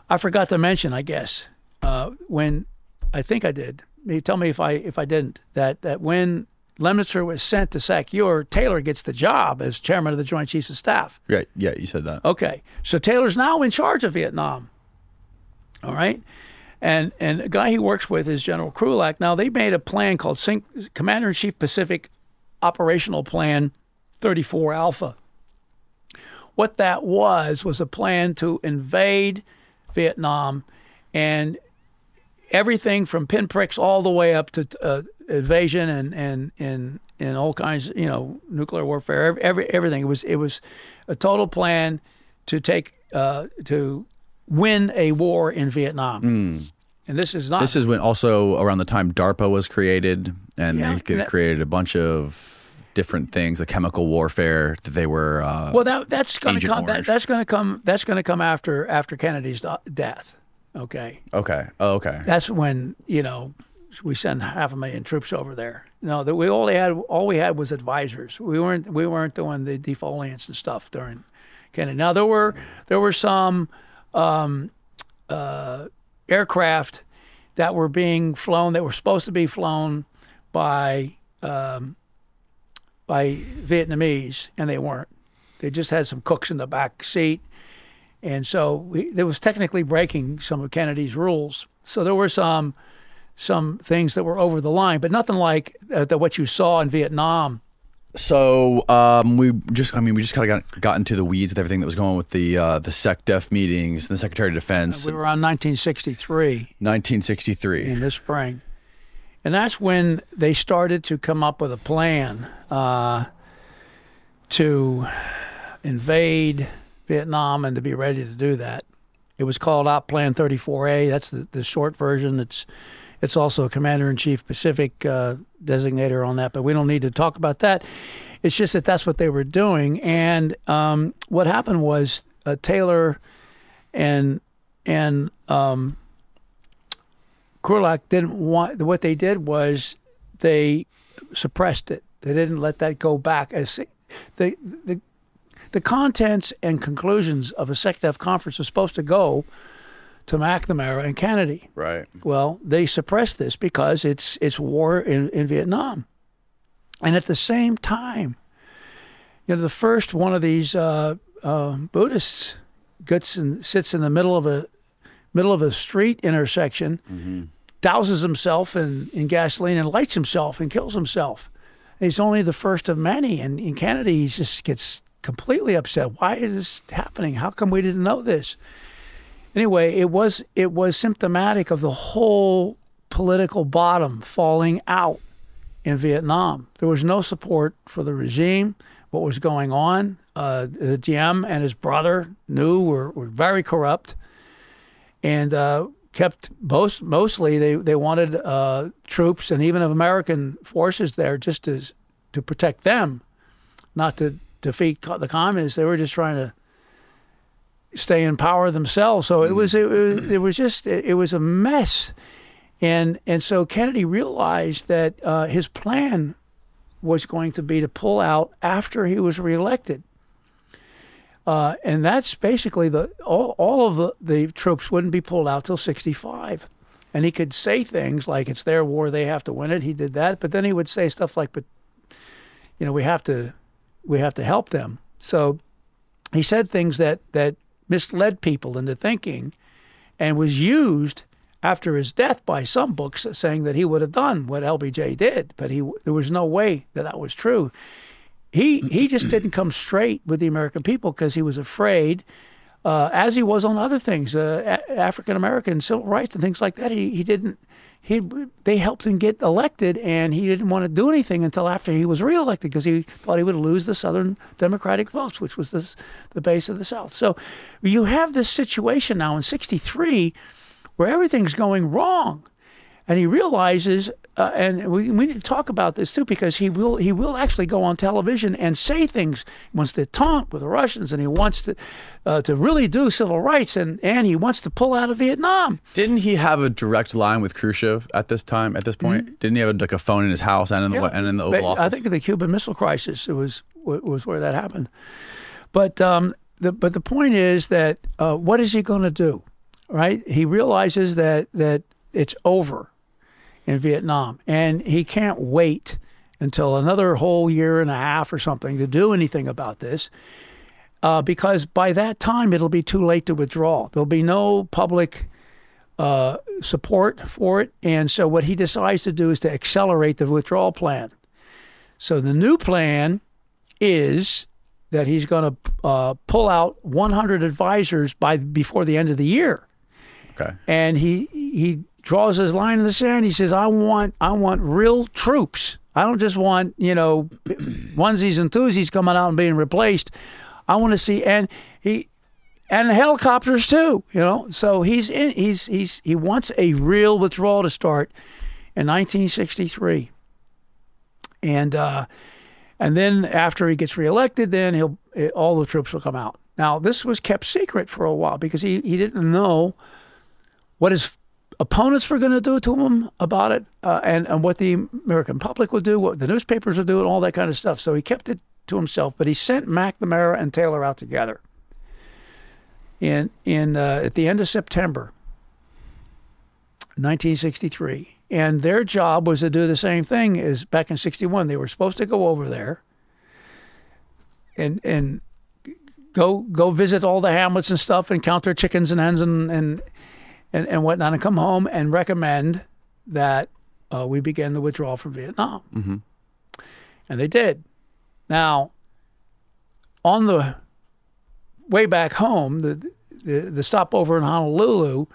I forgot to mention, I guess, uh, when I think I did. You tell me if I if I didn't that that when Lemnitzer was sent to SACEUR, Taylor gets the job as chairman of the Joint Chiefs of Staff. Yeah, yeah, you said that. Okay, so Taylor's now in charge of Vietnam. All right, and and the guy he works with is General Krulak. Now they made a plan called Commander in Chief Pacific Operational Plan 34 Alpha. What that was was a plan to invade Vietnam, and everything from pinpricks all the way up to uh, invasion and and and and all kinds, you know, nuclear warfare, every, every everything. It was it was a total plan to take uh, to win a war in Vietnam. And this is not This is when also around the time DARPA was created, and Yeah, they and that- created a bunch of different things, the chemical warfare that they were. Uh, well. That that's going to come. That, that's going to come. That's going to come after after Kennedy's death. Okay, okay. Oh, okay. that's when you know we send half a million troops over there. No, that we only had all we had was advisors. We weren't we weren't doing the defoliants and stuff during Kennedy. Now there were there were some um, uh, aircraft that were being flown that were supposed to be flown by um, by Vietnamese, and they weren't. They just had some cooks in the back seat, and so we, it was technically breaking some of Kennedy's rules. So there were some some things that were over the line, but nothing like uh, the, what you saw in Vietnam. So um, we just, I mean, we just kind of got, got into the weeds with everything that was going on with the uh, the SecDef meetings, and the Secretary of Defense. We were on 1963 1963. in the spring, and that's when they started to come up with a plan uh, to invade Vietnam and to be ready to do that. It was called Op Plan 34A. That's the, the short version. It's it's also Commander in Chief Pacific uh, designator on that, but we don't need to talk about that. It's just that that's what they were doing, and um, what happened was uh, Taylor and and um, Krulak didn't want. What they did was they suppressed it. They didn't let that go back. As the the the contents and conclusions of a SecDef conference are supposed to go to McNamara and Kennedy. Right. Well, they suppressed this because it's it's war in, in Vietnam, and at the same time, you know, the first one of these uh, uh, Buddhists gets and sits in the middle of a middle of a street intersection, douses himself in, in gasoline and lights himself and kills himself. And he's only the first of many, and in Kennedy, he just gets completely upset. Why is this happening? How come we didn't know this? anyway, it was it was symptomatic of the whole political bottom falling out in Vietnam. There was no support for the regime. What was going on? Uh, the Diem and his brother Nhu were, were very corrupt, and uh, kept most mostly they they wanted uh, troops and even American forces there just to to protect them, not to defeat the communists. They were just trying to stay in power themselves. So it was it was, it was just it, it was a mess, and and so Kennedy realized that uh, his plan was going to be to pull out after he was reelected. Uh, and that's basically the all, all of the, the troops wouldn't be pulled out till 65 and he could say things like it's their war they have to win it he did that but then he would say stuff like but you know we have to we have to help them so he said things that that misled people into thinking and was used after his death by some books saying that he would have done what LBJ did, but he there was no way that that was true. He he just didn't come straight with the American people because he was afraid, uh, as he was on other things, uh, a- African American civil rights and things like that. He he didn't. He they helped him get elected, and he didn't want to do anything until after he was reelected because he thought he would lose the Southern Democratic votes, which was this, the base of the South. So you have this situation now in '63 where everything's going wrong. And he realizes, uh, and we, we need to talk about this too, because he will he will actually go on television and say things. He wants to détente with the Russians, and he wants to uh, to really do civil rights, and and he wants to pull out of Vietnam. Didn't he have a direct line with Khrushchev at this time? At this point, didn't he have like a phone in his house and in the Mm-hmm. And in the Oval Office? I think the Cuban Missile Crisis it was was where that happened. But um, the but the point is that uh, what is he going to do? Right? He realizes that that it's over in Vietnam, and he can't wait until another whole year and a half or something to do anything about this. Uh, because by that time it'll be too late to withdraw. There'll be no public uh, support for it, and so what he decides to do is to accelerate the withdrawal plan. So the new plan is that he's going to uh, pull out 100 advisors by before the end of the year, okay. and he he draws his line in the sand. He says, "I want I want real troops. I don't just want you know onesies and twosies coming out and being replaced. I want to see and he." And helicopters too, you know. So he's in, he's he's he wants a real withdrawal to start in 1963, and uh, and then after he gets reelected, then he'll it, all the troops will come out. Now this was kept secret for a while because he, he didn't know what his opponents were going to do to him about it, uh, and and what the American public would do, what the newspapers would do, and all that kind of stuff. So he kept it to himself. But he sent McNamara and Taylor out together. In in uh, at the end of September, 1963, and their job was to do the same thing as back in '61. They were supposed to go over there and and go go visit all the hamlets and stuff and count their chickens and hens and and and, and whatnot and come home and recommend that uh, we begin the withdrawal from Vietnam. Mm-hmm. And they did. Now, on the way back home, the the, the stopover in Honolulu,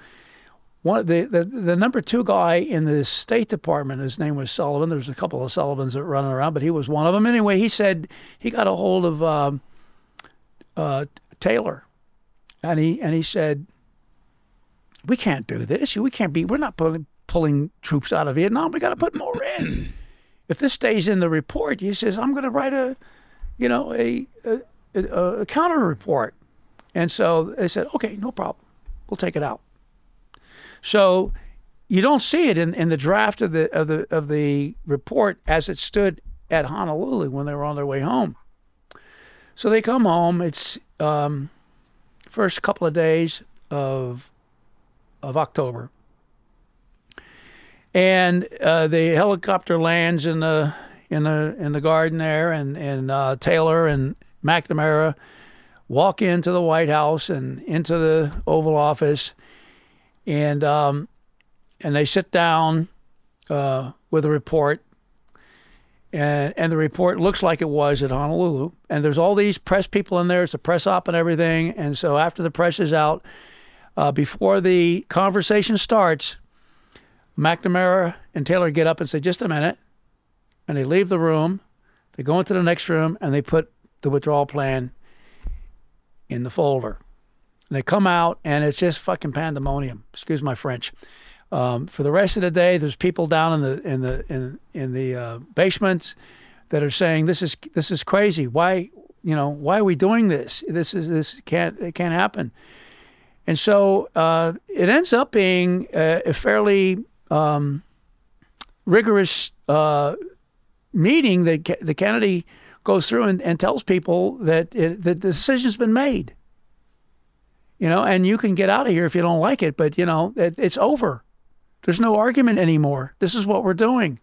one the, the the number two guy in the State Department, his name was Sullivan. There's a couple of Sullivans that were running around, but he was one of them. Anyway, he said he got a hold of um, uh, Taylor, and he and he said, "We can't do this. We can't be. We're not pulling pulling troops out of Vietnam. We got to put more in. if this stays in the report, he says, I'm going to write a, you know, a a, a, a counter report." And so they said, "Okay, no problem. We'll take it out." So you don't see it in, in the draft of the of the of the report as it stood at Honolulu when they were on their way home. So they come home. It's um, first couple of days of of October, and uh, the helicopter lands in the in the in the garden there, and and uh, Taylor and McNamara walk into the White House and into the Oval Office, and um, and they sit down uh, with a report, and and the report looks like it was at Honolulu, and there's all these press people in there. It's a press op and everything, and so after the press is out, uh, before the conversation starts, McNamara and Taylor get up and say, "Just a minute," and they leave the room. They go into the next room and they put the withdrawal plan in the folder. And they come out and it's just fucking pandemonium. Excuse my French. Um, for the rest of the day, there's people down in the in the in in the uh, basements that are saying this is this is crazy. Why you know why are we doing this? This is this can't it can't happen. And so uh, it ends up being a, a fairly um, rigorous uh, meeting that the Kennedy goes through and, and tells people that it, that the decision's been made. You know, and you can get out of here if you don't like it, but you know, it, it's over. There's no argument anymore. This is what we're doing.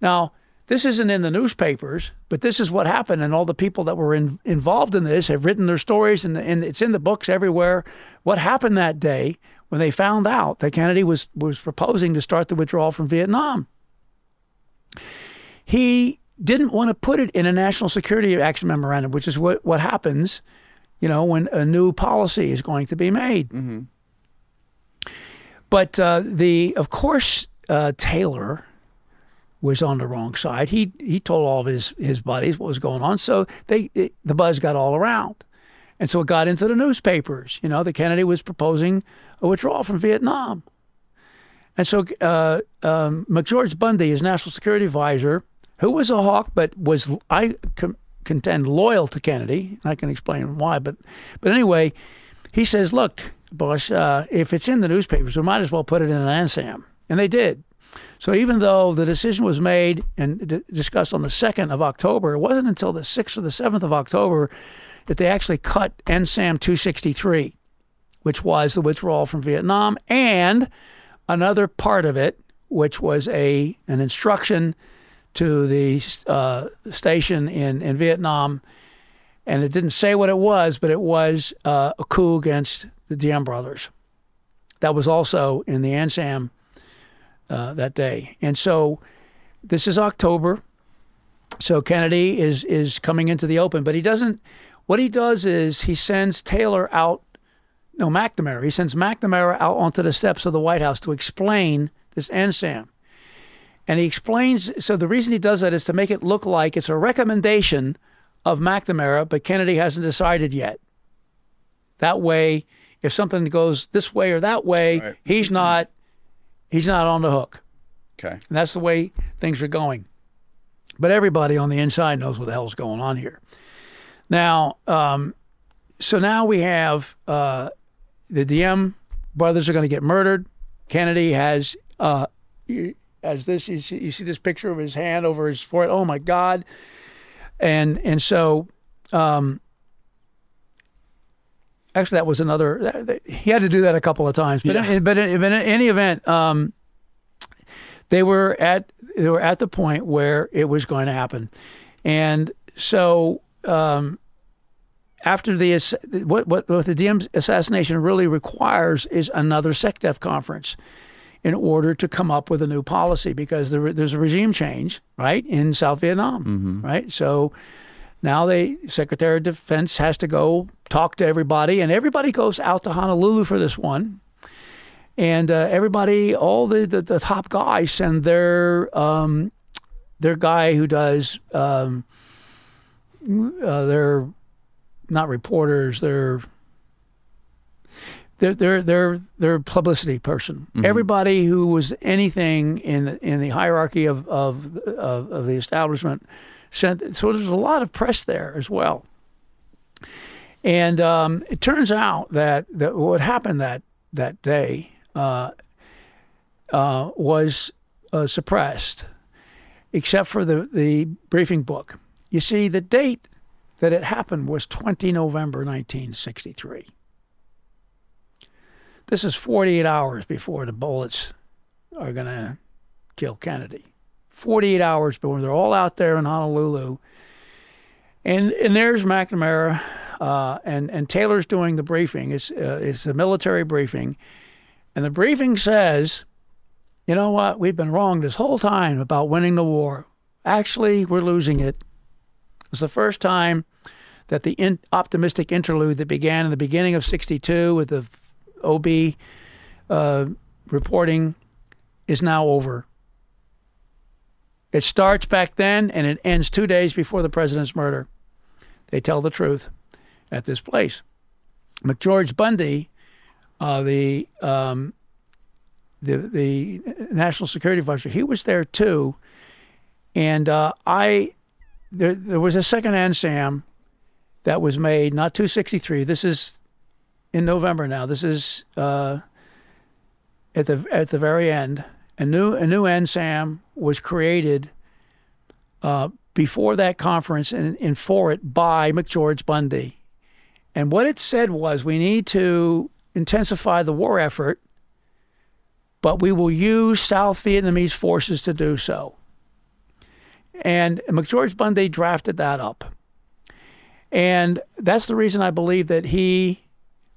Now, this isn't in the newspapers, but this is what happened, and all the people that were in, involved in this have written their stories, and, and it's in the books everywhere. What happened that day when they found out that Kennedy was was proposing to start the withdrawal from Vietnam? He didn't want to put it in a national security action memorandum, which is what what happens, you know, when a new policy is going to be made. Mm-hmm. But uh, the, of course, uh, Taylor was on the wrong side. He he told all of his his buddies what was going on, so they it, the buzz got all around, and so it got into the newspapers. You know, that Kennedy was proposing a withdrawal from Vietnam, and so uh, um, McGeorge Bundy, his national security advisor, who was a hawk but was I com- contend loyal to Kennedy, and I can explain why. But but anyway, he says, look, boss, uh, if it's in the newspapers, we might as well put it in an NSAM, and they did. So even though the decision was made and d- discussed on the 2nd of October, it wasn't until the 6th or the 7th of October that they actually cut NSAM 263, which was the withdrawal from Vietnam, and another part of it, which was a an instruction to the uh, station in, in Vietnam. And it didn't say what it was, but it was uh, a coup against the Diem brothers. That was also in the NSAM uh, that day. And so this is October. So Kennedy is is coming into the open, but he doesn't. What he does is he sends Taylor out. No, McNamara. He sends McNamara out onto the steps of the White House to explain this NSAM. And he explains. So the reason he does that is to make it look like it's a recommendation of McNamara, but Kennedy hasn't decided yet. That way, if something goes this way or that way, Right. he's not he's not on the hook. Okay. And that's the way things are going. But everybody on the inside knows what the hell's going on here. Now, um, so now we have uh, the Diem brothers are going to get murdered. Kennedy has uh, as this you see, you see this picture of his hand over his forehead. Oh my God! And and so. Um, Actually, that was another. He had to do that a couple of times, but Yeah. but, in, but in any event, um, they were at they were at the point where it was going to happen, and so um, after the what what what the Diem assassination really requires is another SecDef conference in order to come up with a new policy because there, there's a regime change right in South Vietnam, right? So now the Secretary of Defense has to go talk to everybody, and everybody goes out to Honolulu for this one and uh, everybody, all the, the, the top guys send their um, their guy who does um, uh, they're not reporters, they're they're they're they're, they're publicity person. Everybody who was anything in the, in the hierarchy of of, of of the establishment sent. So there's a lot of press there as well. And um, it turns out that, that what happened that that day uh, uh, was uh, suppressed, except for the, the briefing book. You see, the date that it happened was 20 November 1963. This is 48 hours before the bullets are going to kill Kennedy. 48 hours before they're all out there in Honolulu. And, and there's McNamara, uh, and, and Taylor's doing the briefing. It's, uh, it's a military briefing. And the briefing says, you know what? We've been wrong this whole time about winning the war. Actually, we're losing it. It was the first time that the in, optimistic interlude that began in the beginning of 62 with the OB uh, reporting is now over. It starts back then and it ends two days before the president's murder. They tell the truth at this place. McGeorge Bundy, uh, the um, the the national security advisor, he was there too, and uh, I there there was a second NSAM that was made, not 263. This is in November now. This is uh, at the at the very end. A new a new NSAM was created uh, before that conference and, and for it by McGeorge Bundy. And what it said was we need to intensify the war effort, but we will use South Vietnamese forces to do so. And McGeorge Bundy drafted that up. And that's the reason I believe that he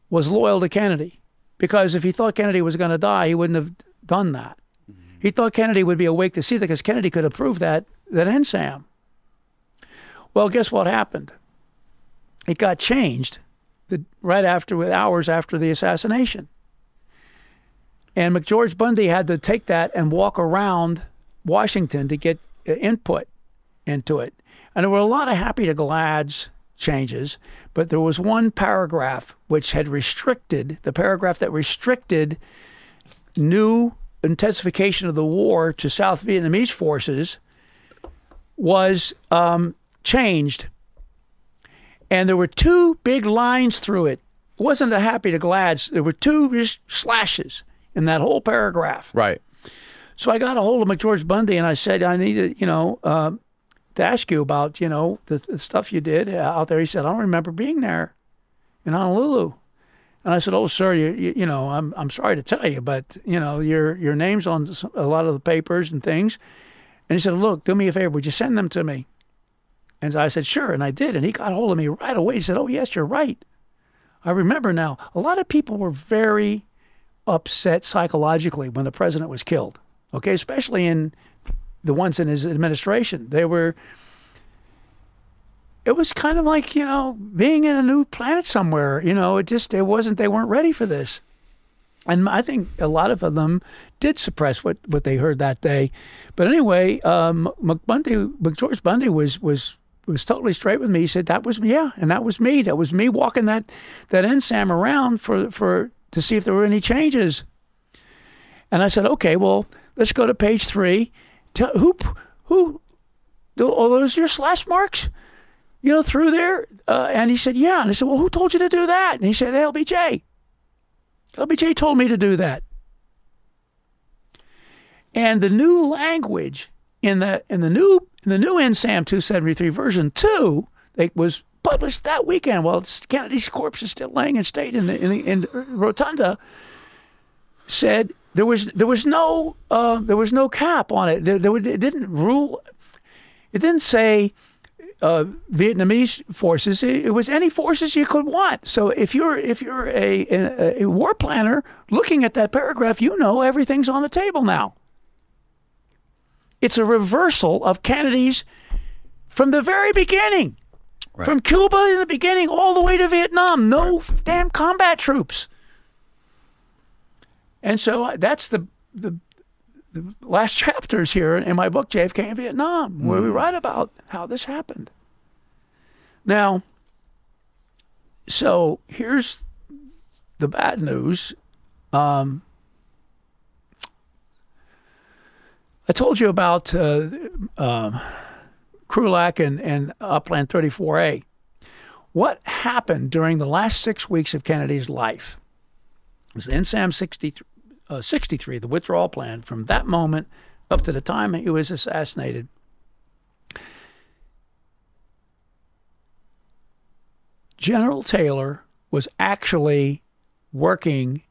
was loyal to Kennedy. Because if he thought Kennedy was going to die, he wouldn't have done that. He thought Kennedy would be awake to see that because Kennedy could approve that, that NSAM. Well, guess what happened? It got changed the, right after, with hours after the assassination. And McGeorge Bundy had to take that and walk around Washington to get uh, input into it. And there were a lot of happy to glads changes, but there was one paragraph which had restricted the paragraph that restricted new intensification of the war to South Vietnamese forces was um, changed. And there were two big lines through it. It wasn't a happy to glads. There were two just slashes in that whole paragraph. Right. So I got a hold of McGeorge Bundy and I said, I needed, you know, uh, to ask you about, you know, the, the stuff you did out there. He said, I don't remember being there in Honolulu. And I said, "Oh, sir, you, you, you know, I'm I'm sorry to tell you, but you know, your your name's on a lot of the papers and things." And he said, "Look, do me a favor. Would you send them to me?" And I said, "Sure," and I did. And he got hold of me right away. He said, "Oh, yes, you're right. I remember now. A lot of people were very upset psychologically when the president was killed. Okay, especially in the ones in his administration. They were." It was kind of like you know being in a new planet somewhere. You know, it just it wasn't. They weren't ready for this. And I think a lot of them did suppress what, what they heard that day. But anyway, um, McBundy, McGeorge Bundy was was was totally straight with me. He said that was yeah, and that was me. That was me walking that that NSAM around for for to see if there were any changes. And I said, okay, well, let's go to page three. Tell, who who? Are those your slash marks? You know, through there? Uh, and he said, yeah. And I said, well, who told you to do that? And he said, LBJ. LBJ told me to do that. And the new language in the in the new in the new NSAM 273 version two that was published that weekend while Kennedy's corpse is still laying in state in the, in, the, in Rotunda said there was there was no uh, there was no cap on it. There, there, it didn't rule. It didn't say uh, Vietnamese forces. It, was any forces you could want. So if you're if you're a, a, a war planner looking at that paragraph, you know everything's on the table now. It's a reversal of Kennedy's from the very beginning. Right. From Cuba in the beginning all the way to Vietnam, no right. damn combat troops. And so uh, that's the, the last chapters here in my book, JFK in Vietnam, mm. where we mm. write about how this happened. Now, so here's the bad news. Um, I told you about uh, um, Krulak and, and Op Plan 34A. What happened during the last six weeks of Kennedy's life? It was NSAM 63, uh, 63, the withdrawal plan, from that moment up to the time he was assassinated. General Taylor was actually working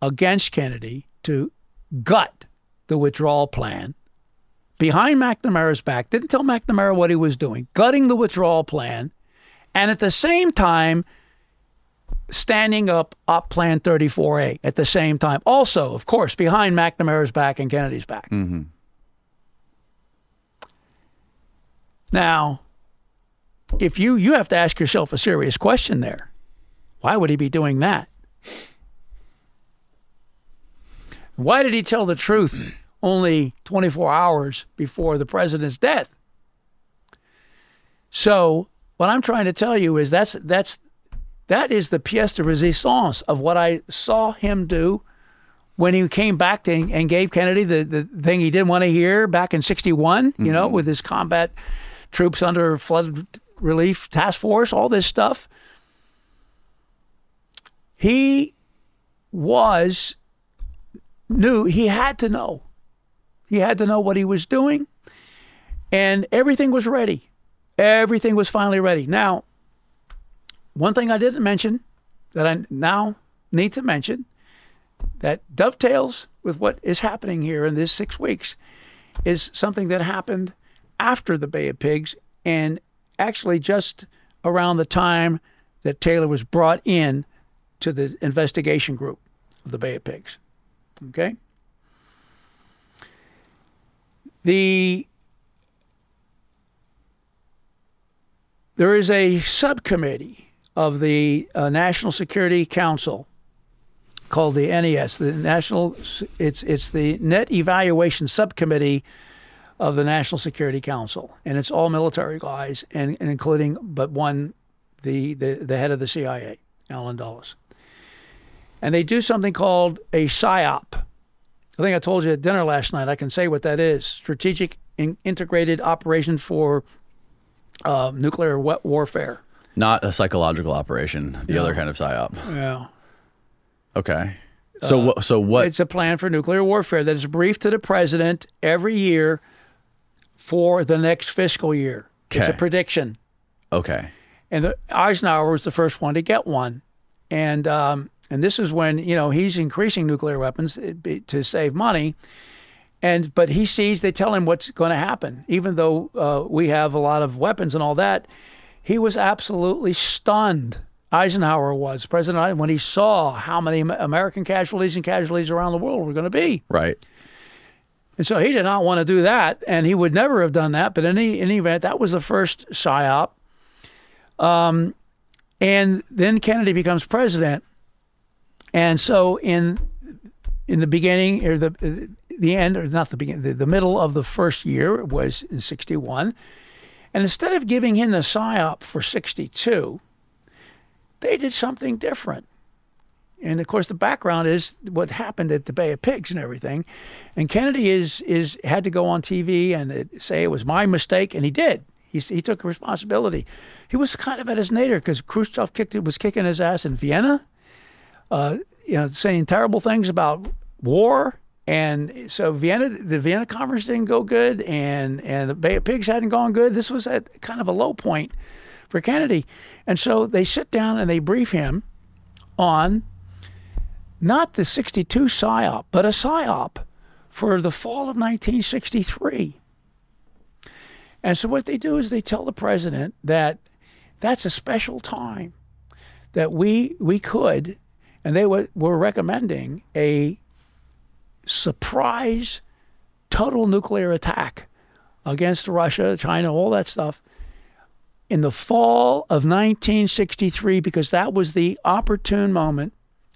against Kennedy to gut the withdrawal plan behind McNamara's back, didn't tell McNamara what he was doing, gutting the withdrawal plan, and at the same time, standing up Op Plan 34A at the same time. Also, of course, behind McNamara's back and Kennedy's back. Mm-hmm. Now, if you you have to ask yourself a serious question there. Why would he be doing that? Why did he tell the truth only 24 hours before the president's death? So, what I'm trying to tell you is that's that's that is the pièce de résistance of what I saw him do when he came back to, and gave Kennedy the, the thing he didn't want to hear back in 61, mm-hmm. you know, mm-hmm. with his combat troops under flood relief task force, all this stuff. He was knew he had to know. He had to know what he was doing. And everything was ready. Everything was finally ready. Now, one thing I didn't mention that I now need to mention that dovetails with what is happening here in these six weeks is something that happened after the Bay of Pigs and actually just around the time that Taylor was brought in to the investigation group of the Bay of Pigs. Okay? The there is a subcommittee of the uh, National Security Council called the NES, the National it's it's the Net Evaluation Subcommittee of the National Security Council, and it's all military guys, and, and including but one, the, the the head of the CIA, Allen Dulles, and they do something called a SIOP. I think I told you at dinner last night. I can say what that is: strategic in, integrated operation for uh, nuclear wet warfare. Not a psychological operation. The other kind of SIOP. Yeah. Okay. So, uh, so what? It's a plan for nuclear warfare that is briefed to the president every year for the next fiscal year. It's a prediction. Okay. And the, Eisenhower was the first one to get one, and um, and this is when you know he's increasing nuclear weapons eh, to save money, and but he sees they tell him what's going to happen, even though uh, we have a lot of weapons and all that. He was absolutely stunned. Eisenhower was president when he saw how many American casualties and casualties around the world were going to be. Right. And so he did not want to do that, and he would never have done that. But in any, in any event, that was the first SIOP. Um, and then Kennedy becomes president, and so in in the beginning or the the end or not the beginning, the, the middle of the first year was in '61, and instead of giving him the SIOP for '62, they did something different. And of course, the background is what happened at the Bay of Pigs and everything. And Kennedy is is had to go on TV and say it was my mistake, and he did. He, he took responsibility. He was kind of at his nadir because Khrushchev kicked was kicking his ass in Vienna, uh, you know, saying terrible things about war And so Vienna, the Vienna conference didn't go good, and and the Bay of Pigs hadn't gone good. This was at kind of a low point for Kennedy, and so they sit down and they brief him on not the '62 SIOP, but a SIOP for the fall of 1963. And so what they do is they tell the president that that's a special time that we we could, and they were, were recommending a surprise total nuclear attack against Russia, China, all that stuff in the fall of 1963 because that was the opportune moment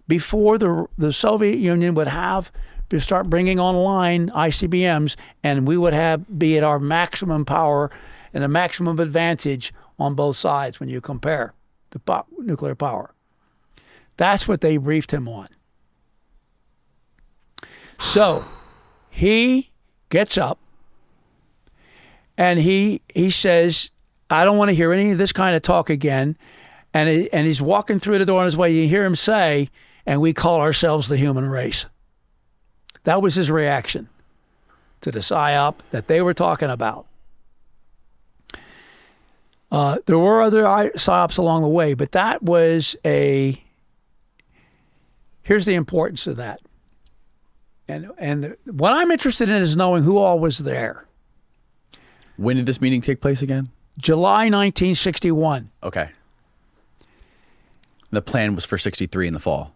before the the Soviet Union would have to start bringing online ICBMs and we would have be at our maximum power and a maximum advantage on both sides when you compare the po- nuclear power. That's what they briefed him on. So he gets up and he he says, "I don't want to hear any of this kind of talk again." And he, and he's walking through the door on his way. You hear him say, "And we call ourselves the human race." That was his reaction to the SIOP that they were talking about. Uh, there were other SIOPs along the way, but that was a. Here's the importance of that. And and the, what I'm interested in is knowing who all was there. When did this meeting take place again? July 1961. Okay. The plan was for 63 in the fall.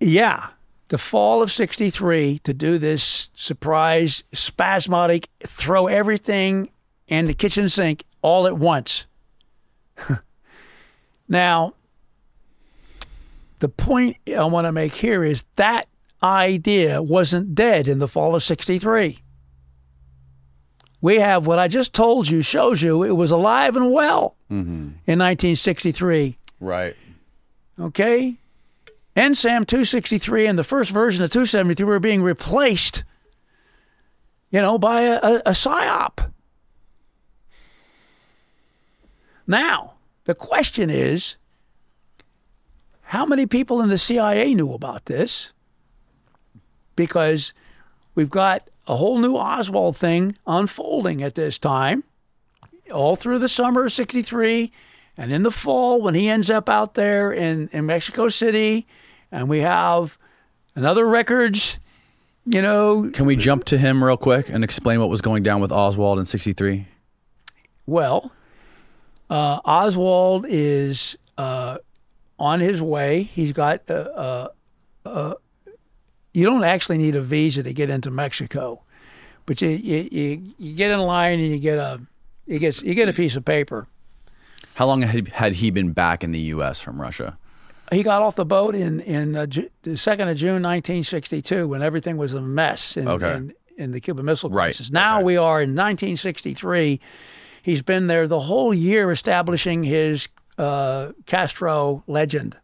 Yeah. The fall of 63 to do this surprise, spasmodic, throw everything in the kitchen sink all at once. now, the point I want to make here is that idea wasn't dead in the fall of 63. We have what I just told you shows you it was alive and well Mm-hmm. in 1963. Right. Okay? NSAM 263 and the first version of 273 were being replaced, you know, by a, a, a SIOP. Now, the question is how many people in the CIA knew about this? Because we've got a whole new Oswald thing unfolding at this time, all through the summer of 63 and in the fall when he ends up out there in, in Mexico City and we have another records, you know, Can we jump to him real quick and explain what was going down with Oswald in 63? Well, uh, Oswald is uh, on his way. He's got. Uh, uh, uh, you don't actually need a visa to get into Mexico, but you you, you, you get in line and you get a you get you get a piece of paper. How long had, had he been back in the U.S. from Russia? He got off the boat in in uh, Ju- the second of June, 1962, when everything was a mess in, Okay. in, in the Cuban Missile Right. Crisis. Now Okay. we are in 1963. He's been there the whole year establishing his uh, Castro legend.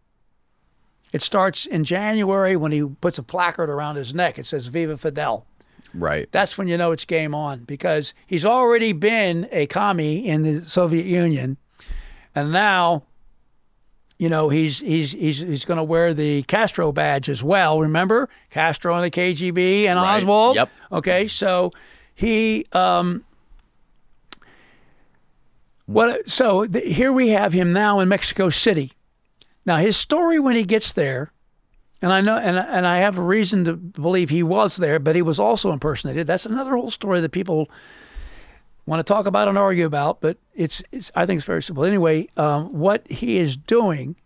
It starts in January when he puts a placard around his neck. It says "Viva Fidel." Right. That's when you know it's game on because he's already been a commie in the Soviet Union, and now, you know, he's he's he's he's going to wear the Castro badge as well. Remember Castro and the KGB and Right. Oswald. Yep. Okay, so he um. What so here we have him now in Mexico City. Now his story when he gets there, and I know and and I have a reason to believe he was there, but he was also impersonated. That's another whole story that people want to talk about and argue about, but it's, it's I think it's very simple. Anyway, um, what he is doing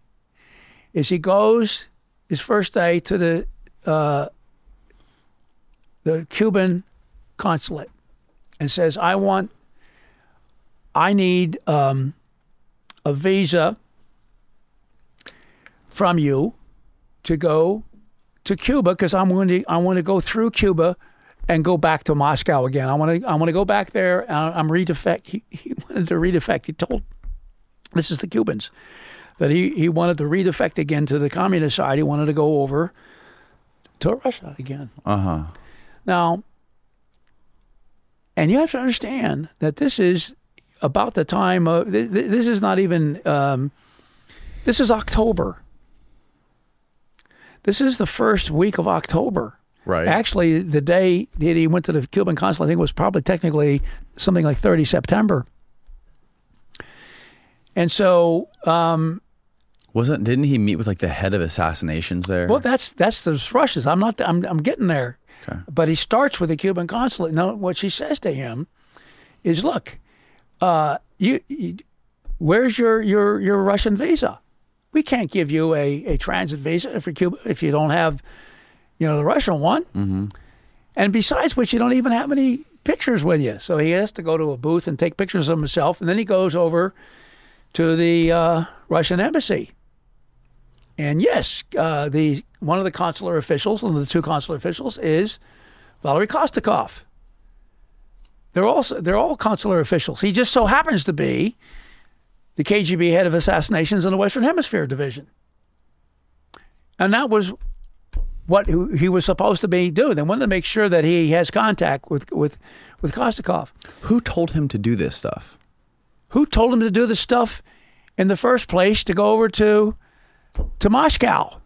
is he goes his first day to the uh, the Cuban consulate and says, "I want, I need um, a visa from you to go to Cuba because I'm going to I want to go through Cuba." And go back to Moscow again. I want to. I want to go back there. And I'm redefect. He, he wanted to redefect. He told, this is the Cubans, that he, he wanted to redefect again to the communist side. He wanted to go over to Russia again. Uh huh. Now, and you have to understand that this is about the time of, th- th- this is not even, um, this is October. This is the first week of October. Right. Actually, the day that he went to the Cuban consulate, I think it was probably technically something like 30 September. And so, um, Wasn't didn't he meet with like the head of assassinations there? well, that's that's the Russians. I'm not. I'm I'm getting there. Okay. But he starts with the Cuban consulate. No, what she says to him is, "Look, uh, you, you, where's your your your Russian visa? We can't give you a, a transit visa for Cuba if you don't have, you know, the Russian one. Mm-hmm. And besides which, you don't even have any pictures with you. So he has to go to a booth and take pictures of himself, and then he goes over to the uh, Russian embassy. And yes, uh, the one of the consular officials, one of the two consular officials, is Valery Kostikov. They're all they're all consular officials. He just so happens to be the KGB head of assassinations in the Western Hemisphere division, and that was what he was supposed to be doing. They wanted to make sure that he has contact with with with Kostikov. Who told him to do this stuff? Who told him to do this stuff in the first place to go over to to Moscow?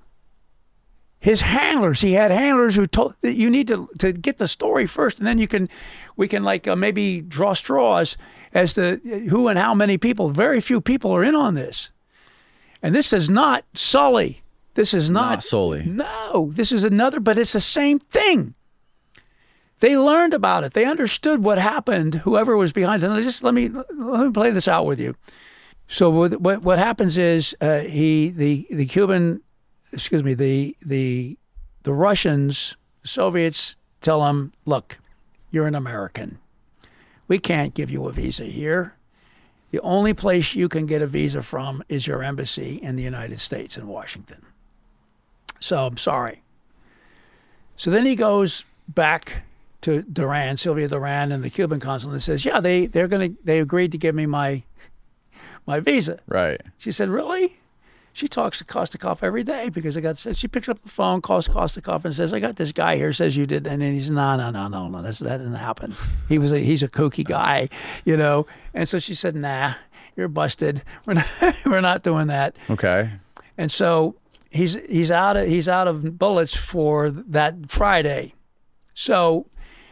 His handlers. He had handlers who told that you need to to get the story first, and then you can we can like uh, maybe draw straws as to who and how many people. Very few people are in on this, and this is not Solie. This is not, Not Solie. no, this is another, but it's the same thing. They learned about it. They understood what happened. Whoever was behind it. And just let me let me play this out with you. So what what, what happens is uh, he the the Cuban, excuse me the the the Russians, the Soviets tell him, look, you're an American. We can't give you a visa here. The only place you can get a visa from is your embassy in the United States in Washington. So I'm sorry. So then he goes back to Duran, Silvia Duran, and the Cuban consulate, and says, "Yeah, they they're gonna they agreed to give me my my visa." Right. She said, "Really?" She talks to Kostikov every day because I got. She picks up the phone, calls Kostikov, and says, "I got this guy here. Says you did." And then he's, "No, no, no, no, no. That's, that didn't happen. He was a he's a kooky guy, you know." And so she said, "Nah, you're busted. We're not we're not doing that." Okay. And so he's he's out of he's out of bullets for that Friday. So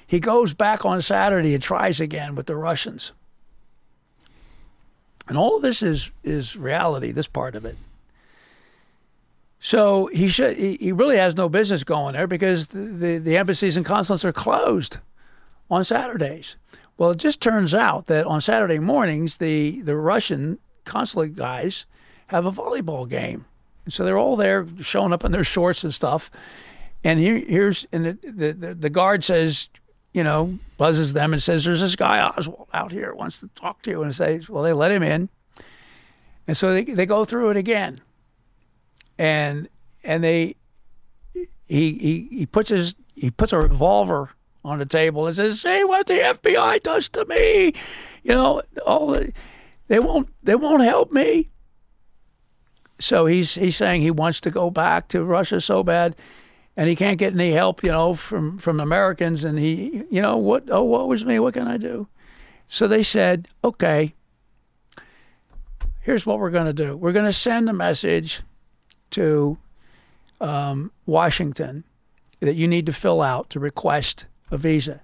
he goes back on Saturday and tries again with the Russians. And all of this is is reality, this part of it. So he should he, he really has no business going there because the, the, the embassies and consulates are closed on Saturdays. Well, it just turns out that on Saturday mornings the the Russian consulate guys have a volleyball game. And so they're all there showing up in their shorts and stuff. And here, here's and the, the, the, guard says, you know, buzzes them and says, "There's this guy Oswald out here wants to talk to you." And says, "Well, they let him in." And so they they go through it again, and and they he he he puts his he puts a revolver on the table and says, "See what the FBI does to me." You know, all the, they won't they won't help me. So he's he's saying he wants to go back to Russia so bad, and he can't get any help, you know, from from Americans. And he, you know, what? Oh, what was me? What can I do? So they said, okay. Here's what we're going to do. We're going to send a message to um, Washington that you need to fill out to request a visa,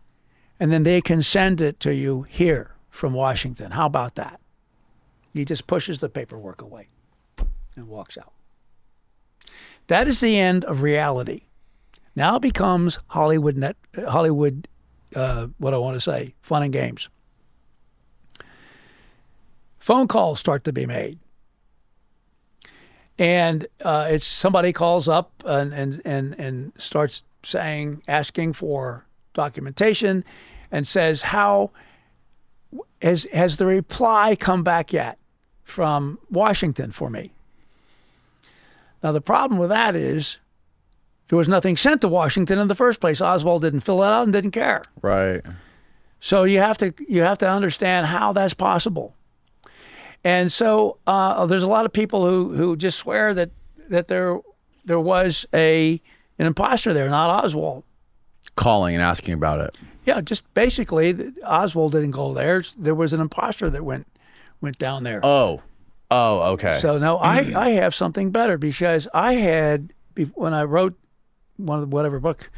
and then they can send it to you here from Washington. How about that? He just pushes the paperwork away and walks out. That is the end of reality. Now it becomes Hollywood net, Hollywood, uh, what I want to say, fun and games. Phone calls start to be made, and uh, it's somebody calls up and, and and and starts saying, asking for documentation, and says, "How has has the reply come back yet from Washington for me?" Now, the problem with that is there was nothing sent to Washington in the first place. Oswald didn't fill it out and didn't care. Right. So you have to you have to understand how that's possible. And so uh, there's a lot of people who, who just swear that that there there was a an imposter there, not Oswald. Calling and asking about it. Yeah, just basically Oswald didn't go there. There was an imposter that went went down there. Oh. Oh, okay. So no, I, I have something better because I had when I wrote one of the, whatever book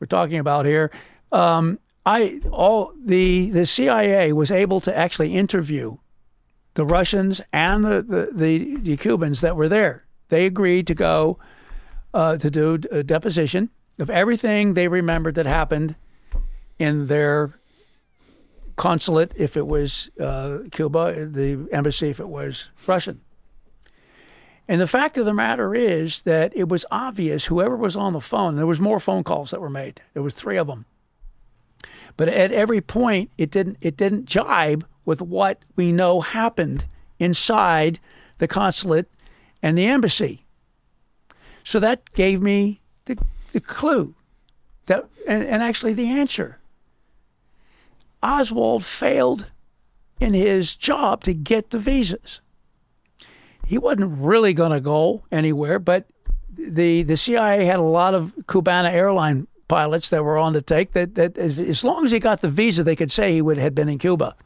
we're talking about here. Um, I all the the CIA was able to actually interview the Russians and the the, the, the Cubans that were there. They agreed to go uh, to do a deposition of everything they remembered that happened in their consulate if it was uh, Cuba, the embassy if it was Russian. And the fact of the matter is that it was obvious whoever was on the phone, there was more phone calls that were made. There was three of them. But at every point it didn't it didn't jibe with what we know happened inside the consulate and the embassy. So that gave me the, the clue that and, and actually the answer. Oswald failed in his job to get the visas. He wasn't really going to go anywhere, but the the CIA had a lot of Cubana airline pilots that were on the take that, that as, as long as he got the visa, they could say he would had been in Cuba.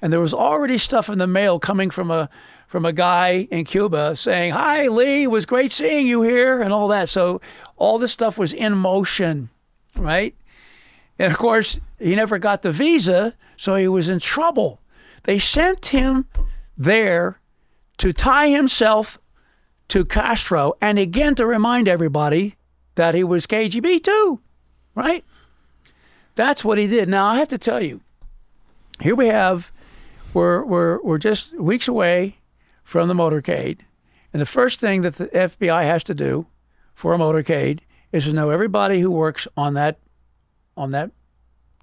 And there was already stuff in the mail coming from a from a guy in Cuba saying, "Hi, Lee, it was great seeing you here," and all that. So all this stuff was in motion, right? And of course, he never got the visa, so he was in trouble. They sent him there to tie himself to Castro and again to remind everybody that he was KGB too, right? That's what he did. Now, I have to tell you, here we have, we're, we're, we're just weeks away from the motorcade. And the first thing that the FBI has to do for a motorcade is to know everybody who works on that on that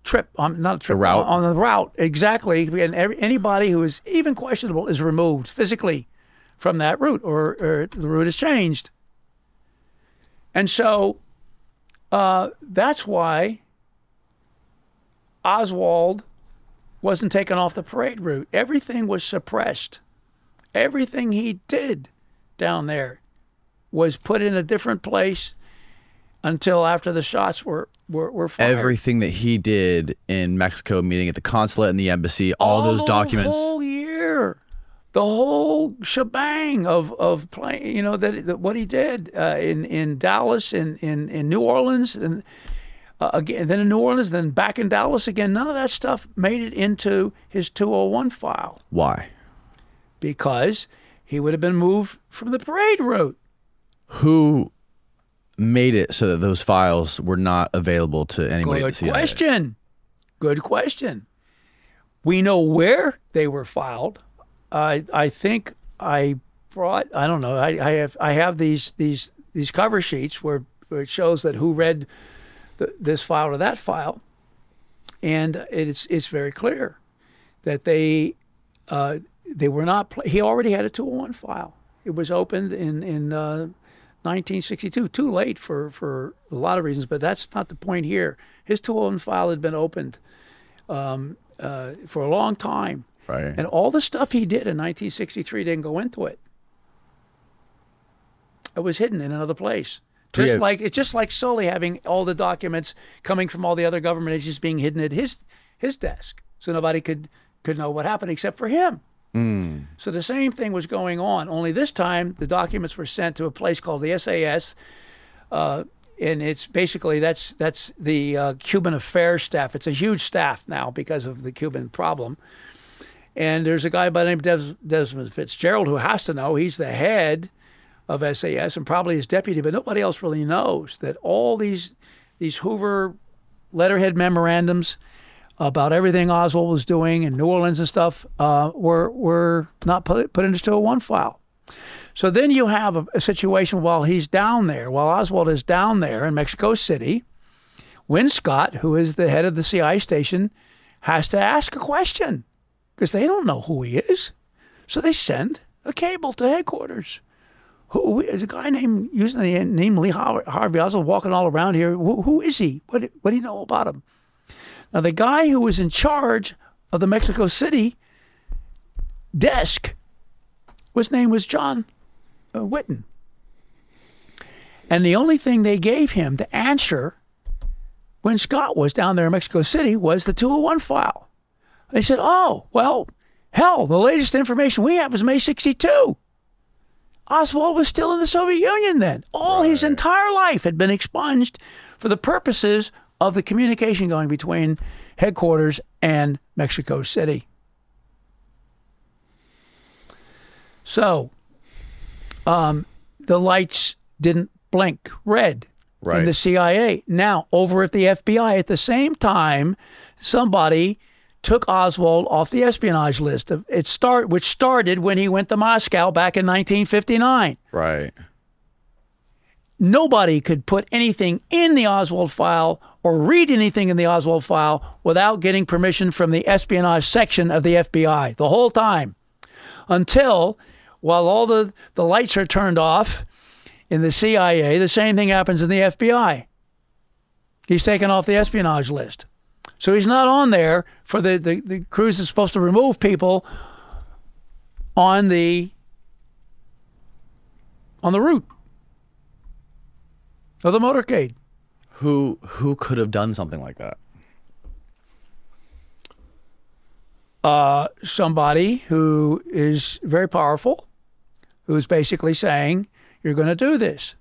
trip, on not trip, the route. On, on the route exactly, and every, anybody who is even questionable is removed physically from that route, or, or the route is changed. And so uh, that's why Oswald wasn't taken off the parade route. Everything was suppressed. Everything he did down there was put in a different place until after the shots were were, were fired. Everything that he did in Mexico, meeting at the consulate and the embassy, all, those documents. The whole year, the whole shebang of of playing. You know that, that what he did uh, in in Dallas, in in, in New Orleans, and uh, again then in New Orleans, then back in Dallas again. None of that stuff made it into his 201 file Why? because he would have been moved from the parade route. Who made it so that those files were not available to anybody Good question. Good question. We know where they were filed. I I think I brought. I don't know. I, I have I have these these these cover sheets where, where it shows that who read the, this file or that file, and it's it's very clear that they uh, they were not. He already had a 201 file. It was opened in in uh, 1962. Too late for for a lot of reasons, but that's not the point here. His 201 file had been opened um, uh, for a long time, Right. and all the stuff he did in 1963 didn't go into it. It was hidden in another place. Just yeah. like it's just like Solie having all the documents coming from all the other government agencies being hidden at his his desk, so nobody could could know what happened except for him. So the same thing was going on. Only this time the documents were sent to a place called the SAS, uh, and it's basically that's that's the uh, Cuban affairs staff. It's a huge staff now because of the Cuban problem. And there's a guy by the name of Des- Desmond Fitzgerald who has to know. He's the head of SAS and probably his deputy, but nobody else really knows that all these these Hoover letterhead memorandums about everything Oswald was doing in New Orleans and stuff uh, were were not put, put into a one file. So then you have a, a situation while he's down there, while Oswald is down there in Mexico City, Win Scott, who is the head of the CIA station, has to ask a question because they don't know who he is. So they send a cable to headquarters. Who is a guy named using the name Lee Harvey Oswald walking all around here? Who, who is he? What, what do you know about him? Now, the guy who was in charge of the Mexico City desk, his name was John uh, Whitten. And the only thing they gave him to answer Win Scott was down there in Mexico City was the 201 file. They said, oh, well, hell, the latest information we have is May 62. Oswald was still in the Soviet Union then. All his entire life had been expunged for the purposes of the communication going between headquarters and Mexico City. So, um, the lights didn't blink red in the CIA. Now, over at the FBI, at the same time, somebody took Oswald off the espionage list. Of It start, which started when he went to Moscow back in 1959 Right. nobody could put anything in the Oswald file or read anything in the Oswald file without getting permission from the espionage section of the FBI the whole time until while all the, the lights are turned off in the CIA, the same thing happens in the FBI. He's taken off the espionage list. So he's not on there for the, the, the crews that's supposed to remove people on the on the route of the motorcade. Who who could have done something like that? Uh, somebody who is very powerful, who's basically saying, You're going to do this.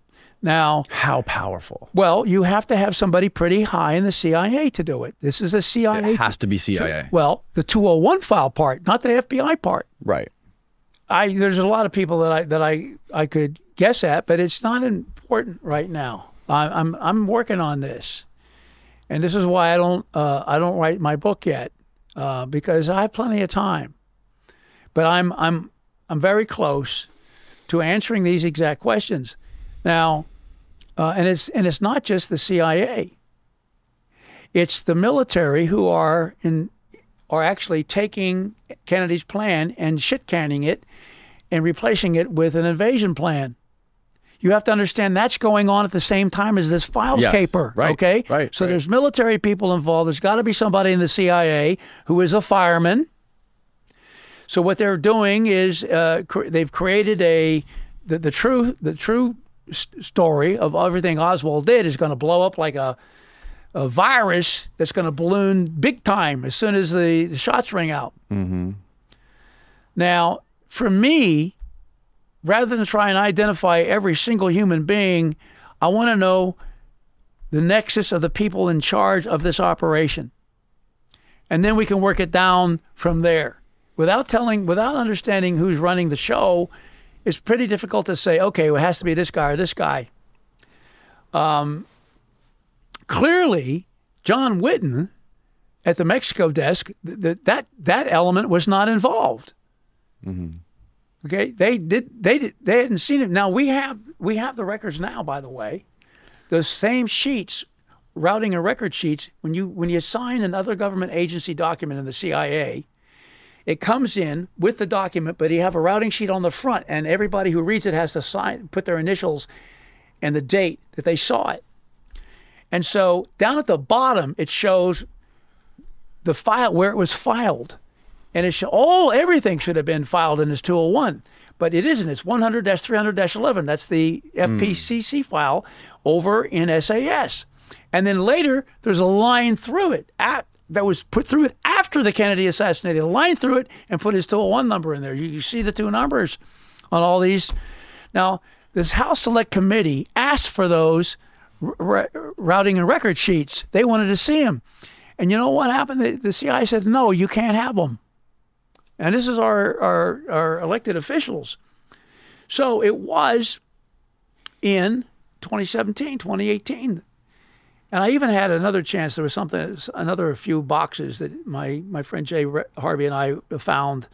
Now, How powerful? well, you have to have somebody pretty high in the CIA to do it. This is a CIA. It has to be CIA. well, the 201 file part, not the FBI part. Right. I there's a lot of people that I that I I could guess at, but it's not important right now. I, I'm I'm working on this, and this is why I don't uh, I don't write my book yet uh, because I have plenty of time. But I'm I'm I'm very close to answering these exact questions now, uh, and it's and it's not just the CIA. It's the military who are in are actually taking Kennedy's plan and shit canning it and replacing it with an invasion plan. You have to understand that's going on at the same time as this files Yes, caper. right, okay, right, So right. there's military people involved. There's got to be somebody in the CIA who is a fireman. So what they're doing is uh, cr- they've created a the, the true the true story of everything Oswald did is going to blow up like a a virus that's going to balloon big time as soon as the, the shots ring out. Mm-hmm. Now, for me, rather than try and identify every single human being, I want to know the nexus of the people in charge of this operation. And then we can work it down from there. Without telling, without understanding who's running the show, it's pretty difficult to say, okay, well, it has to be this guy or this guy. Um, clearly, John Whitten at the Mexico desk, th- th- that that element was not involved. Okay, they did they did they hadn't seen it. Now we have we have the records now. By the way, those same sheets, routing and record sheets. When you when you sign another government agency document in the CIA, it comes in with the document, but you have a routing sheet on the front, and everybody who reads it has to sign, put their initials and the date that they saw it. And so down at the bottom, it shows the file where it was filed, and it should, all everything should have been filed in this 201, but it isn't. It's 100-300-11. That's the hmm. FPCC file over in SAS, and then later there's a line through it at, that was put through it after the Kennedy assassination. A line through it and put his 201 number in there. You, you see the two numbers on all these. Now this House Select Committee asked for those r- r- routing and record sheets. They wanted to see them. And you know what happened? The, the CIA said, no, you can't have them. And this is our, our, our elected officials. So it was in 2017, 2018. And I even had another chance. There was something, another few boxes that my, my friend Jay Harvey and I found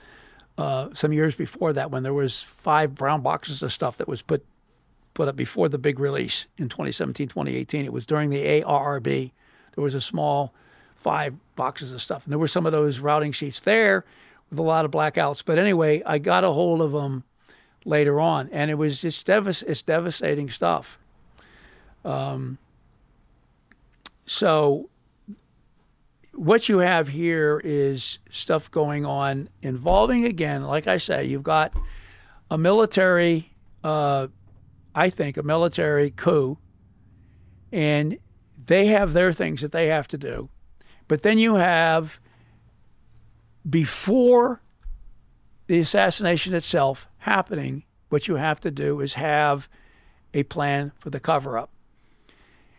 uh, some years before that when there was five brown boxes of stuff that was put put up before the big release in 2017, 2018. It was during the ARRB. There was a small five boxes of stuff. And there were some of those routing sheets there with a lot of blackouts. But anyway, I got a hold of them later on, and it was just devas- it's devastating stuff. Um, so what you have here is stuff going on involving, again, like I say, you've got a military, uh, I think, a military coup, and they have their things that they have to do. But then you have, before the assassination itself happening, what you have to do is have a plan for the cover up.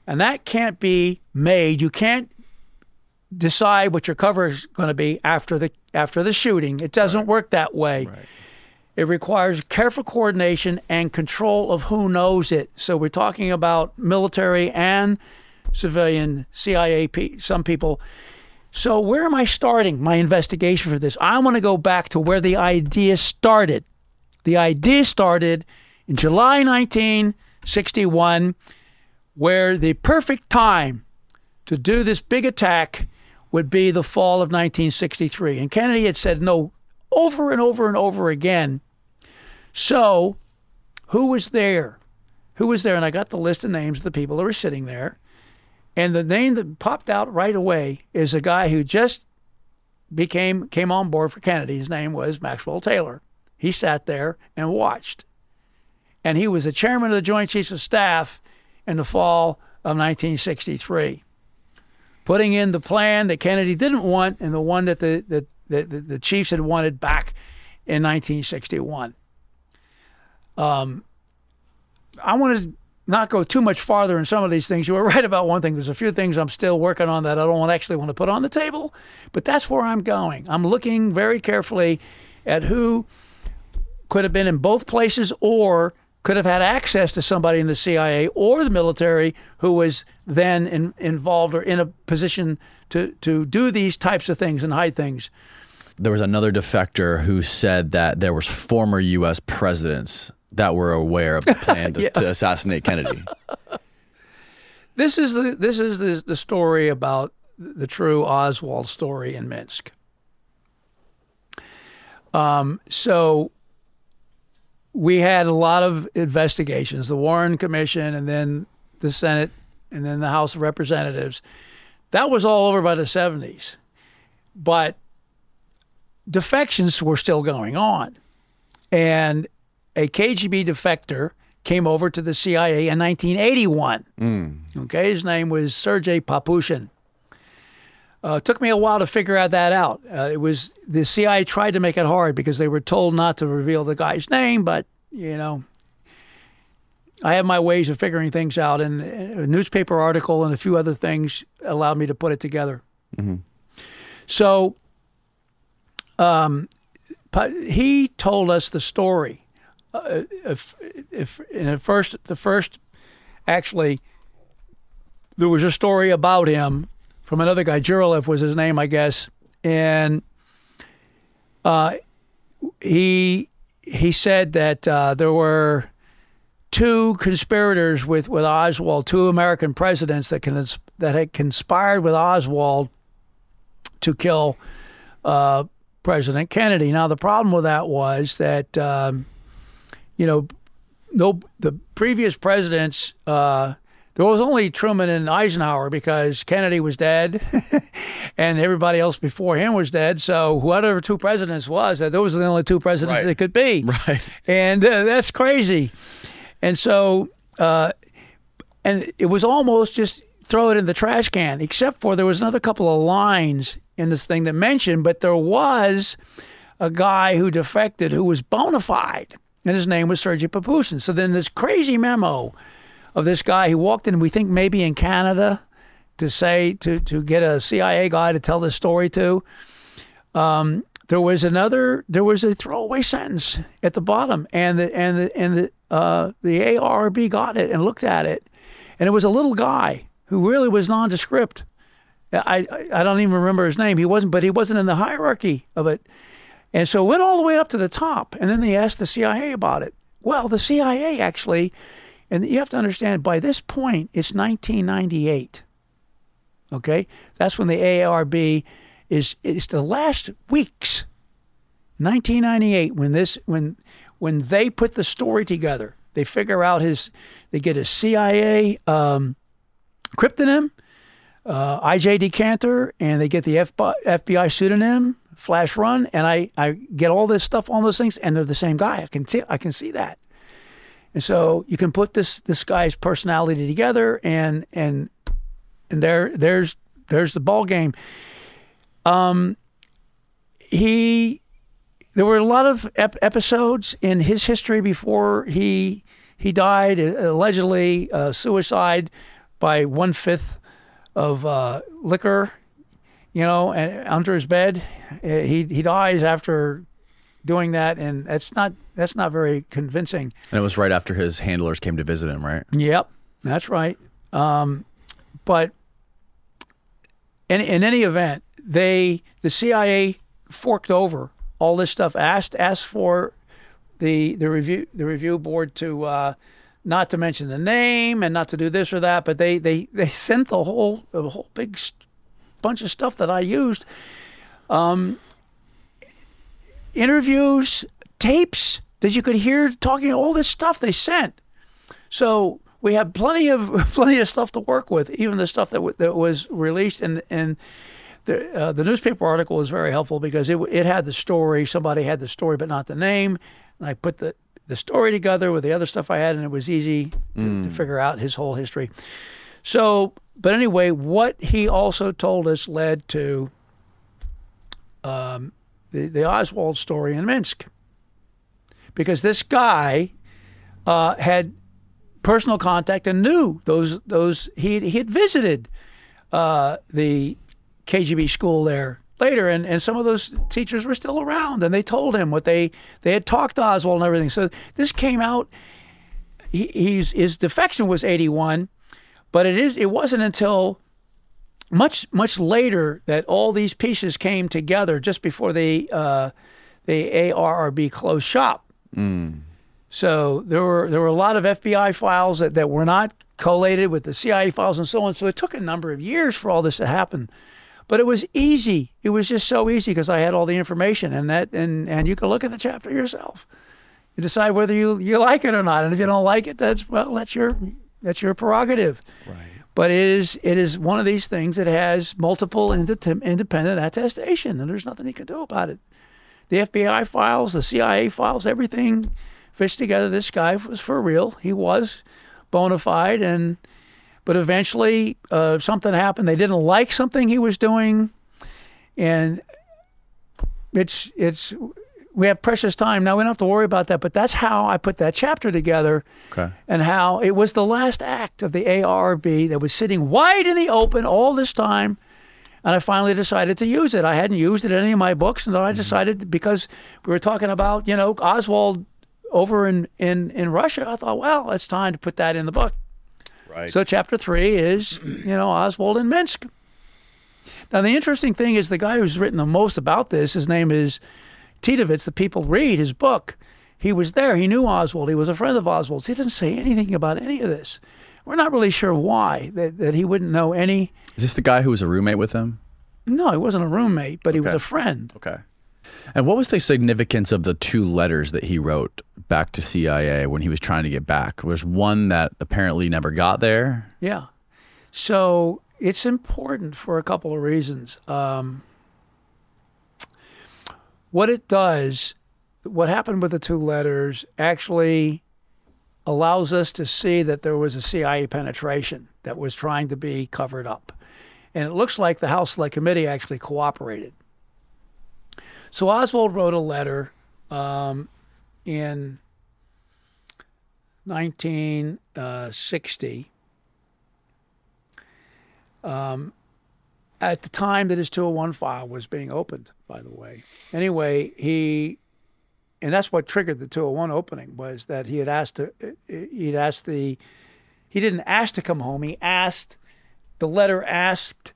And that can't be made. You can't decide what your cover is going to be after the after the shooting. It doesn't work that way. Right. It requires careful coordination and control of who knows it. So we're talking about military and civilian, CIA, some people. So where am I starting my investigation for this? I want to go back to where the idea started. The idea started in July 1961, where the perfect time to do this big attack would be the fall of 1963. And Kennedy had said no over and over and over again. So, who was there? Who was there? And I got the list of names of the people that were sitting there. And the name that popped out right away is a guy who just became came on board for Kennedy. His name was Maxwell Taylor. He sat there and watched. And he was the chairman of the Joint Chiefs of Staff in the fall of 1963 putting in the plan that Kennedy didn't want and the one that the, the, the, the Chiefs had wanted back in 1961. Um, I want to not go too much farther in some of these things. You were right about one thing. There's a few things I'm still working on that I don't actually want to put on the table, but that's where I'm going. I'm looking very carefully at who could have been in both places or could have had access to somebody in the CIA or the military who was then in, involved or in a position to, to do these types of things and hide things. There was another defector who said that there was former U.S. presidents that were aware of the plan to, yeah. to assassinate Kennedy. this is the this is the, the story about the true Oswald story in Minsk. Um, so we had a lot of investigations, the Warren Commission, and then the Senate, and then the House of Representatives. That was all over by the 70s. But defections were still going on. And a KGB defector came over to the CIA in 1981. Mm. Okay, his name was Sergei Papushin. Uh, it took me a while to figure out that out. Uh, it was the CIA tried to make it hard because they were told not to reveal the guy's name, but you know, I have my ways of figuring things out, and a newspaper article and a few other things allowed me to put it together. Mm-hmm. So, um, he told us the story. Uh, if, if in the first, the first, actually, there was a story about him from another guy. Juralev was his name, I guess, and uh, he he said that uh, there were two conspirators with, with Oswald, two American presidents that can, that had conspired with Oswald to kill uh, President Kennedy. Now the problem with that was that um, you know no the previous presidents uh, there was only Truman and Eisenhower because Kennedy was dead and everybody else before him was dead. So whatever two presidents was, those were the only two presidents right. that could be. Right. And uh, that's crazy. And so, uh, and it was almost just throw it in the trash can, except for there was another couple of lines in this thing that mentioned, but there was a guy who defected who was bona fide, and his name was Sergei Papushin. So then this crazy memo of this guy who walked in, we think maybe in Canada, to say to to get a CIA guy to tell this story to. Um, there was another. There was a throwaway sentence at the bottom, and the and the and the uh, the ARB got it and looked at it, and it was a little guy who really was nondescript. I, I don't even remember his name. He wasn't, but he wasn't in the hierarchy of it. And so it went all the way up to the top. And then they asked the CIA about it. Well, the CIA actually and you have to understand, by this point, it's 1998. Okay? That's when the ARB is, it's the last weeks, 1998, when this, when, when they put the story together. They figure out his, they get a CIA um, cryptonym, uh, IJ Decanter, and they get the FBI pseudonym, Flash Run, and I, I get all this stuff on those things, and they're the same guy. I can see, I can see that. And so you can put this this guy's personality together, and and and there there's there's the ball game. Um, he there were a lot of ep- episodes in his history before he he died, uh, allegedly uh, suicide by one fifth of uh, liquor, you know, and under his bed. Uh, He he dies after doing that, and that's not that's not very convincing. And it was right after his handlers came to visit him, right? Yep, that's right. Um, but in in any event, they the CIA forked over all this stuff. asked asked for the the review the review board to uh, not to mention the name and not to do this or that, but they they they sent the whole the whole big bunch of stuff that I used. Um, interviews, tapes that you could hear talking all this stuff they sent. So we have plenty of plenty of stuff to work with, even the stuff that w- that was released and and the uh, the newspaper article was very helpful because it it had the story. Somebody had the story, but not the name. And I put the the story together with the other stuff I had, and it was easy to, to figure out his whole history. So, but anyway, what he also told us led to um, the the Oswald story in Minsk, because this guy uh, had personal contact and knew those those he he had visited uh, the KGB school there later, and, and some of those teachers were still around, and they told him what they they had talked to Oswald and everything. So this came out. He, he's his defection was eighty one, but it is it wasn't until much much later that all these pieces came together just before the uh, the ARRB closed shop. So there were there were a lot of FBI files that, that were not collated with the CIA files and so on. So it took a number of years for all this to happen. But it was easy. It was just so easy because I had all the information and that and, and you can look at the chapter yourself. You decide whether you, you like it or not. And if you don't like it, that's well, that's your that's your prerogative. Right. But it is it is one of these things that has multiple independent attestation, and there's nothing you can do about it. The FBI files, the CIA files, everything fits together. This guy was for real. He was bona fide, and but eventually uh, something happened. They didn't like something he was doing, and it's it's we have precious time now. We don't have to worry about that. But that's how I put that chapter together Okay. and how it was the last act of the ARB that was sitting wide in the open all this time. And I finally decided to use it. I hadn't used it in any of my books, and then I mm-hmm. decided because we were talking about, you know, Oswald over in, in, in Russia, I thought, well, it's time to put that in the book. Right. So chapter three is, you know, Oswald in Minsk. Now the interesting thing is the guy who's written the most about this, his name is Titovets. The people read his book. He was there. He knew Oswald. He was a friend of Oswald's. He didn't say anything about any of this. We're not really sure why that, that he wouldn't know any. Is this the guy who was a roommate with him? No, he wasn't a roommate, but he was a friend. Okay. And what was the significance of the two letters that he wrote back to CIA when he was trying to get back? There's one that apparently never got there. Yeah. So it's important for a couple of reasons. Um, what it does, what happened with the two letters, actually allows us to see that there was a CIA penetration that was trying to be covered up. And it looks like the House Select Committee actually cooperated. So Oswald wrote a letter um, in 1960 um, at the time that his 201 file was being opened, by the way. Anyway, he, and that's what triggered the 201 opening was that he had asked to, he'd asked the, he didn't ask to come home. He asked, the letter asked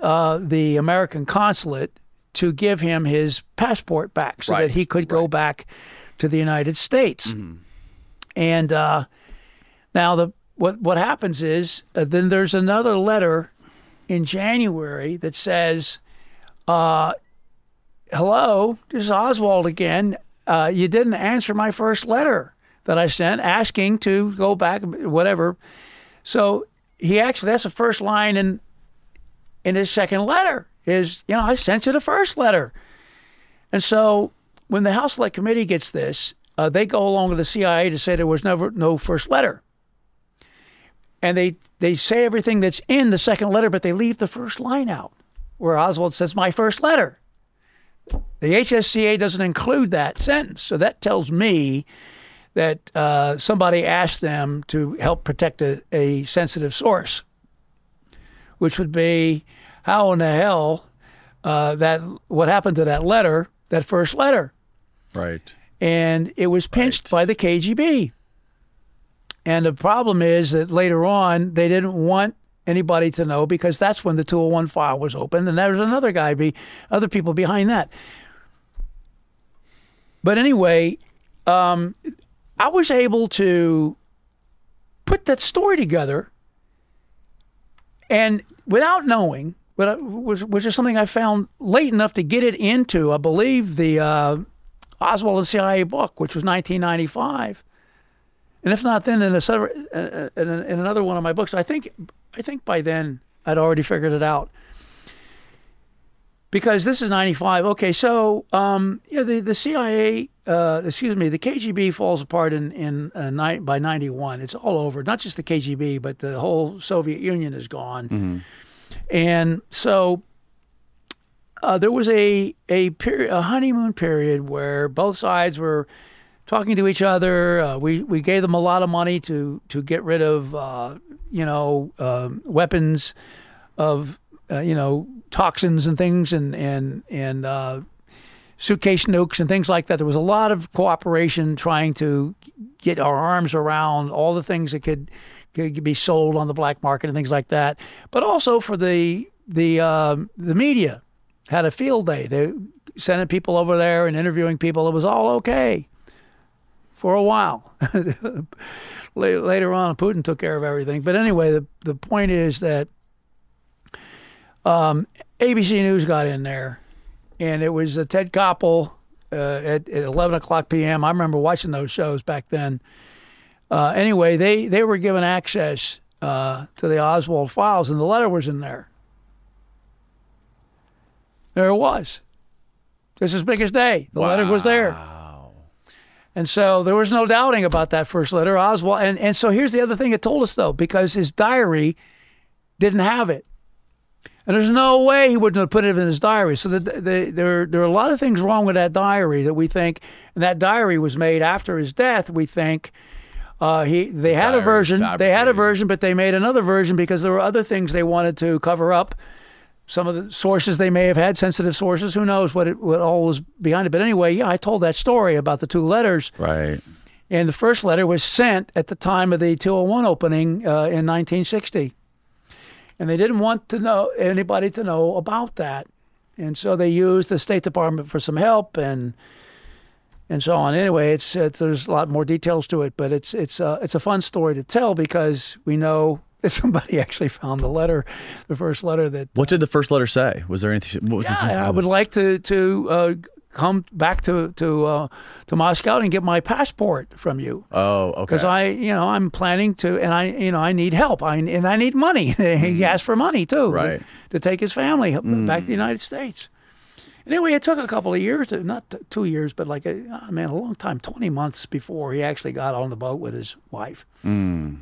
uh, the American consulate to give him his passport back so Right, that he could go back to the United States. And uh, now the what what happens is uh, then there's another letter in January that says, uh, "Hello, this is Oswald again. Uh, you didn't answer my first letter that I sent asking to go back, whatever." So he actually that's the first line in in his second letter is you know I sent you the first letter, and so when the House Select Committee gets this, uh, they go along to the CIA to say there was never no first letter. And they, they say everything that's in the second letter, but they leave the first line out, where Oswald says, My first letter. The HSCA doesn't include that sentence. So that tells me that uh, somebody asked them to help protect a, a sensitive source, which would be how in the hell uh, that what happened to that letter, that first letter, Right. and it was pinched Right. by the KGB. And the problem is that later on they didn't want anybody to know because that's when the 201 file was opened, and there was another guy, be other people behind that. But anyway, um, I was able to put that story together, and without knowing, but was was just something I found late enough to get it into. I believe the uh, Oswald and CIA book, which was 1995, and if not then, in a in, a- in another one of my books, I think I think by then I'd already figured it out. Because this is 95. Okay, so um, yeah, the the CIA, uh, excuse me, the KGB falls apart in in uh, ni- by 91. It's all over. Not just the KGB, but the whole Soviet Union is gone. And so uh, there was a a period, a honeymoon period where both sides were talking to each other. Uh, we we gave them a lot of money to to get rid of uh, you know um, weapons of uh, you know toxins and things and and and uh, suitcase nukes and things like that. There was a lot of cooperation trying to get our arms around all the things that could could be sold on the black market and things like that. But also for the the um, the media had a field day. They sending people over there and interviewing people. It was all okay for a while. Later on, Putin took care of everything. But anyway, the the point is that um, ABC News got in there, and it was uh, Ted Koppel uh, at, at 11 o'clock p.m. I remember watching those shows back then. Uh, anyway, they, they were given access uh, to the Oswald files, and the letter was in there. There it was. Just as big as day. The letter was there. And so there was no doubting about that first letter. Oswald, and, and so here's the other thing it told us though, because his diary didn't have it. And there's no way he wouldn't have put it in his diary. So the, the, there, there are a lot of things wrong with that diary that we think, and that diary was made after his death. We think uh, he they had a Diary version, they had a version, but they made another version because there were other things they wanted to cover up. Some of the sources they may have had, sensitive sources. Who knows what it, what all was behind it? But anyway, yeah, I told that story about the two letters. Right. And the first letter was sent at the time of the 201 opening uh, in 1960. And they didn't want to know anybody to know about that. And so they used the State Department for some help and and so on. Anyway, it's, it's there's a lot more details to it, but it's it's uh, it's a fun story to tell because we know that somebody actually found the letter, the first letter that What did uh, the first letter say? Was there anything? What was yeah, I would like to to uh, come back to to uh, to Moscow and get my passport from you Oh, okay. because I, you know, I'm planning to, and I, you know, I need help. I and I need money. he mm-hmm. asked for money too, Right. to, take his family back to the mm. United States. Anyway, it took a couple of years, not t- two years, but like a oh, man, a long time, twenty months before he actually got on the boat with his wife. Mm.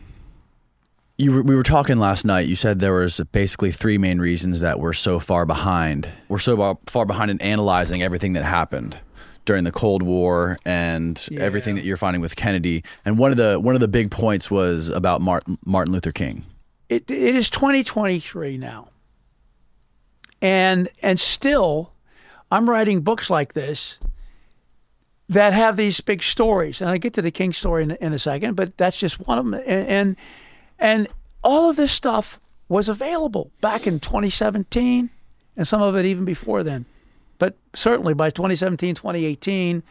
You were, we were talking last night. You said there was basically three main reasons that we're so far behind. We're so far behind in analyzing everything that happened during the Cold War and everything that you're finding with Kennedy. And one of the one of the big points was about Martin, Martin Luther King. it, it is 2023 now and and still i'm writing books like this that have these big stories and i get to the king story in, in a second but that's just one of them and, and and all of this stuff was available back in 2017 and some of it even before then but certainly by 2017 2018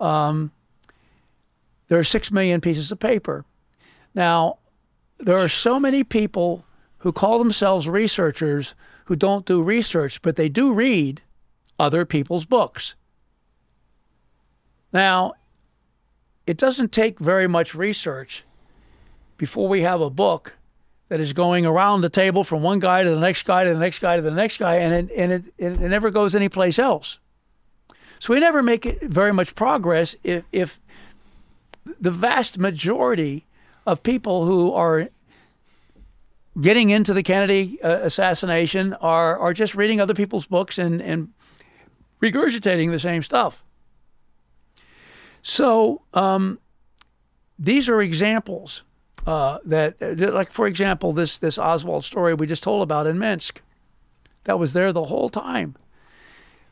um, there are 6 million pieces of paper now there are so many people who call themselves researchers who don't do research, but they do read other people's books. Now, it doesn't take very much research before we have a book that is going around the table from one guy to the next guy to the next guy to the next guy, and it, and it, it, never goes anyplace else. So we never make very much progress if, if the vast majority of people who are getting into the Kennedy uh, assassination are are just reading other people's books and and regurgitating the same stuff. So um, these are examples uh, that, like for example, this this Oswald story we just told about in Minsk, that was there the whole time.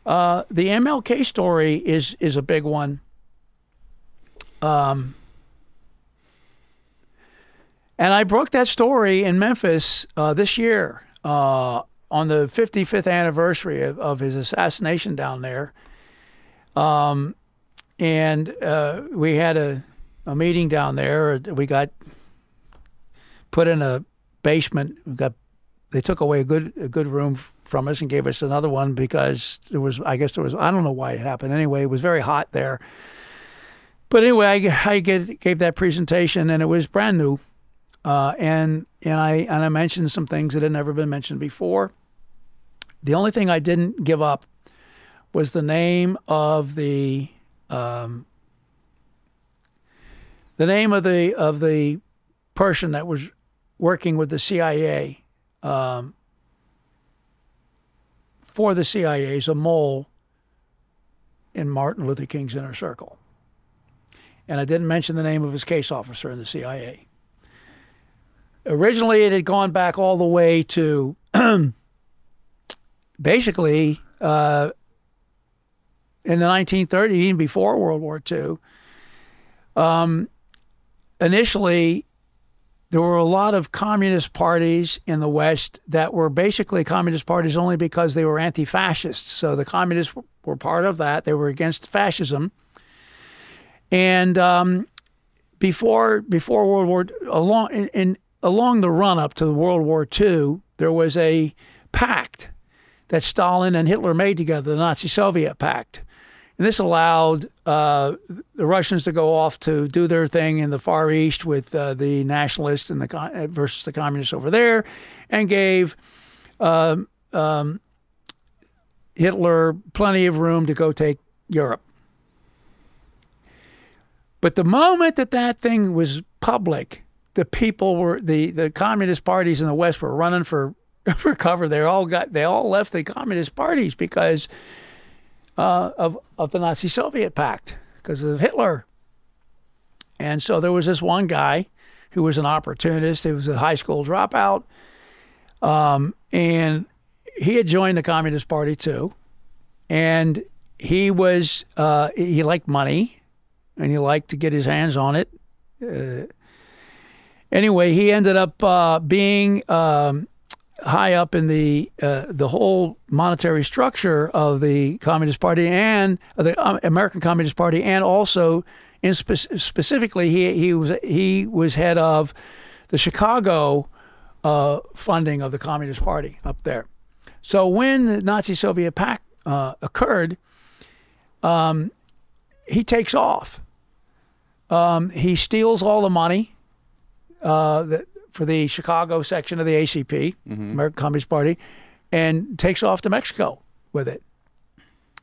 Uh, the MLK story is is a big one. Um, and I broke that story in Memphis uh, this year uh, on the 55th anniversary of, of, his assassination down there. Um, and uh, we had a, a meeting down there. We got put in a basement. We got they took away a good a good room from us and gave us another one because there was I guess there was I don't know why it happened. Anyway, it was very hot there. But anyway, I, I get, gave that presentation and it was brand new, uh, and and I and I mentioned some things that had never been mentioned before. The only thing I didn't give up was the name of the um, the name of the of the person that was working with the CIA um, for the CIA is a mole in Martin Luther King's inner circle. And I didn't mention the name of his case officer in the CIA. Originally, it had gone back all the way to basically uh, in the 1930s, even before World War II. Um, initially, there were a lot of communist parties in the West that were basically communist parties only because they were anti fascists. So the communists were part of that, they were against fascism. And um, before before World War along in, in along the run up to World War II, there was a pact that Stalin and Hitler made together, the Nazi Soviet pact. And this allowed uh, the Russians to go off to do their thing in the Far East with uh, the nationalists and the uh, versus the communists over there, and gave um, um, Hitler plenty of room to go take Europe. But the moment that that thing was public, the people were the the communist parties in the West were running for for cover. They all got they all left the communist parties because uh, of of the Nazi Soviet pact because of Hitler. And so there was this one guy who was an opportunist. He was a high school dropout, um, and he had joined the Communist Party too. And he was uh, he liked money, and he liked to get his hands on it. Uh, anyway, he ended up uh, being um, high up in the uh, the whole monetary structure of the Communist Party and the um, American Communist Party, and also in spe- specifically he he was he was head of the Chicago uh, funding of the Communist Party up there. So when the Nazi Soviet pact uh, occurred, um, he takes off. Um, he steals all the money uh, that for the Chicago section of the ACP, mm-hmm. American Communist Party, and takes off to Mexico with it.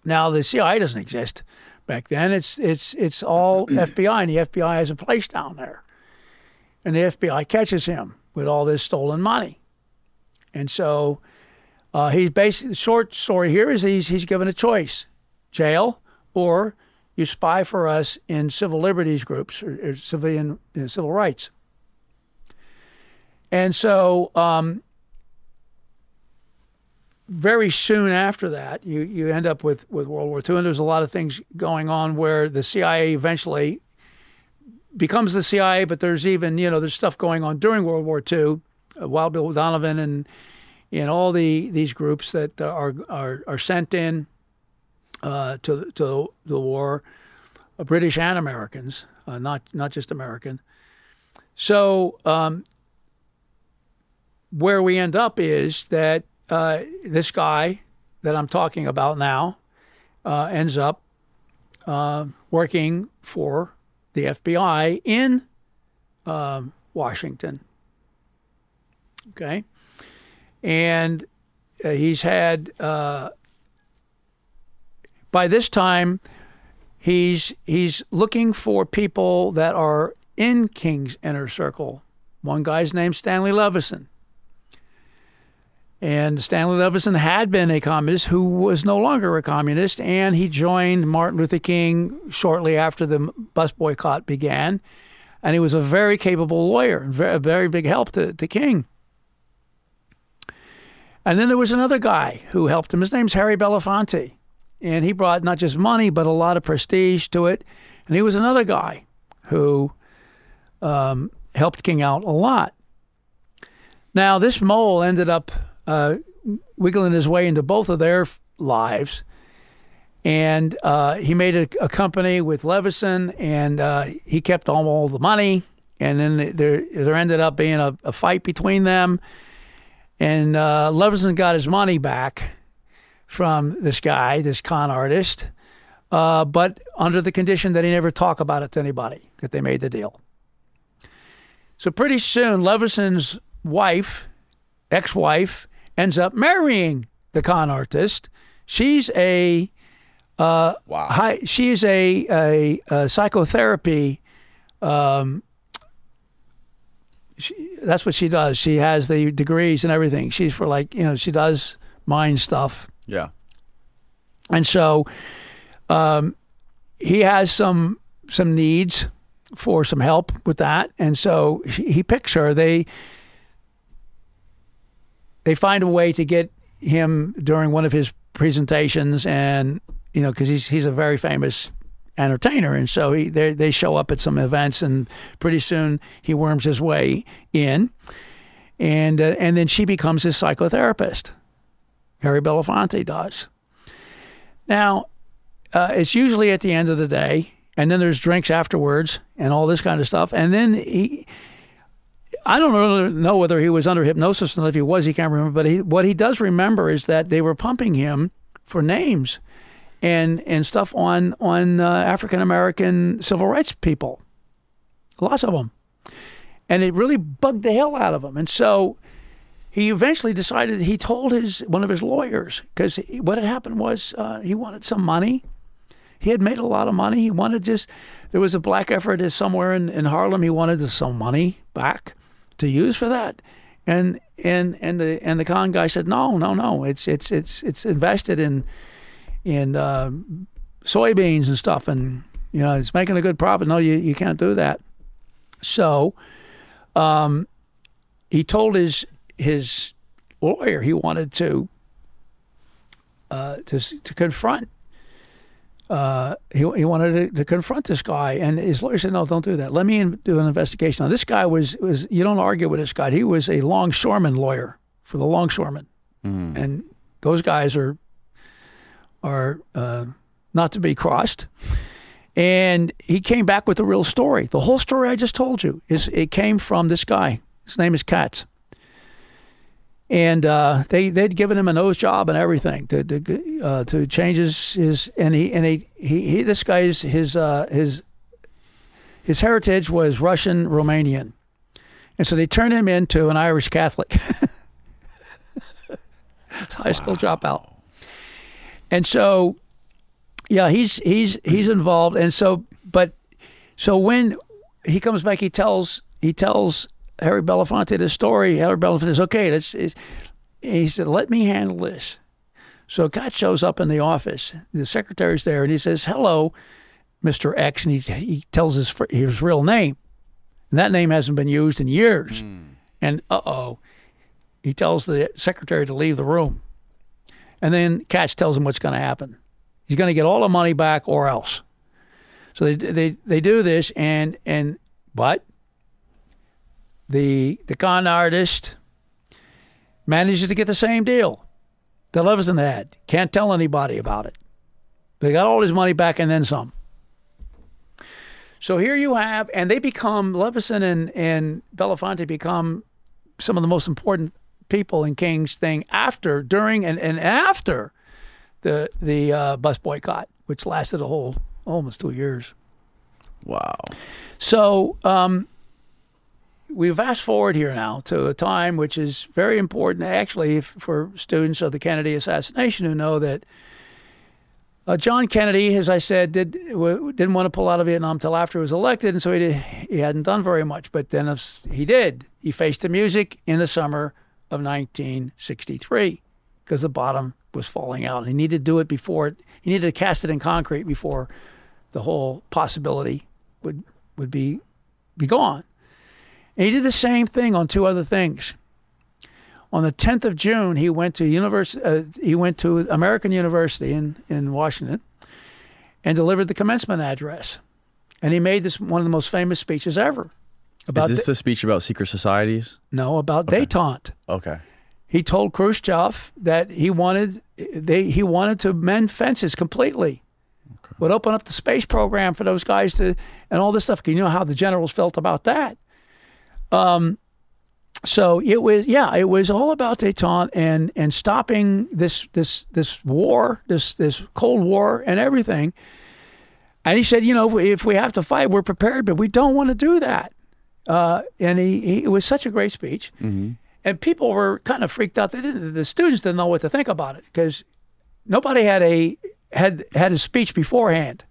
Now the CIA doesn't exist back then. It's it's it's all FBI, and the FBI has a place down there, and the FBI catches him with all this stolen money, and so uh, he's basically the short story here is he's he's given a choice: jail or you spy for us in civil liberties groups or, or civilian know, civil rights. And so, um, very soon after that, you, you end up with, with World War II, and there's a lot of things going on where the CIA eventually becomes the CIA, but there's even, you know, there's stuff going on during World War II, uh, Wild Bill Donovan and and all the these groups that are are, are sent in uh, to to the war, uh, British and Americans, uh, not not just American. So um, where we end up is that uh, this guy that I'm talking about now uh, ends up uh, working for the FBI in um, Washington. Okay. And uh, he's had, uh, by this time, he's, he's looking for people that are in King's inner circle. One guy's named Stanley Levison. And Stanley Levison had been a communist who was no longer a communist, and he joined Martin Luther King shortly after the bus boycott began. And he was a very capable lawyer, a very big help to, to King. And then there was another guy who helped him. His name's Harry Belafonte. And he brought not just money, but a lot of prestige to it. And he was another guy who um, helped King out a lot. Now, this mole ended up uh, wiggling his way into both of their lives. And uh, he made a, a, company with Levison, and uh, he kept all the money. And then there, there ended up being a, a fight between them. And uh, Levison got his money back from this guy, this con artist, uh, but under the condition that he never talk about it to anybody, that they made the deal. So pretty soon, Levison's wife, ex-wife, ends up marrying the con artist. She's a uh, wow. High, she's a, a, a psychotherapy um, she, that's what she does. She has the degrees and everything. She's for like you know she does mind stuff. Yeah. And so, um, he has some some needs for some help with that, and so he, he picks her. They they find a way to get him during one of his presentations, and you know because he's he's a very famous entertainer, and so he they they show up at some events, and pretty soon he worms his way in, and uh, and then she becomes his psychotherapist. Harry Belafonte does. Now, uh, it's usually at the end of the day, and then there's drinks afterwards, and all this kind of stuff, and then he. I don't really know whether he was under hypnosis or if he was, he can't remember. But he, what he does remember is that they were pumping him for names and and stuff on on uh, African American civil rights people, lots of them, and it really bugged the hell out of him. And so he eventually decided he told his one of his lawyers because what had happened was uh, he wanted some money. He had made a lot of money. He wanted just there was a black effort somewhere in, in Harlem. He wanted some money back to use for that. And and and the and the con guy said no no no it's it's it's it's invested in in uh, soybeans and stuff, and you know it's making a good profit. No, you you can't do that. So, um, he told his his lawyer he wanted to uh, to to confront. Uh, he, he wanted to, to, confront this guy, and his lawyer said, "No, don't do that. Let me in, do an investigation." Now, this guy was was you don't argue with this guy. He was a longshoreman lawyer for the longshoremen, mm. and those guys are are uh, not to be crossed. And he came back with the real story. The whole story I just told you is it came from this guy. His name is Katz. And uh, they they'd given him a nose job and everything to to, uh, to change his, his and he and he, he, he this guy's his uh, his his heritage was Russian Romanian, and so they turned him into an Irish Catholic, high school dropout. And so, yeah, he's he's he's involved. And so, but so when he comes back, he tells he tells Harry Belafonte the story. Harry Belafonte says, "Okay, that's." He said, "Let me handle this." So Katz shows up in the office. The secretary's there, and he says, "Hello, Mister X," and he he tells his his real name, and that name hasn't been used in years. Mm. And uh oh, he tells the secretary to leave the room. And then Katz tells him what's going to happen. He's going to get all the money back or else. So they, they, they do this, and, and but the, the con artist manages to get the same deal that Levison had. Can't tell anybody about it. They got all his money back and then some. So here you have, and they become Levison and and Belafonte become some of the most important people in King's thing after, during, and, and after the the uh, bus boycott, which lasted a whole almost two years. Wow. So um, we fast forward here now to a time which is very important, actually, for students of the Kennedy assassination who know that uh, John Kennedy, as I said, did didn't want to pull out of Vietnam until after he was elected, and so he did, he hadn't done very much. But then he did. He faced the music in the summer of 1963 because the bottom was falling out. And he needed to do it before it, he needed to cast it in concrete before the whole possibility would would be be gone. And he did the same thing on two other things. On the 10th of June, he went to university. Uh, he went to American University in in Washington, and delivered the commencement address. And he made this one of the most famous speeches ever. About Is this the, the speech about secret societies? No, about okay. détente. Okay. He told Khrushchev that he wanted they he wanted to mend fences completely. Okay. Would open up the space program for those guys to and all this stuff. You know how the generals felt about that. Um, so it was yeah, it was all about détente and and stopping this this this war, this this Cold War and everything. And he said, you know, if we have to fight, we're prepared, but we don't want to do that. Uh, and he, he, it was such a great speech. Mm-hmm. And people were kind of freaked out. They didn't, the students didn't know what to think about it because nobody had a had had a speech beforehand.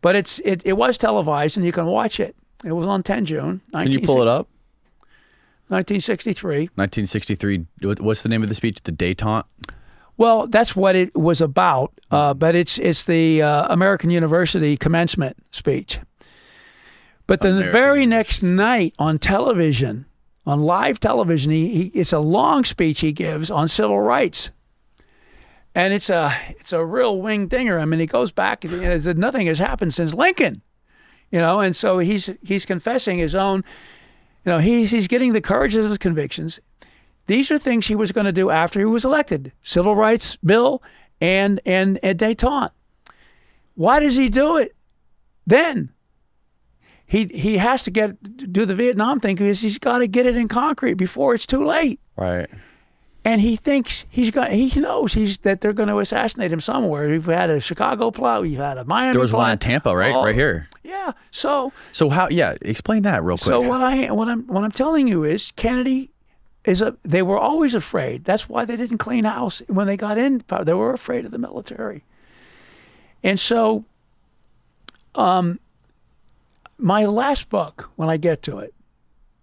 But it's it, it was televised and you can watch it. It was on 10 June. Can you pull it up? 1963. 1963. What's the name of the speech? The détente. Well, that's what it was about, uh, but it's it's the uh, American University commencement speech. But then American the very next night on television, on live television, he, he, it's a long speech he gives on civil rights, and it's a it's a real wing dinger. I mean, he goes back and says nothing has happened since Lincoln, you know, and so he's he's confessing his own, you know, he's he's getting the courage of his convictions. These are things he was going to do after he was elected: civil rights bill and and, and détente. Why does he do it then? He he has to get do the Vietnam thing because he's got to get it in concrete before it's too late. Right. And he thinks he's got. He knows he's that they're going to assassinate him somewhere. We've had a Chicago plot. We've had a Miami. There was plot. one in Tampa, right, oh, right here. Yeah. So. So how? Yeah. Explain that real quick. So what I what I'm what I'm telling you is Kennedy is a. They were always afraid. That's why they didn't clean house when they got in. They were afraid of the military. And so, um, my last book, when I get to it,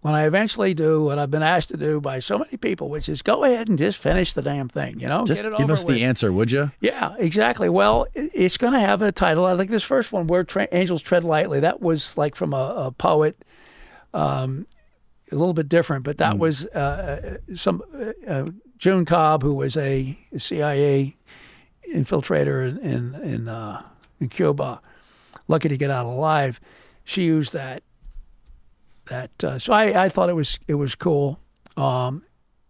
when I eventually do what I've been asked to do by so many people, which is go ahead and just finish the damn thing, you know, just give us with. the answer, would you? Yeah, exactly. Well, it's going to have a title. I like this first one, "Where Angels Tread Lightly." That was like from a, a poet, um, a little bit different, but that mm. was uh, uh some uh, uh, June Cobb, who was a CIA infiltrator in in in, uh, in Cuba, lucky to get out alive she used that. That uh, so I, I thought it was it was cool. Um,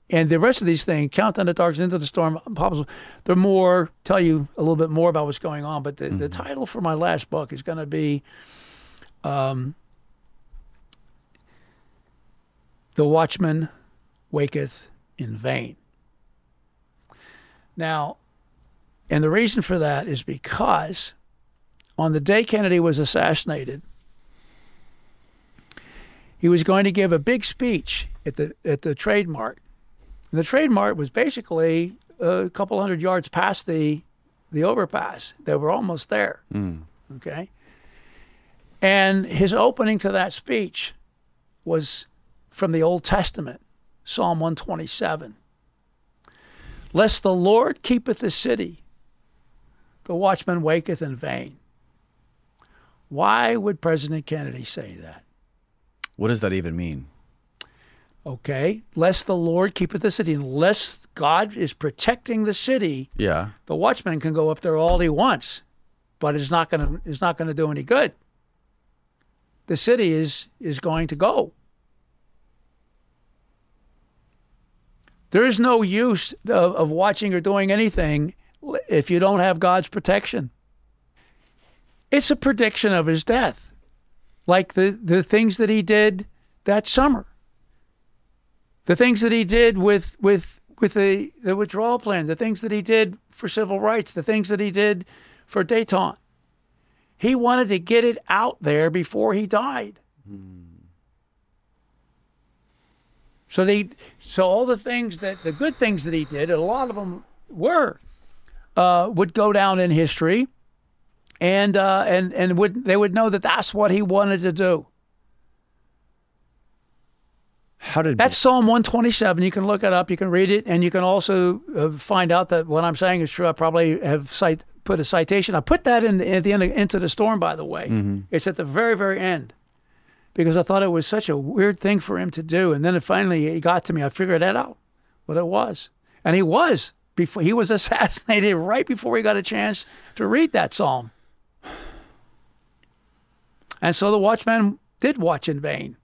and the rest of these things, Count Countdown to Darkness, Into the Storm, Pops, they're more, tell you a little bit more about what's going on. But the, mm-hmm. the title for my last book is going to be um, The Watchman Waketh in Vain. Now, and the reason for that is because on the day Kennedy was assassinated, he was going to give a big speech at the at the Trade Mart. And the Trade Mart was basically a couple hundred yards past the the overpass. They were almost there. Mm. Okay. And his opening to that speech was from the Old Testament, Psalm 127. Lest the Lord keepeth the city, the watchman waketh in vain. Why would President Kennedy say that? What does that even mean? Okay, lest the Lord keepeth the city, unless God is protecting the city. Yeah, the watchman can go up there all he wants, but it's not going to it's not going to do any good. The city is is going to go. There is no use of, of watching or doing anything if you don't have God's protection. It's a prediction of his death like the, the things that he did that summer. The things that he did with with with the, the withdrawal plan, the things that he did for civil rights, the things that he did for détente. He wanted to get it out there before he died. Hmm. So they, so all the things that the good things that he did, a lot of them were, uh, would go down in history and uh, and and would they would know that that's what he wanted to do. How did That's Psalm 127. You can look it up. You can read it, and you can also uh, find out that what I'm saying is true. I probably have cite, put a citation. I put that in at the end of Into the Storm, by the way. It's at the very, very end because I thought it was such a weird thing for him to do. And then it finally it got to me. I figured that out, what it was, and he was before he was assassinated right before he got a chance to read that psalm. And so the watchman did watch in vain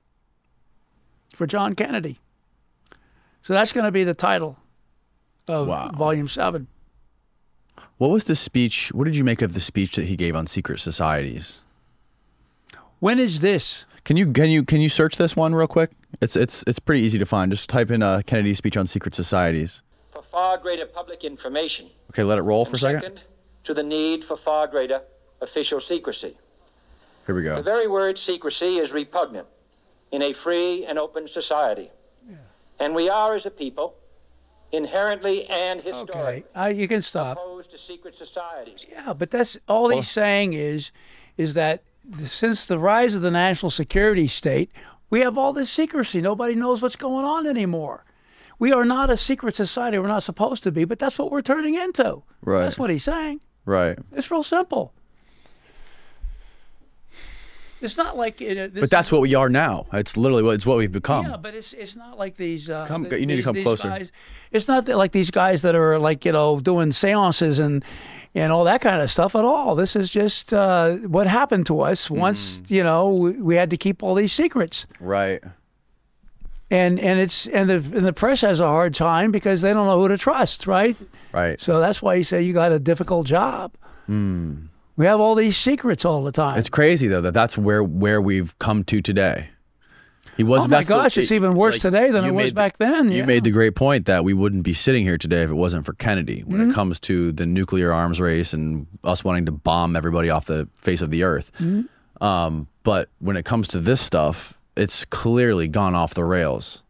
for John Kennedy. So that's going to be the title of Wow. volume seven. what was the speech? What did you make of the speech that he gave on secret societies? When is this? Can you can you can you search this one real quick? It's it's it's pretty easy to find. Just type in uh, Kennedy's speech on secret societies. for far greater public information. Okay, let it roll for a second. second, to the need for far greater official secrecy. Here we go. The very word secrecy is repugnant in a free and open society. And we are, as a people, inherently and Okay, historically uh, you can stop. opposed to secret societies. Yeah, but that's all he's saying is, is that th- since the rise of the national security state, we have all this secrecy. Nobody knows what's going on anymore. We are not a secret society. We're not supposed to be, but that's what we're turning into. Right. That's what he's saying. Right. It's real simple. It's not like it, uh, But that's what we are now. It's literally what it's what we've become. Yeah, but it's it's not like these. Uh, Come- you need to come closer. Guys, it's not that like these guys that are like you know doing seances and and all that kind of stuff at all. This is just uh, what happened to us once Mm. you know we, we had to keep all these secrets, Right. and and it's and the and the press has a hard time because they don't know who to trust, right? Right. So that's why you say you got a difficult job. We have all these secrets all the time. It's crazy though that that's where where we've come to today. He oh wasn't. Back. My that's the- gosh, it's even worse like, today than it was the- back then. You yeah. made the great point that we wouldn't be sitting here today if it wasn't for Kennedy. When Mm-hmm. it comes to the nuclear arms race and us wanting to bomb everybody off the face of the earth, Mm-hmm. um, but when it comes to this stuff, it's clearly gone off the rails.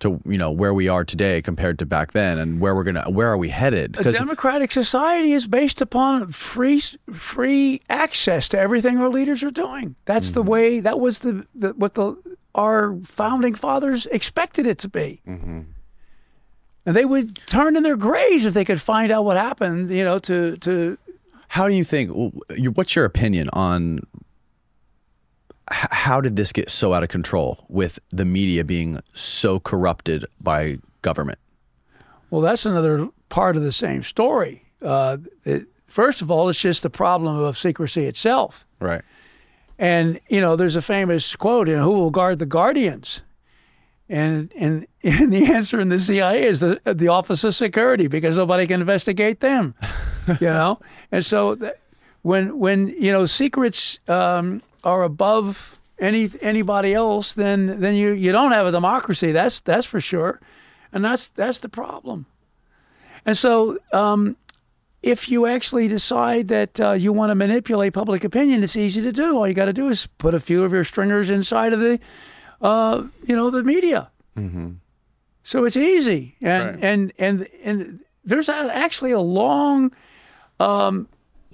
To you know where we are today compared to back then, and where we're gonna where are we headed? A democratic society is based upon free free access to everything our leaders are doing. That's the mm-hmm. way. That was the, the what the our founding fathers expected it to be. Mm-hmm. And they would turn in their graves if they could find out what happened. You know, to to How do you think? What's your opinion on how did this get so out of control with the media being so corrupted by government? well, that's another part of the same story. Uh, it, first of all, it's just the problem of secrecy itself. Right. And you know, there's a famous quote: you know, "Who will guard the guardians?" And and, and the answer in the CIA is the the Office of Security because nobody can investigate them. you know, and so th- when when you know secrets um, are above any anybody else, then then you you don't have a democracy. That's that's for sure, and that's that's the problem. And so um, if you actually decide that uh, you want to manipulate public opinion, it's easy to do. All you got to do is put a few of your stringers inside of the, uh, you know, the media. So it's easy, and Right. and and and there's actually a long um,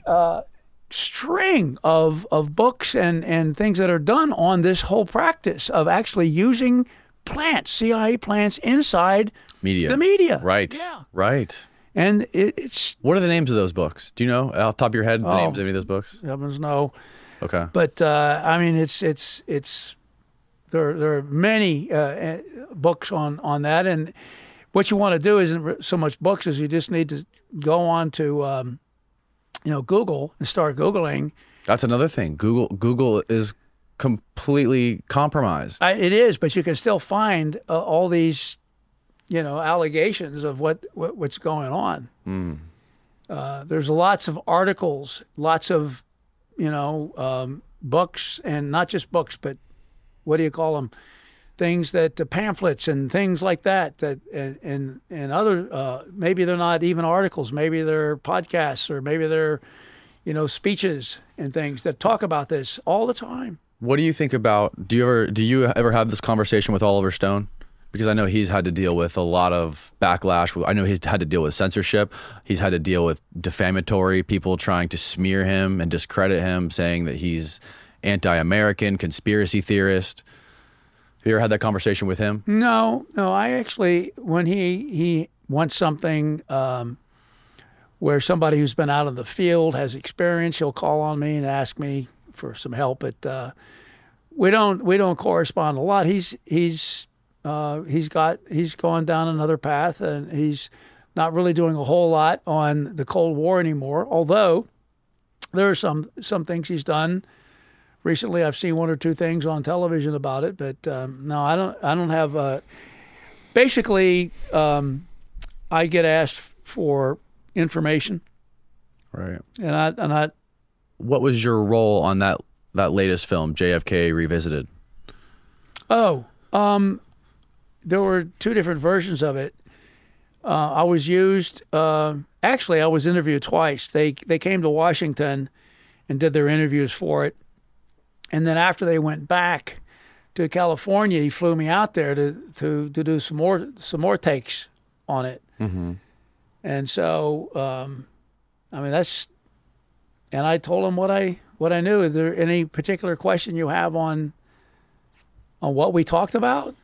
uh, string of of books and and things that are done on this whole practice of actually using plants, CIA plants inside Media. the media. Right. Yeah. Right. And it, it's What are the names of those books? Do you know off the top of your head the Oh. names of any of those books? heavens no. Okay. But uh, I mean, it's it's it's there. There are many uh, uh, books on on that, and what you want to do isn't so much books as you just need to go on to um, you know Google and start googling. That's another thing. Google Google is completely compromised. I, it is, but you can still find uh, all these you know allegations of what, what what's going on. Uh, there's lots of articles, lots of you know um, books, and not just books, but what do you call them? Things that uh, pamphlets and things like that. That and and, and other uh, maybe they're not even articles. Maybe they're podcasts or maybe they're you know speeches and things that talk about this all the time. What do you think about? Do you ever do you ever have this conversation with Oliver Stone? Because I know he's had to deal with a lot of backlash. I know he's had to deal with censorship. He's had to deal with defamatory people trying to smear him and discredit him, saying that he's anti-American, conspiracy theorist. Have you ever had that conversation with him? No, no. I actually, when he he wants something um, where somebody who's been out in the field has experience, he'll call on me and ask me for some help. But uh, we don't we don't correspond a lot. He's he's uh, he's got he's gone down another path, and he's not really doing a whole lot on the Cold War anymore. Although there are some some things he's done recently I've seen one or two things on television about it, but um, no, I don't. I don't have. Uh, basically, um, I get asked for information, Right. and I and I What was your role on that that latest film, JFK Revisited? oh um, there were two different versions of it. Uh, I was used. Uh, actually, I was interviewed twice. They they came to Washington and did their interviews for it, and then after they went back to California, he flew me out there to to to do some more some more takes on it. Mm-hmm. And so, um, I mean, that's. And I told him what I what I knew. Is there any particular question you have on on what we talked about?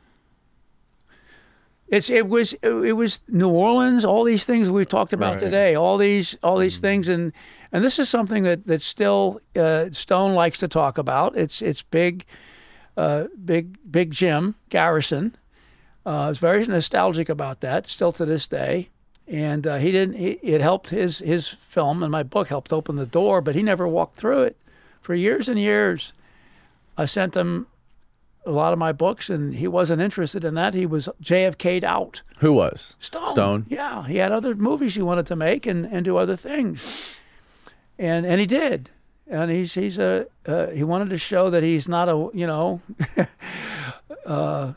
It's it was it was New Orleans, all these things we've talked about Right. today, all these all these things, and and this is something that that still uh, Stone likes to talk about. It's it's big, uh, big big Jim Garrison. Uh, is very nostalgic about that still to this day, and uh, he didn't. He, it helped his his film and my book helped open the door, but he never walked through it for years and years. I sent him a lot of my books, and he wasn't interested in that. He was JFK'd out. Who was Stone. Stone. Yeah, he had other movies he wanted to make and, and do other things, and and he did. And he's he's a uh, he wanted to show that he's not a you know, uh,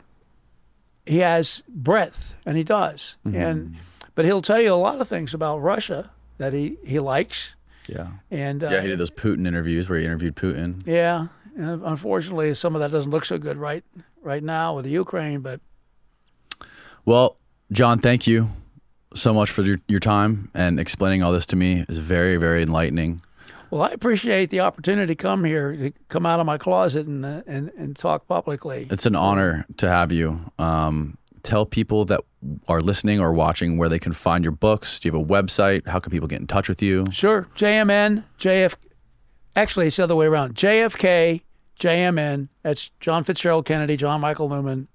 he has breadth, and he does. And but he'll tell you a lot of things about Russia that he he likes. Yeah. And uh, Yeah, he did those Putin interviews where he interviewed Putin. yeah, and unfortunately, some of that doesn't look so good right right now with the Ukraine. But Well, John, thank you so much for your, your time and explaining all this to me. is very, very enlightening. well, I appreciate the opportunity to come here, to come out of my closet and uh, and and talk publicly. It's an honor to have you. Um, tell people that are listening or watching where they can find your books. Do you have a website? How can people get in touch with you? Sure, JMN, JF. Actually, it's the other way around. JFK, JMN. That's John Fitzgerald Kennedy, John Michael Newman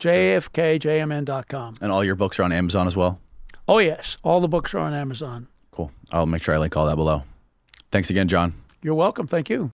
dot com. JFKJMN.com. And all your books are on Amazon as well? Oh, yes. All the books are on Amazon. Cool. I'll make sure I link all that below. Thanks again, John. You're welcome. Thank you.